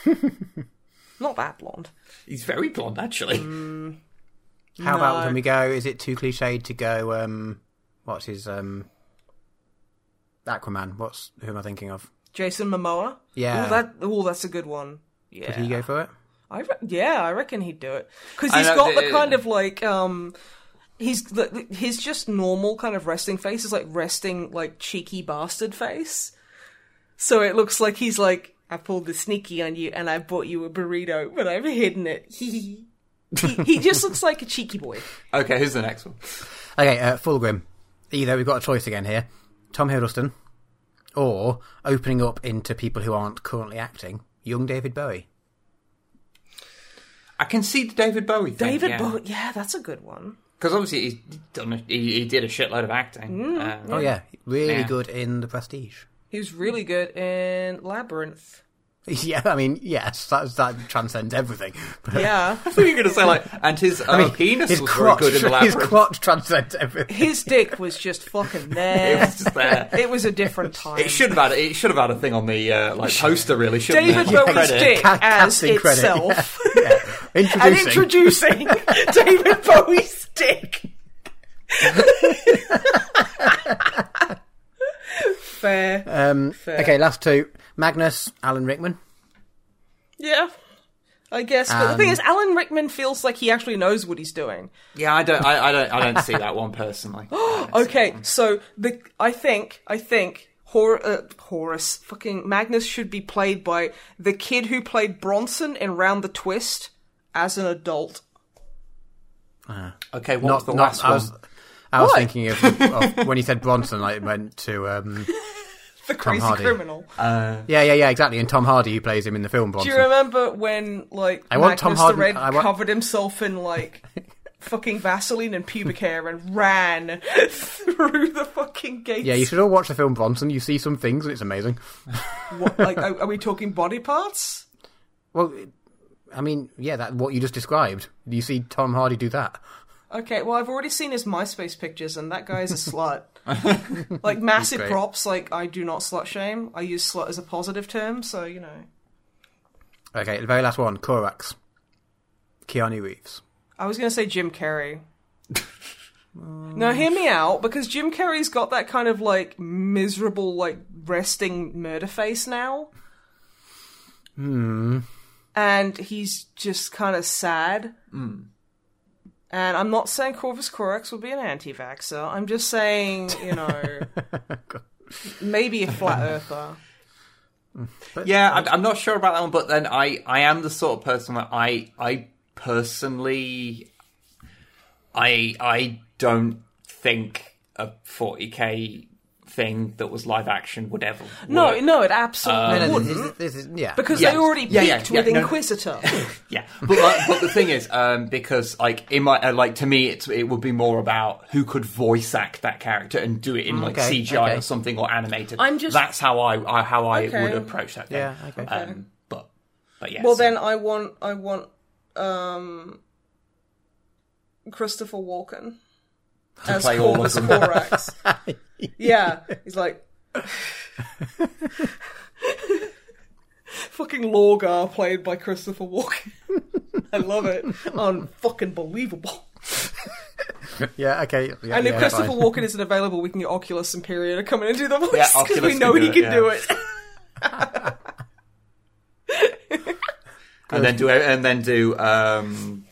(laughs) not that blonde. He's very blonde, actually. How about No. when we go? Is it too cliched to go? Um, what's his um, Aquaman? What's who am I thinking of? Jason Momoa. Yeah. Oh, that. Oh, that's a good one. Yeah. Could he go for it? I re- yeah, I reckon he'd do it because I he's know, got the the- kind of like um, he's the, his just normal kind of resting face is like resting like cheeky bastard face. So it looks like he's like I pulled the sneaky on you and I bought you a burrito, but I've hidden it. (laughs) he he just looks like a cheeky boy. Okay, who's the next one? Okay, uh, Fulgrim. Either we've got a choice again here: Tom Hiddleston, or opening up into people who aren't currently acting, young David Bowie. I can see the David Bowie thing. David yeah. Bowie, yeah, that's a good one. Because obviously he's done. A, he, he did a shitload of acting. Um, Oh yeah, really Yeah. good in The Prestige. He was really good in Labyrinth. (laughs) Yeah, I mean, yes, that that transcends everything. But Yeah, (laughs) (laughs) I thought you were going to say like, and his uh, penis his was crotch, very good in the his crotch transcends everything. his dick was just fucking there. It was just there. It was a different time. It should have had. It should have had a thing on the uh, like poster, really. Shouldn't David it? Bowie's Credit. dick Ca- as casting credit, itself. Yeah. and Introducing. introducing David Bowie's dick. Fair. um, Fair. okay, last two: Magnus, Alan Rickman. Yeah. I guess, but the thing Um, is, Alan Rickman feels like he actually knows what he's doing. Yeah, I don't. I, I don't. I don't see that one personally. I don't see that Okay, one. so the I think I think Hor- uh, Horace fucking Magnus should be played by the kid who played Bronson in Round the Twist as an adult. Okay, what Not, the not. last I was, one? I was What? thinking of, of (laughs) when he said Bronson. I went to. Um, (laughs) The crazy Hardy. criminal. Uh, yeah, yeah, yeah, exactly. And Tom Hardy, who plays him in the film Do you remember when like I want Tom Hardy- the Red I want- covered himself in like (laughs) fucking Vaseline and pubic hair and ran through the fucking gates? Yeah, you should all watch the film Bronson. You see some things, and it's amazing. What, like, are, are we talking body parts? Well, I mean, yeah, that what you just described. You see Tom Hardy do that? Okay, well, I've already seen his MySpace pictures, and that guy's a (laughs) slut. like massive props. Like I do not slut shame. I use slut as a positive term, so you know. Okay, the very last one, Corax. Keanu Reeves. I was gonna say Jim Carrey. now hear me out, because Jim Carrey's got that kind of like miserable, like resting murder face now. Hmm. And he's just kind of sad. Hmm. And I'm not saying Corvus Corax would be an anti-vaxxer. I'm just saying, you know, (laughs) maybe a flat earther. yeah, I'm, I'm not sure about that one, but then I, I am the sort of person that I, I personally, I, I don't think a 40k thing that was live action would ever. No, work. no, it absolutely No, no, wouldn't. this, is- this is yeah. because Yeah. they already Yeah, yeah, peaked yeah, with no, no. Inquisitor. (laughs) Yeah, but like, but the thing is, um, because like in my uh, like to me, it's it would be more about who could voice act that character and do it in like Okay, CGI okay. or something or animated. I'm just- that's how I, I how I Okay. would approach that. Thing. Yeah, okay. Um, but but yeah. Well, so- then I want I want um Christopher Walken as play all of Corvus them. Corax. (laughs) yeah, he's like fucking Lorgar played by Christopher Walken. (laughs) I love it. Unfucking believable. (laughs) yeah, okay. Yeah, And if yeah, Christopher fine. Walken isn't available, we can get Oculus and Period to come in and do the voice Yeah, because we Oculus know can he do can it, do it. and then do and then do um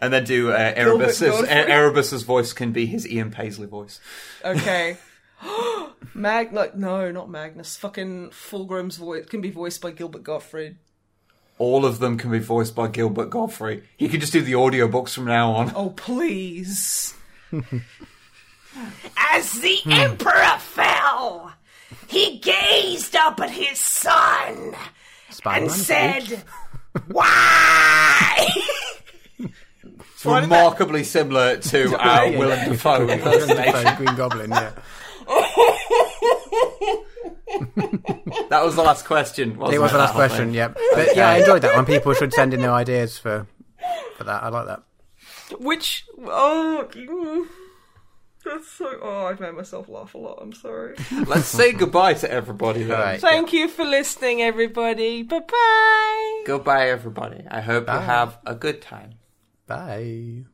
and then do uh, Erebus's, Erebus's voice can be his Ian Paisley voice. Okay. (laughs) (gasps) Mag, like, no, not Magnus. Fucking Fulgrim's voice can be voiced by Gilbert Gottfried. All of them can be voiced by Gilbert Gottfried. He can just do the audiobooks from now on. Oh, please. (laughs) As the emperor fell, he gazed up at his son Spider-Man. and said, Why? (laughs) It's remarkably similar to (laughs) our Yeah. Willem Dafoe impersonation. Green Goblin, yeah. (laughs) That was the last question. Wasn't It was the last question, thing? yep. But yeah, I enjoyed that one. People should send in their ideas for for that. I like that. Which, oh, mm, that's so, oh, I've made myself laugh a lot. I'm sorry. (laughs) Let's say goodbye to everybody then. Right. Thank you for listening, everybody. Bye bye. Goodbye, everybody. I hope Bye. you have a good time. Bye.